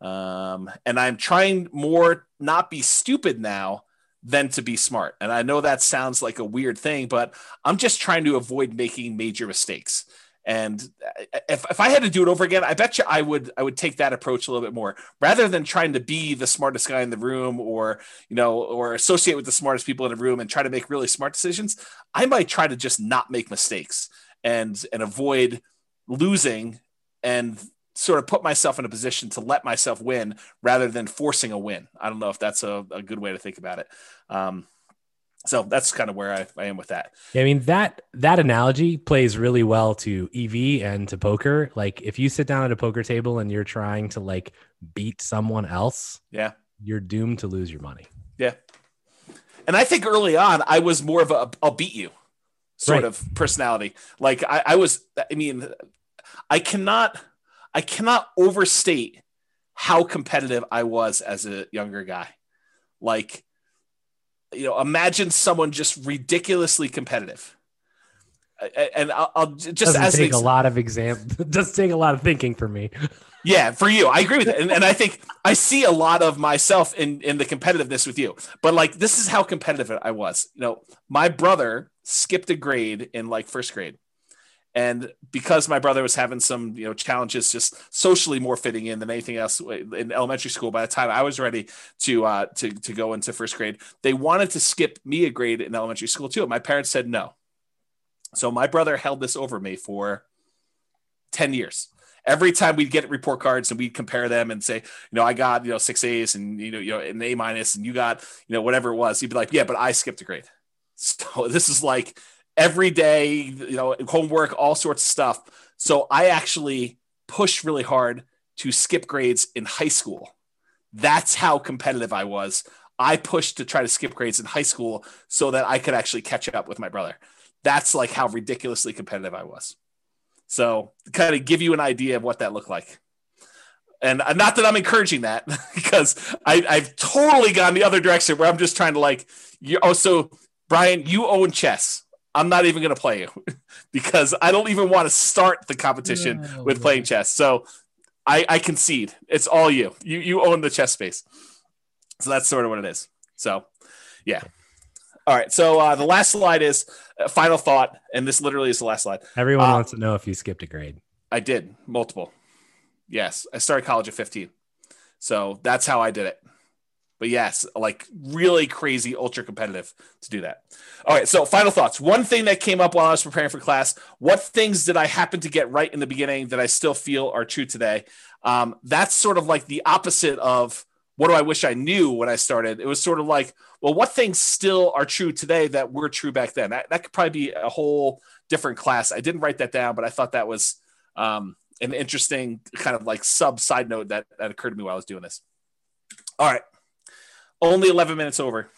Speaker 2: Um, and I'm trying more not be stupid now than to be smart. And I know that sounds like a weird thing, but I'm just trying to avoid making major mistakes. And if, if I had to do it over again, I bet you I would I would take that approach a little bit more rather than trying to be the smartest guy in the room or you know or associate with the smartest people in the room and try to make really smart decisions. I might try to just not make mistakes and and avoid losing and sort of put myself in a position to let myself win rather than forcing a win. I don't know if that's a, a good way to think about it. Um, so that's kind of where I, I, am with that.
Speaker 3: Yeah, I mean that that analogy plays really well to EV and to poker. Like if you sit down at a poker table and you're trying to like beat someone else,
Speaker 2: yeah,
Speaker 3: you're doomed to lose your money.
Speaker 2: Yeah. And I think early on I was more of a I'll beat you sort right. of personality. Like I, I was I mean I cannot I cannot overstate how competitive I was as a younger guy. Like, you know, imagine someone just ridiculously competitive. And I'll, I'll just
Speaker 3: doesn't as take a lot of exam. <laughs> does take a lot of thinking for me. <laughs>
Speaker 2: Yeah, for you, I agree with it, and, and I think I see a lot of myself in in the competitiveness with you. But like, this is how competitive I was. You know, my brother skipped a grade in like first grade and because my brother was having some you know challenges just socially more fitting in than anything else in elementary school by the time i was ready to uh to, to go into first grade they wanted to skip me a grade in elementary school too my parents said no so my brother held this over me for 10 years every time we'd get report cards and we'd compare them and say, you know, I got, you know, six A's and, you know, you know, an A minus and you got, you know, whatever it was. He'd be like, yeah, but I skipped a grade. So <laughs> this is like every day, you know, homework, all sorts of stuff. So I actually pushed really hard to skip grades in high school. That's how competitive I was. I pushed to try to skip grades in high school so that I could actually catch up with my brother. That's like how ridiculously competitive I was. So, kind of give you an idea of what that looked like. And uh, not that I'm encouraging that <laughs> because I, have totally gone the other direction where I'm just trying to like, you, oh, so Brian, you own chess. I'm not even going to play you <laughs> because I don't even want to start the competition no, with playing chess. So I, I concede. It's all you. You you own the chess space. So that's sort of what it is. So yeah. All right. So uh, the last slide is uh, final thought, and this literally is the last slide.
Speaker 3: Everyone uh, wants to know if you skipped a grade.
Speaker 2: I did multiple. Yes, I started college at 15. So that's how I did it. But yes, like really crazy, ultra competitive to do that. All right. So, final thoughts. One thing that came up while I was preparing for class what things did I happen to get right in the beginning that I still feel are true today? Um, that's sort of like the opposite of what do I wish I knew when I started? It was sort of like, well, what things still are true today that were true back then? That, that could probably be a whole different class. I didn't write that down, but I thought that was um, an interesting kind of like sub side note that, that occurred to me while I was doing this. All right. Only 11 minutes over.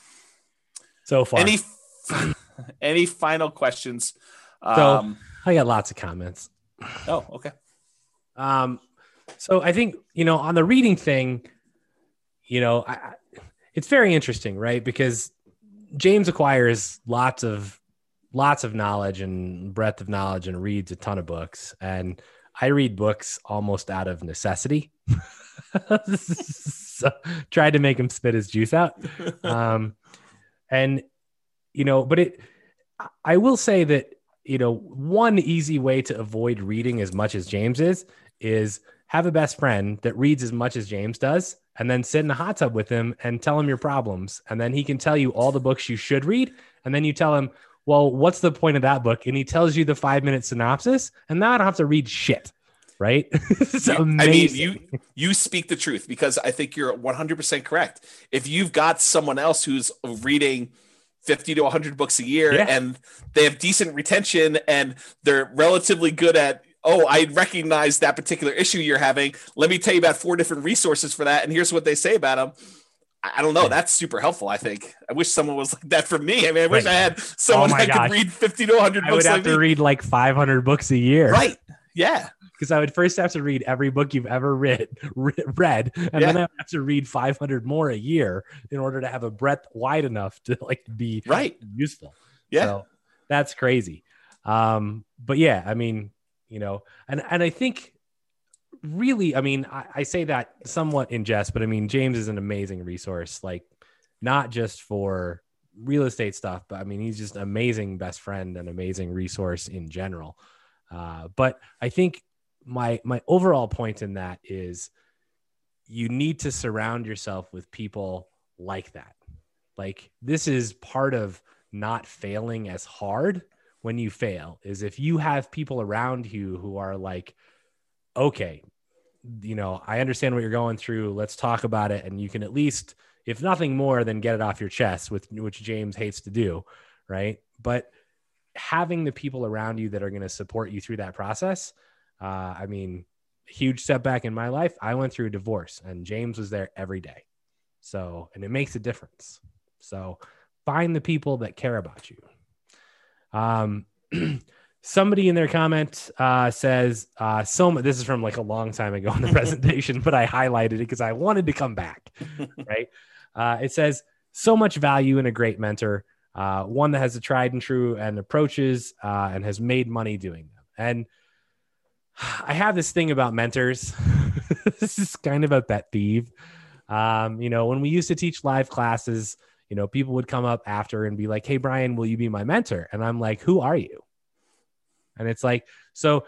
Speaker 3: So far.
Speaker 2: Any <laughs> any final questions?
Speaker 3: So um, I got lots of comments.
Speaker 2: Oh, okay.
Speaker 3: Um, so I think you know on the reading thing, you know, I, it's very interesting, right? Because James acquires lots of lots of knowledge and breadth of knowledge and reads a ton of books, and I read books almost out of necessity. <laughs> <laughs> so tried to make him spit his juice out. <laughs> Um, and you know, but it, I will say that you know, one easy way to avoid reading as much as James is is have a best friend that reads as much as James does, and then sit in a hot tub with him and tell him your problems, and then he can tell you all the books you should read, and then you tell him, well, what's the point of that book? And he tells you the five minute synopsis, and now I don't have to read shit right? <laughs>
Speaker 2: it's amazing. I mean, you you speak the truth because I think you're 100% correct. If you've got someone else who's reading 50 to 100 books a year yeah. and they have decent retention and they're relatively good at oh i recognize that particular issue you're having let me tell you about four different resources for that and here's what they say about them I don't know. That's super helpful. I think. I wish someone was like that for me. I mean, I wish right. I had someone oh that gosh. could read fifty to one hundred.
Speaker 3: I would have like to me. read like five hundred books a year.
Speaker 2: Right. Yeah
Speaker 3: because I would first have to read every book you've ever read, read, and yeah. then I would have to read 500 more a year in order to have a breadth wide enough to like be
Speaker 2: right
Speaker 3: useful.
Speaker 2: Yeah, so
Speaker 3: that's crazy. Um, but yeah, I mean, you know, and and I think really, I mean, I, I say that somewhat in jest, but I mean, James is an amazing resource, like not just for real estate stuff, but I mean, he's just amazing best friend and amazing resource in general. Uh, but I think my my overall point in that is you need to surround yourself with people like that. Like this is part of not failing as hard when you fail is if you have people around you who are like okay you know i understand what you're going through. Let's talk about it. And you can at least if nothing more than get it off your chest with which james hates to do right? But having the people around you that are going to support you through that process uh, i mean huge setback in my life. I went through a divorce and james was there every day. So and it makes a difference. So find the people that care about you. Um <clears throat> somebody in their comment uh, says uh, so much this is from like a long time ago in the <laughs> presentation but i highlighted it because i wanted to come back <laughs> right? Uh, it says so much value in a great mentor uh, one that has a tried and true and approaches uh, and has made money doing them. And i have this thing about mentors <laughs> this is kind of a pet peeve um, you know when we used to teach live classes you know people would come up after and be like hey brian will you be my mentor and i'm like who are you and it's like, so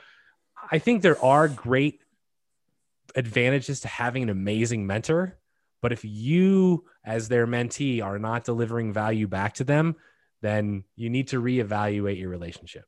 Speaker 3: I think there are great advantages to having an amazing mentor. But if you, as their mentee, are not delivering value back to them, then you need to reevaluate your relationship.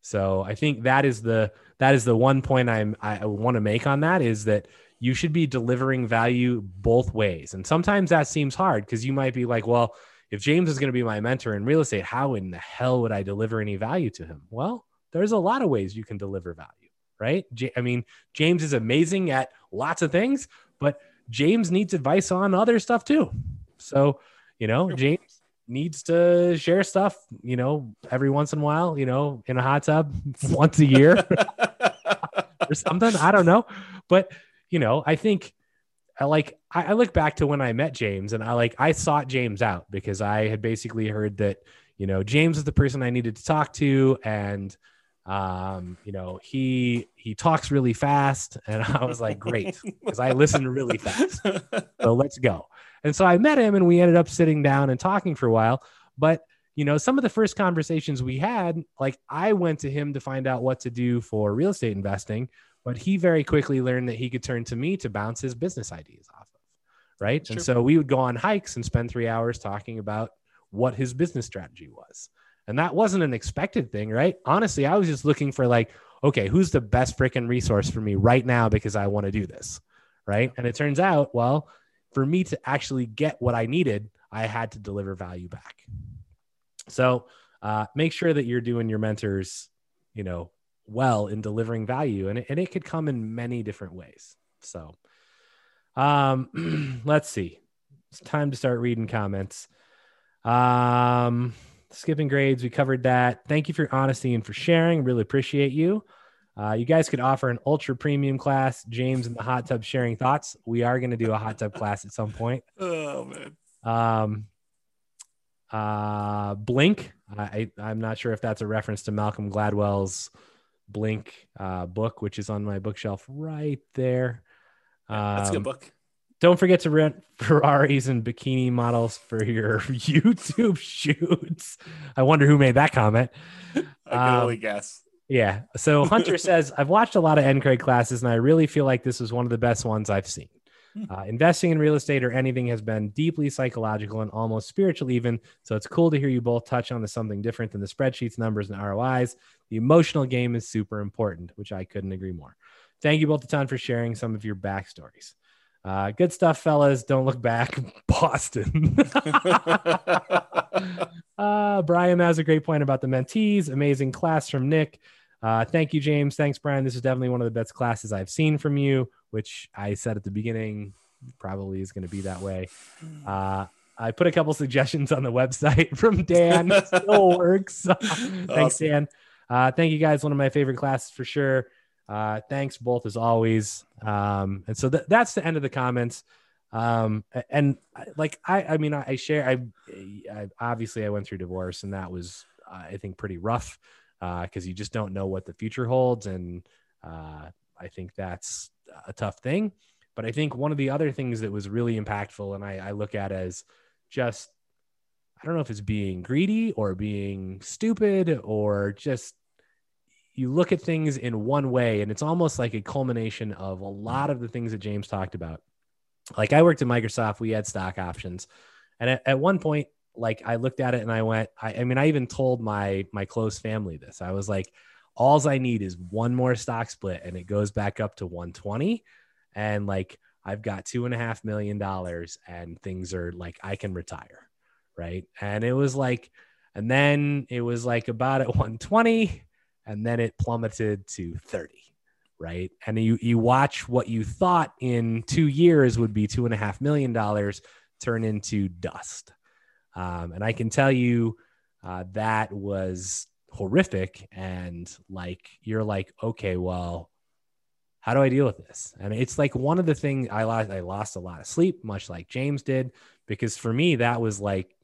Speaker 3: So I think that is the that is the one point I'm I want to make on that is that you should be delivering value both ways. And sometimes that seems hard because you might be like, well, if James is going to be my mentor in real estate, how in the hell would I deliver any value to him? Well, there's a lot of ways you can deliver value, right? J- I mean, James is amazing at lots of things, but James needs advice on other stuff too. So, you know, James needs to share stuff, you know, every once in a while, you know, in a hot tub <laughs> once a year <laughs> or something. I don't know. But, you know, I think I like I, I look back to when I met James and I like I sought James out because I had basically heard that, you know, James is the person I needed to talk to and um, you know, he he talks really fast, and <laughs> I was like, great, because I listen really fast. So let's go. And so I met him, and we ended up sitting down and talking for a while. But you know, some of the first conversations we had, like I went to him to find out what to do for real estate investing, but he very quickly learned that he could turn to me to bounce his business ideas off of. Right. Sure. And so we would go on hikes and spend three hours talking about what his business strategy was. And that wasn't an expected thing, right? Honestly, I was just looking for like, okay, who's the best freaking resource for me right now because I want to do this, right? And it turns out, well, for me to actually get what I needed, I had to deliver value back. So uh, make sure that you're doing your mentors, you know, well in delivering value, and it, and it could come in many different ways. So, um, <clears throat> let's see. It's time to start reading comments. Um, skipping grades, we covered that. Thank you for your honesty and for sharing. Really appreciate you. Uh, you guys could offer an ultra premium class, James in the hot tub sharing thoughts. We are going to do a hot tub class at some point. <laughs>
Speaker 2: Oh man.
Speaker 3: Um, uh, Blink. I, I'm not sure if that's a reference to Malcolm Gladwell's Blink uh, book, which is on my bookshelf right there.
Speaker 2: Um, that's a good um, book.
Speaker 3: Don't forget to rent <laughs> Ferraris and bikini models for your <laughs> YouTube shoots. I wonder who made that comment.
Speaker 2: I can um, only guess.
Speaker 3: Yeah. So Hunter <laughs> says, I've watched a lot of NCREG classes and I really feel like this was one of the best ones I've seen. Hmm. Uh, investing in real estate or anything has been deeply psychological and almost spiritual, even. So it's cool to hear you both touch on the something different than the spreadsheets, numbers, and ROIs. The emotional game is super important, which I couldn't agree more. Thank you both a ton for sharing some of your backstories. Uh, good stuff, fellas. Don't look back. <laughs> Boston. <laughs> uh, Brian has a great point about the mentees. Amazing class from Nick. Uh, thank you, James. Thanks, Brian. This is definitely one of the best classes I've seen from you, which I said at the beginning probably is going to be that way. <sighs> Uh, I put a couple suggestions on the website <laughs> from Dan. Still <laughs> works. <laughs> Thanks, Dan. Uh, thank you guys. One of my favorite classes for sure. Uh, thanks both as always. Um, and so th- that's the end of the comments. Um, and like I, I mean, I, I share. I, I, obviously I went through divorce, and that was I think pretty rough because uh, you just don't know what the future holds. And uh, I think that's a tough thing. But I think one of the other things that was really impactful, and I, I look at as just, I don't know if it's being greedy or being stupid or just you look at things in one way and it's almost like a culmination of a lot of the things that James talked about. Like I worked at Microsoft, we had stock options. And at, at one point, like I looked at it and I went, I, I mean, I even told my my close family this. I was like, alls I need is one more stock split and it goes back up to 120. And like I've got two and a half million dollars and things are like I can retire. Right. And it was like, and then it was like about at 120 and then it plummeted to 30 right and you you watch what you thought in two years would be two and a half million dollars turn into dust um, and i can tell you uh, that was horrific and like you're like okay well how do i deal with this and it's like one of the things i lost i lost a lot of sleep much like james did because for me that was like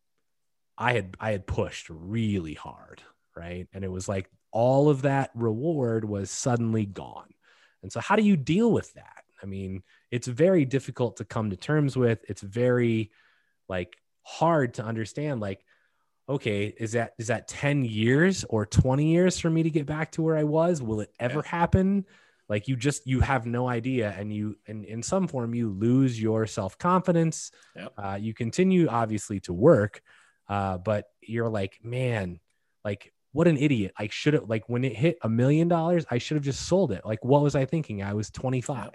Speaker 3: i had i had pushed really hard right and it was like all of that reward was suddenly gone. And so, how do you deal with that? I mean, it's very difficult to come to terms with. It's very like hard to understand. Like, okay, is that is that 10 years or 20 years for me to get back to where I was? Will it ever yeah. happen? Like you just you have no idea, and you and in some form you lose your self confidence. Yep. Uh, you continue obviously to work, uh, but you're like, man, like what an idiot. I should have like when it hit a million dollars, I should have just sold it. Like what was I thinking? I was 25.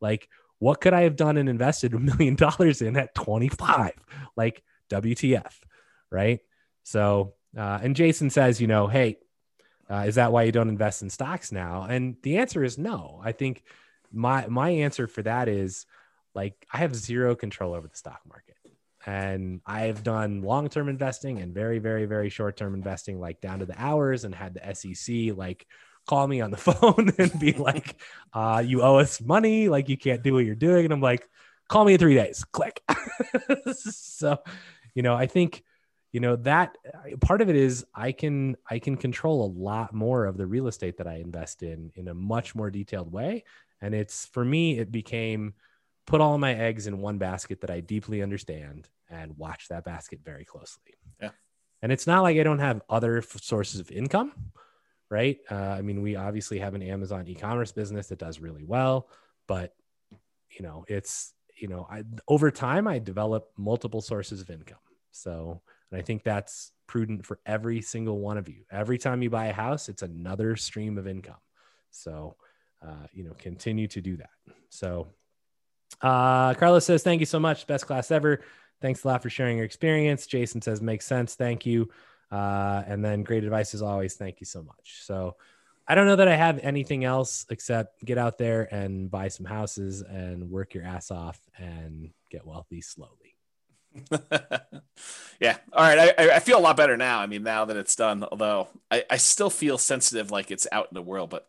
Speaker 3: Like what could I have done and invested a million dollars in at 25? Like WTF, right? So, uh, and Jason says, you know, hey, uh, is that why you don't invest in stocks now? And the answer is no. I think my my answer for that is like I have zero control over the stock market and I've done long term investing and very, very, very short term investing, like down to the hours, and had the SEC like call me on the <laughs> phone and be <laughs> like, uh, "You owe us money. Like you can't do what you're doing." And I'm like, "Call me in three days." Click. <laughs> so, you know, I think you know that part of it is i can i can control a lot more of the real estate that i invest in in a much more detailed way and it's for me it became put all my eggs in one basket that I deeply understand and watch that basket very closely.
Speaker 2: Yeah.
Speaker 3: And it's not like I don't have other f- sources of income, right? Uh, I mean, we obviously have an Amazon e-commerce business that does really well, but you know, it's you know, I over time I develop multiple sources of income. So, and I think that's prudent for every single one of you. Every time you buy a house, it's another stream of income. So, uh, you know, continue to do that. So, uh, Carlos says, Thank you so much. Best class ever. Thanks a lot for sharing your experience. Jason says, Makes sense. Thank you. Uh, and then great advice as always. Thank you so much. So I don't know that I have anything else except get out there and buy some houses and work your ass off and get wealthy slowly. <laughs>
Speaker 2: yeah. All right. I, I feel a lot better now. I mean, now that it's done, although I, I still feel sensitive like it's out in the world, but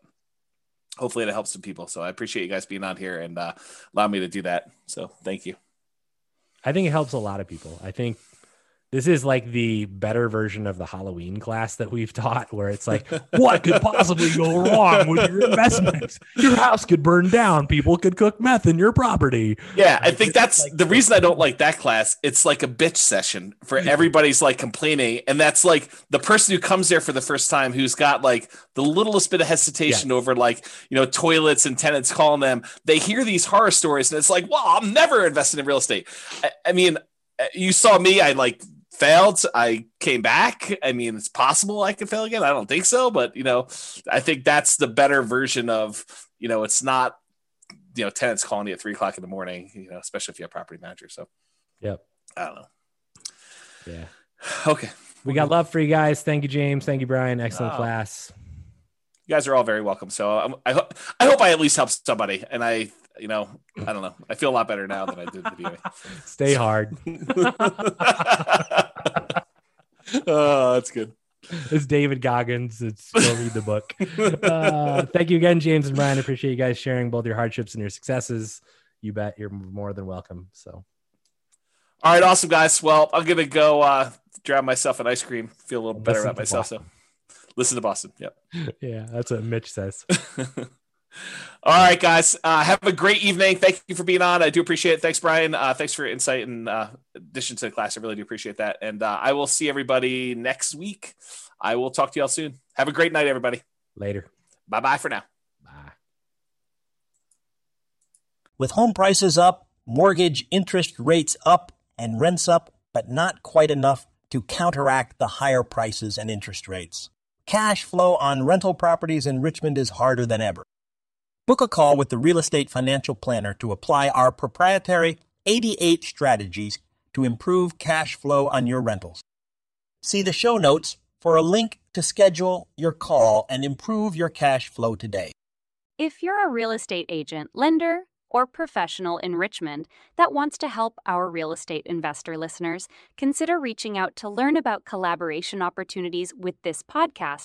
Speaker 2: hopefully it helps some people. So I appreciate you guys being on here and uh, allow me to do that. So thank you.
Speaker 3: I think it helps a lot of people. I think this is like the better version of the Halloween class that we've taught, where it's like, <laughs> what could possibly go wrong with your investments? Your house could burn down. People could cook meth in your property.
Speaker 2: Yeah, I think that's like, the reason I don't like that class. It's like a bitch session for everybody's like complaining. And that's like the person who comes there for the first time who's got like the littlest bit of hesitation yeah. over like, you know, toilets and tenants calling them. They hear these horror stories and it's like, well, I'm never investing in real estate. I, I mean, uh, you saw me, I like failed. I came back. I mean, it's possible I could fail again. I don't think so, but you know, I think that's the better version of you know, it's not you know tenants calling you at three o'clock in the morning. You know, especially if you have property manager. So,
Speaker 3: yep.
Speaker 2: I don't know.
Speaker 3: Yeah.
Speaker 2: Okay.
Speaker 3: We got love for you guys. Thank you, James. Thank you, Brian. Excellent oh. class.
Speaker 2: You guys are all very welcome. So um, I hope I hope I at least help somebody, and I you know, I don't know. I feel a lot better now than I did the beginning. <laughs>
Speaker 3: Stay hard. <laughs> <laughs>
Speaker 2: oh, that's good.
Speaker 3: It's David Goggins. It's go read the book. Uh, thank you again, James and Brian. Appreciate you guys sharing both your hardships and your successes. You bet you're more than welcome. So,
Speaker 2: all right, awesome guys. Well, I'm gonna go uh, grab myself an ice cream. Feel a little better Listen about myself. Boston. So, listen to Boston. Yep. <laughs>
Speaker 3: Yeah, that's what Mitch says. <laughs>
Speaker 2: All right, guys. Uh, have a great evening. Thank you for being on. I do appreciate it. Thanks, Brian. Uh, thanks for your insight and uh, addition to the class. I really do appreciate that. And uh, I will see everybody next week. I will talk to y'all soon. Have a great night, everybody.
Speaker 3: Later.
Speaker 2: Bye bye for now.
Speaker 3: Bye.
Speaker 4: With home prices up, mortgage interest rates up, and rents up, but not quite enough to counteract the higher prices and interest rates. Cash flow on rental properties in Richmond is harder than ever. Book a call with the Real Estate Financial Planner to apply our proprietary 88 strategies to improve cash flow on your rentals. See the show notes for a link to schedule your call and improve your cash flow today.
Speaker 5: If you're a real estate agent, lender, or professional in Richmond that wants to help our real estate investor listeners, consider reaching out to learn about collaboration opportunities with this podcast.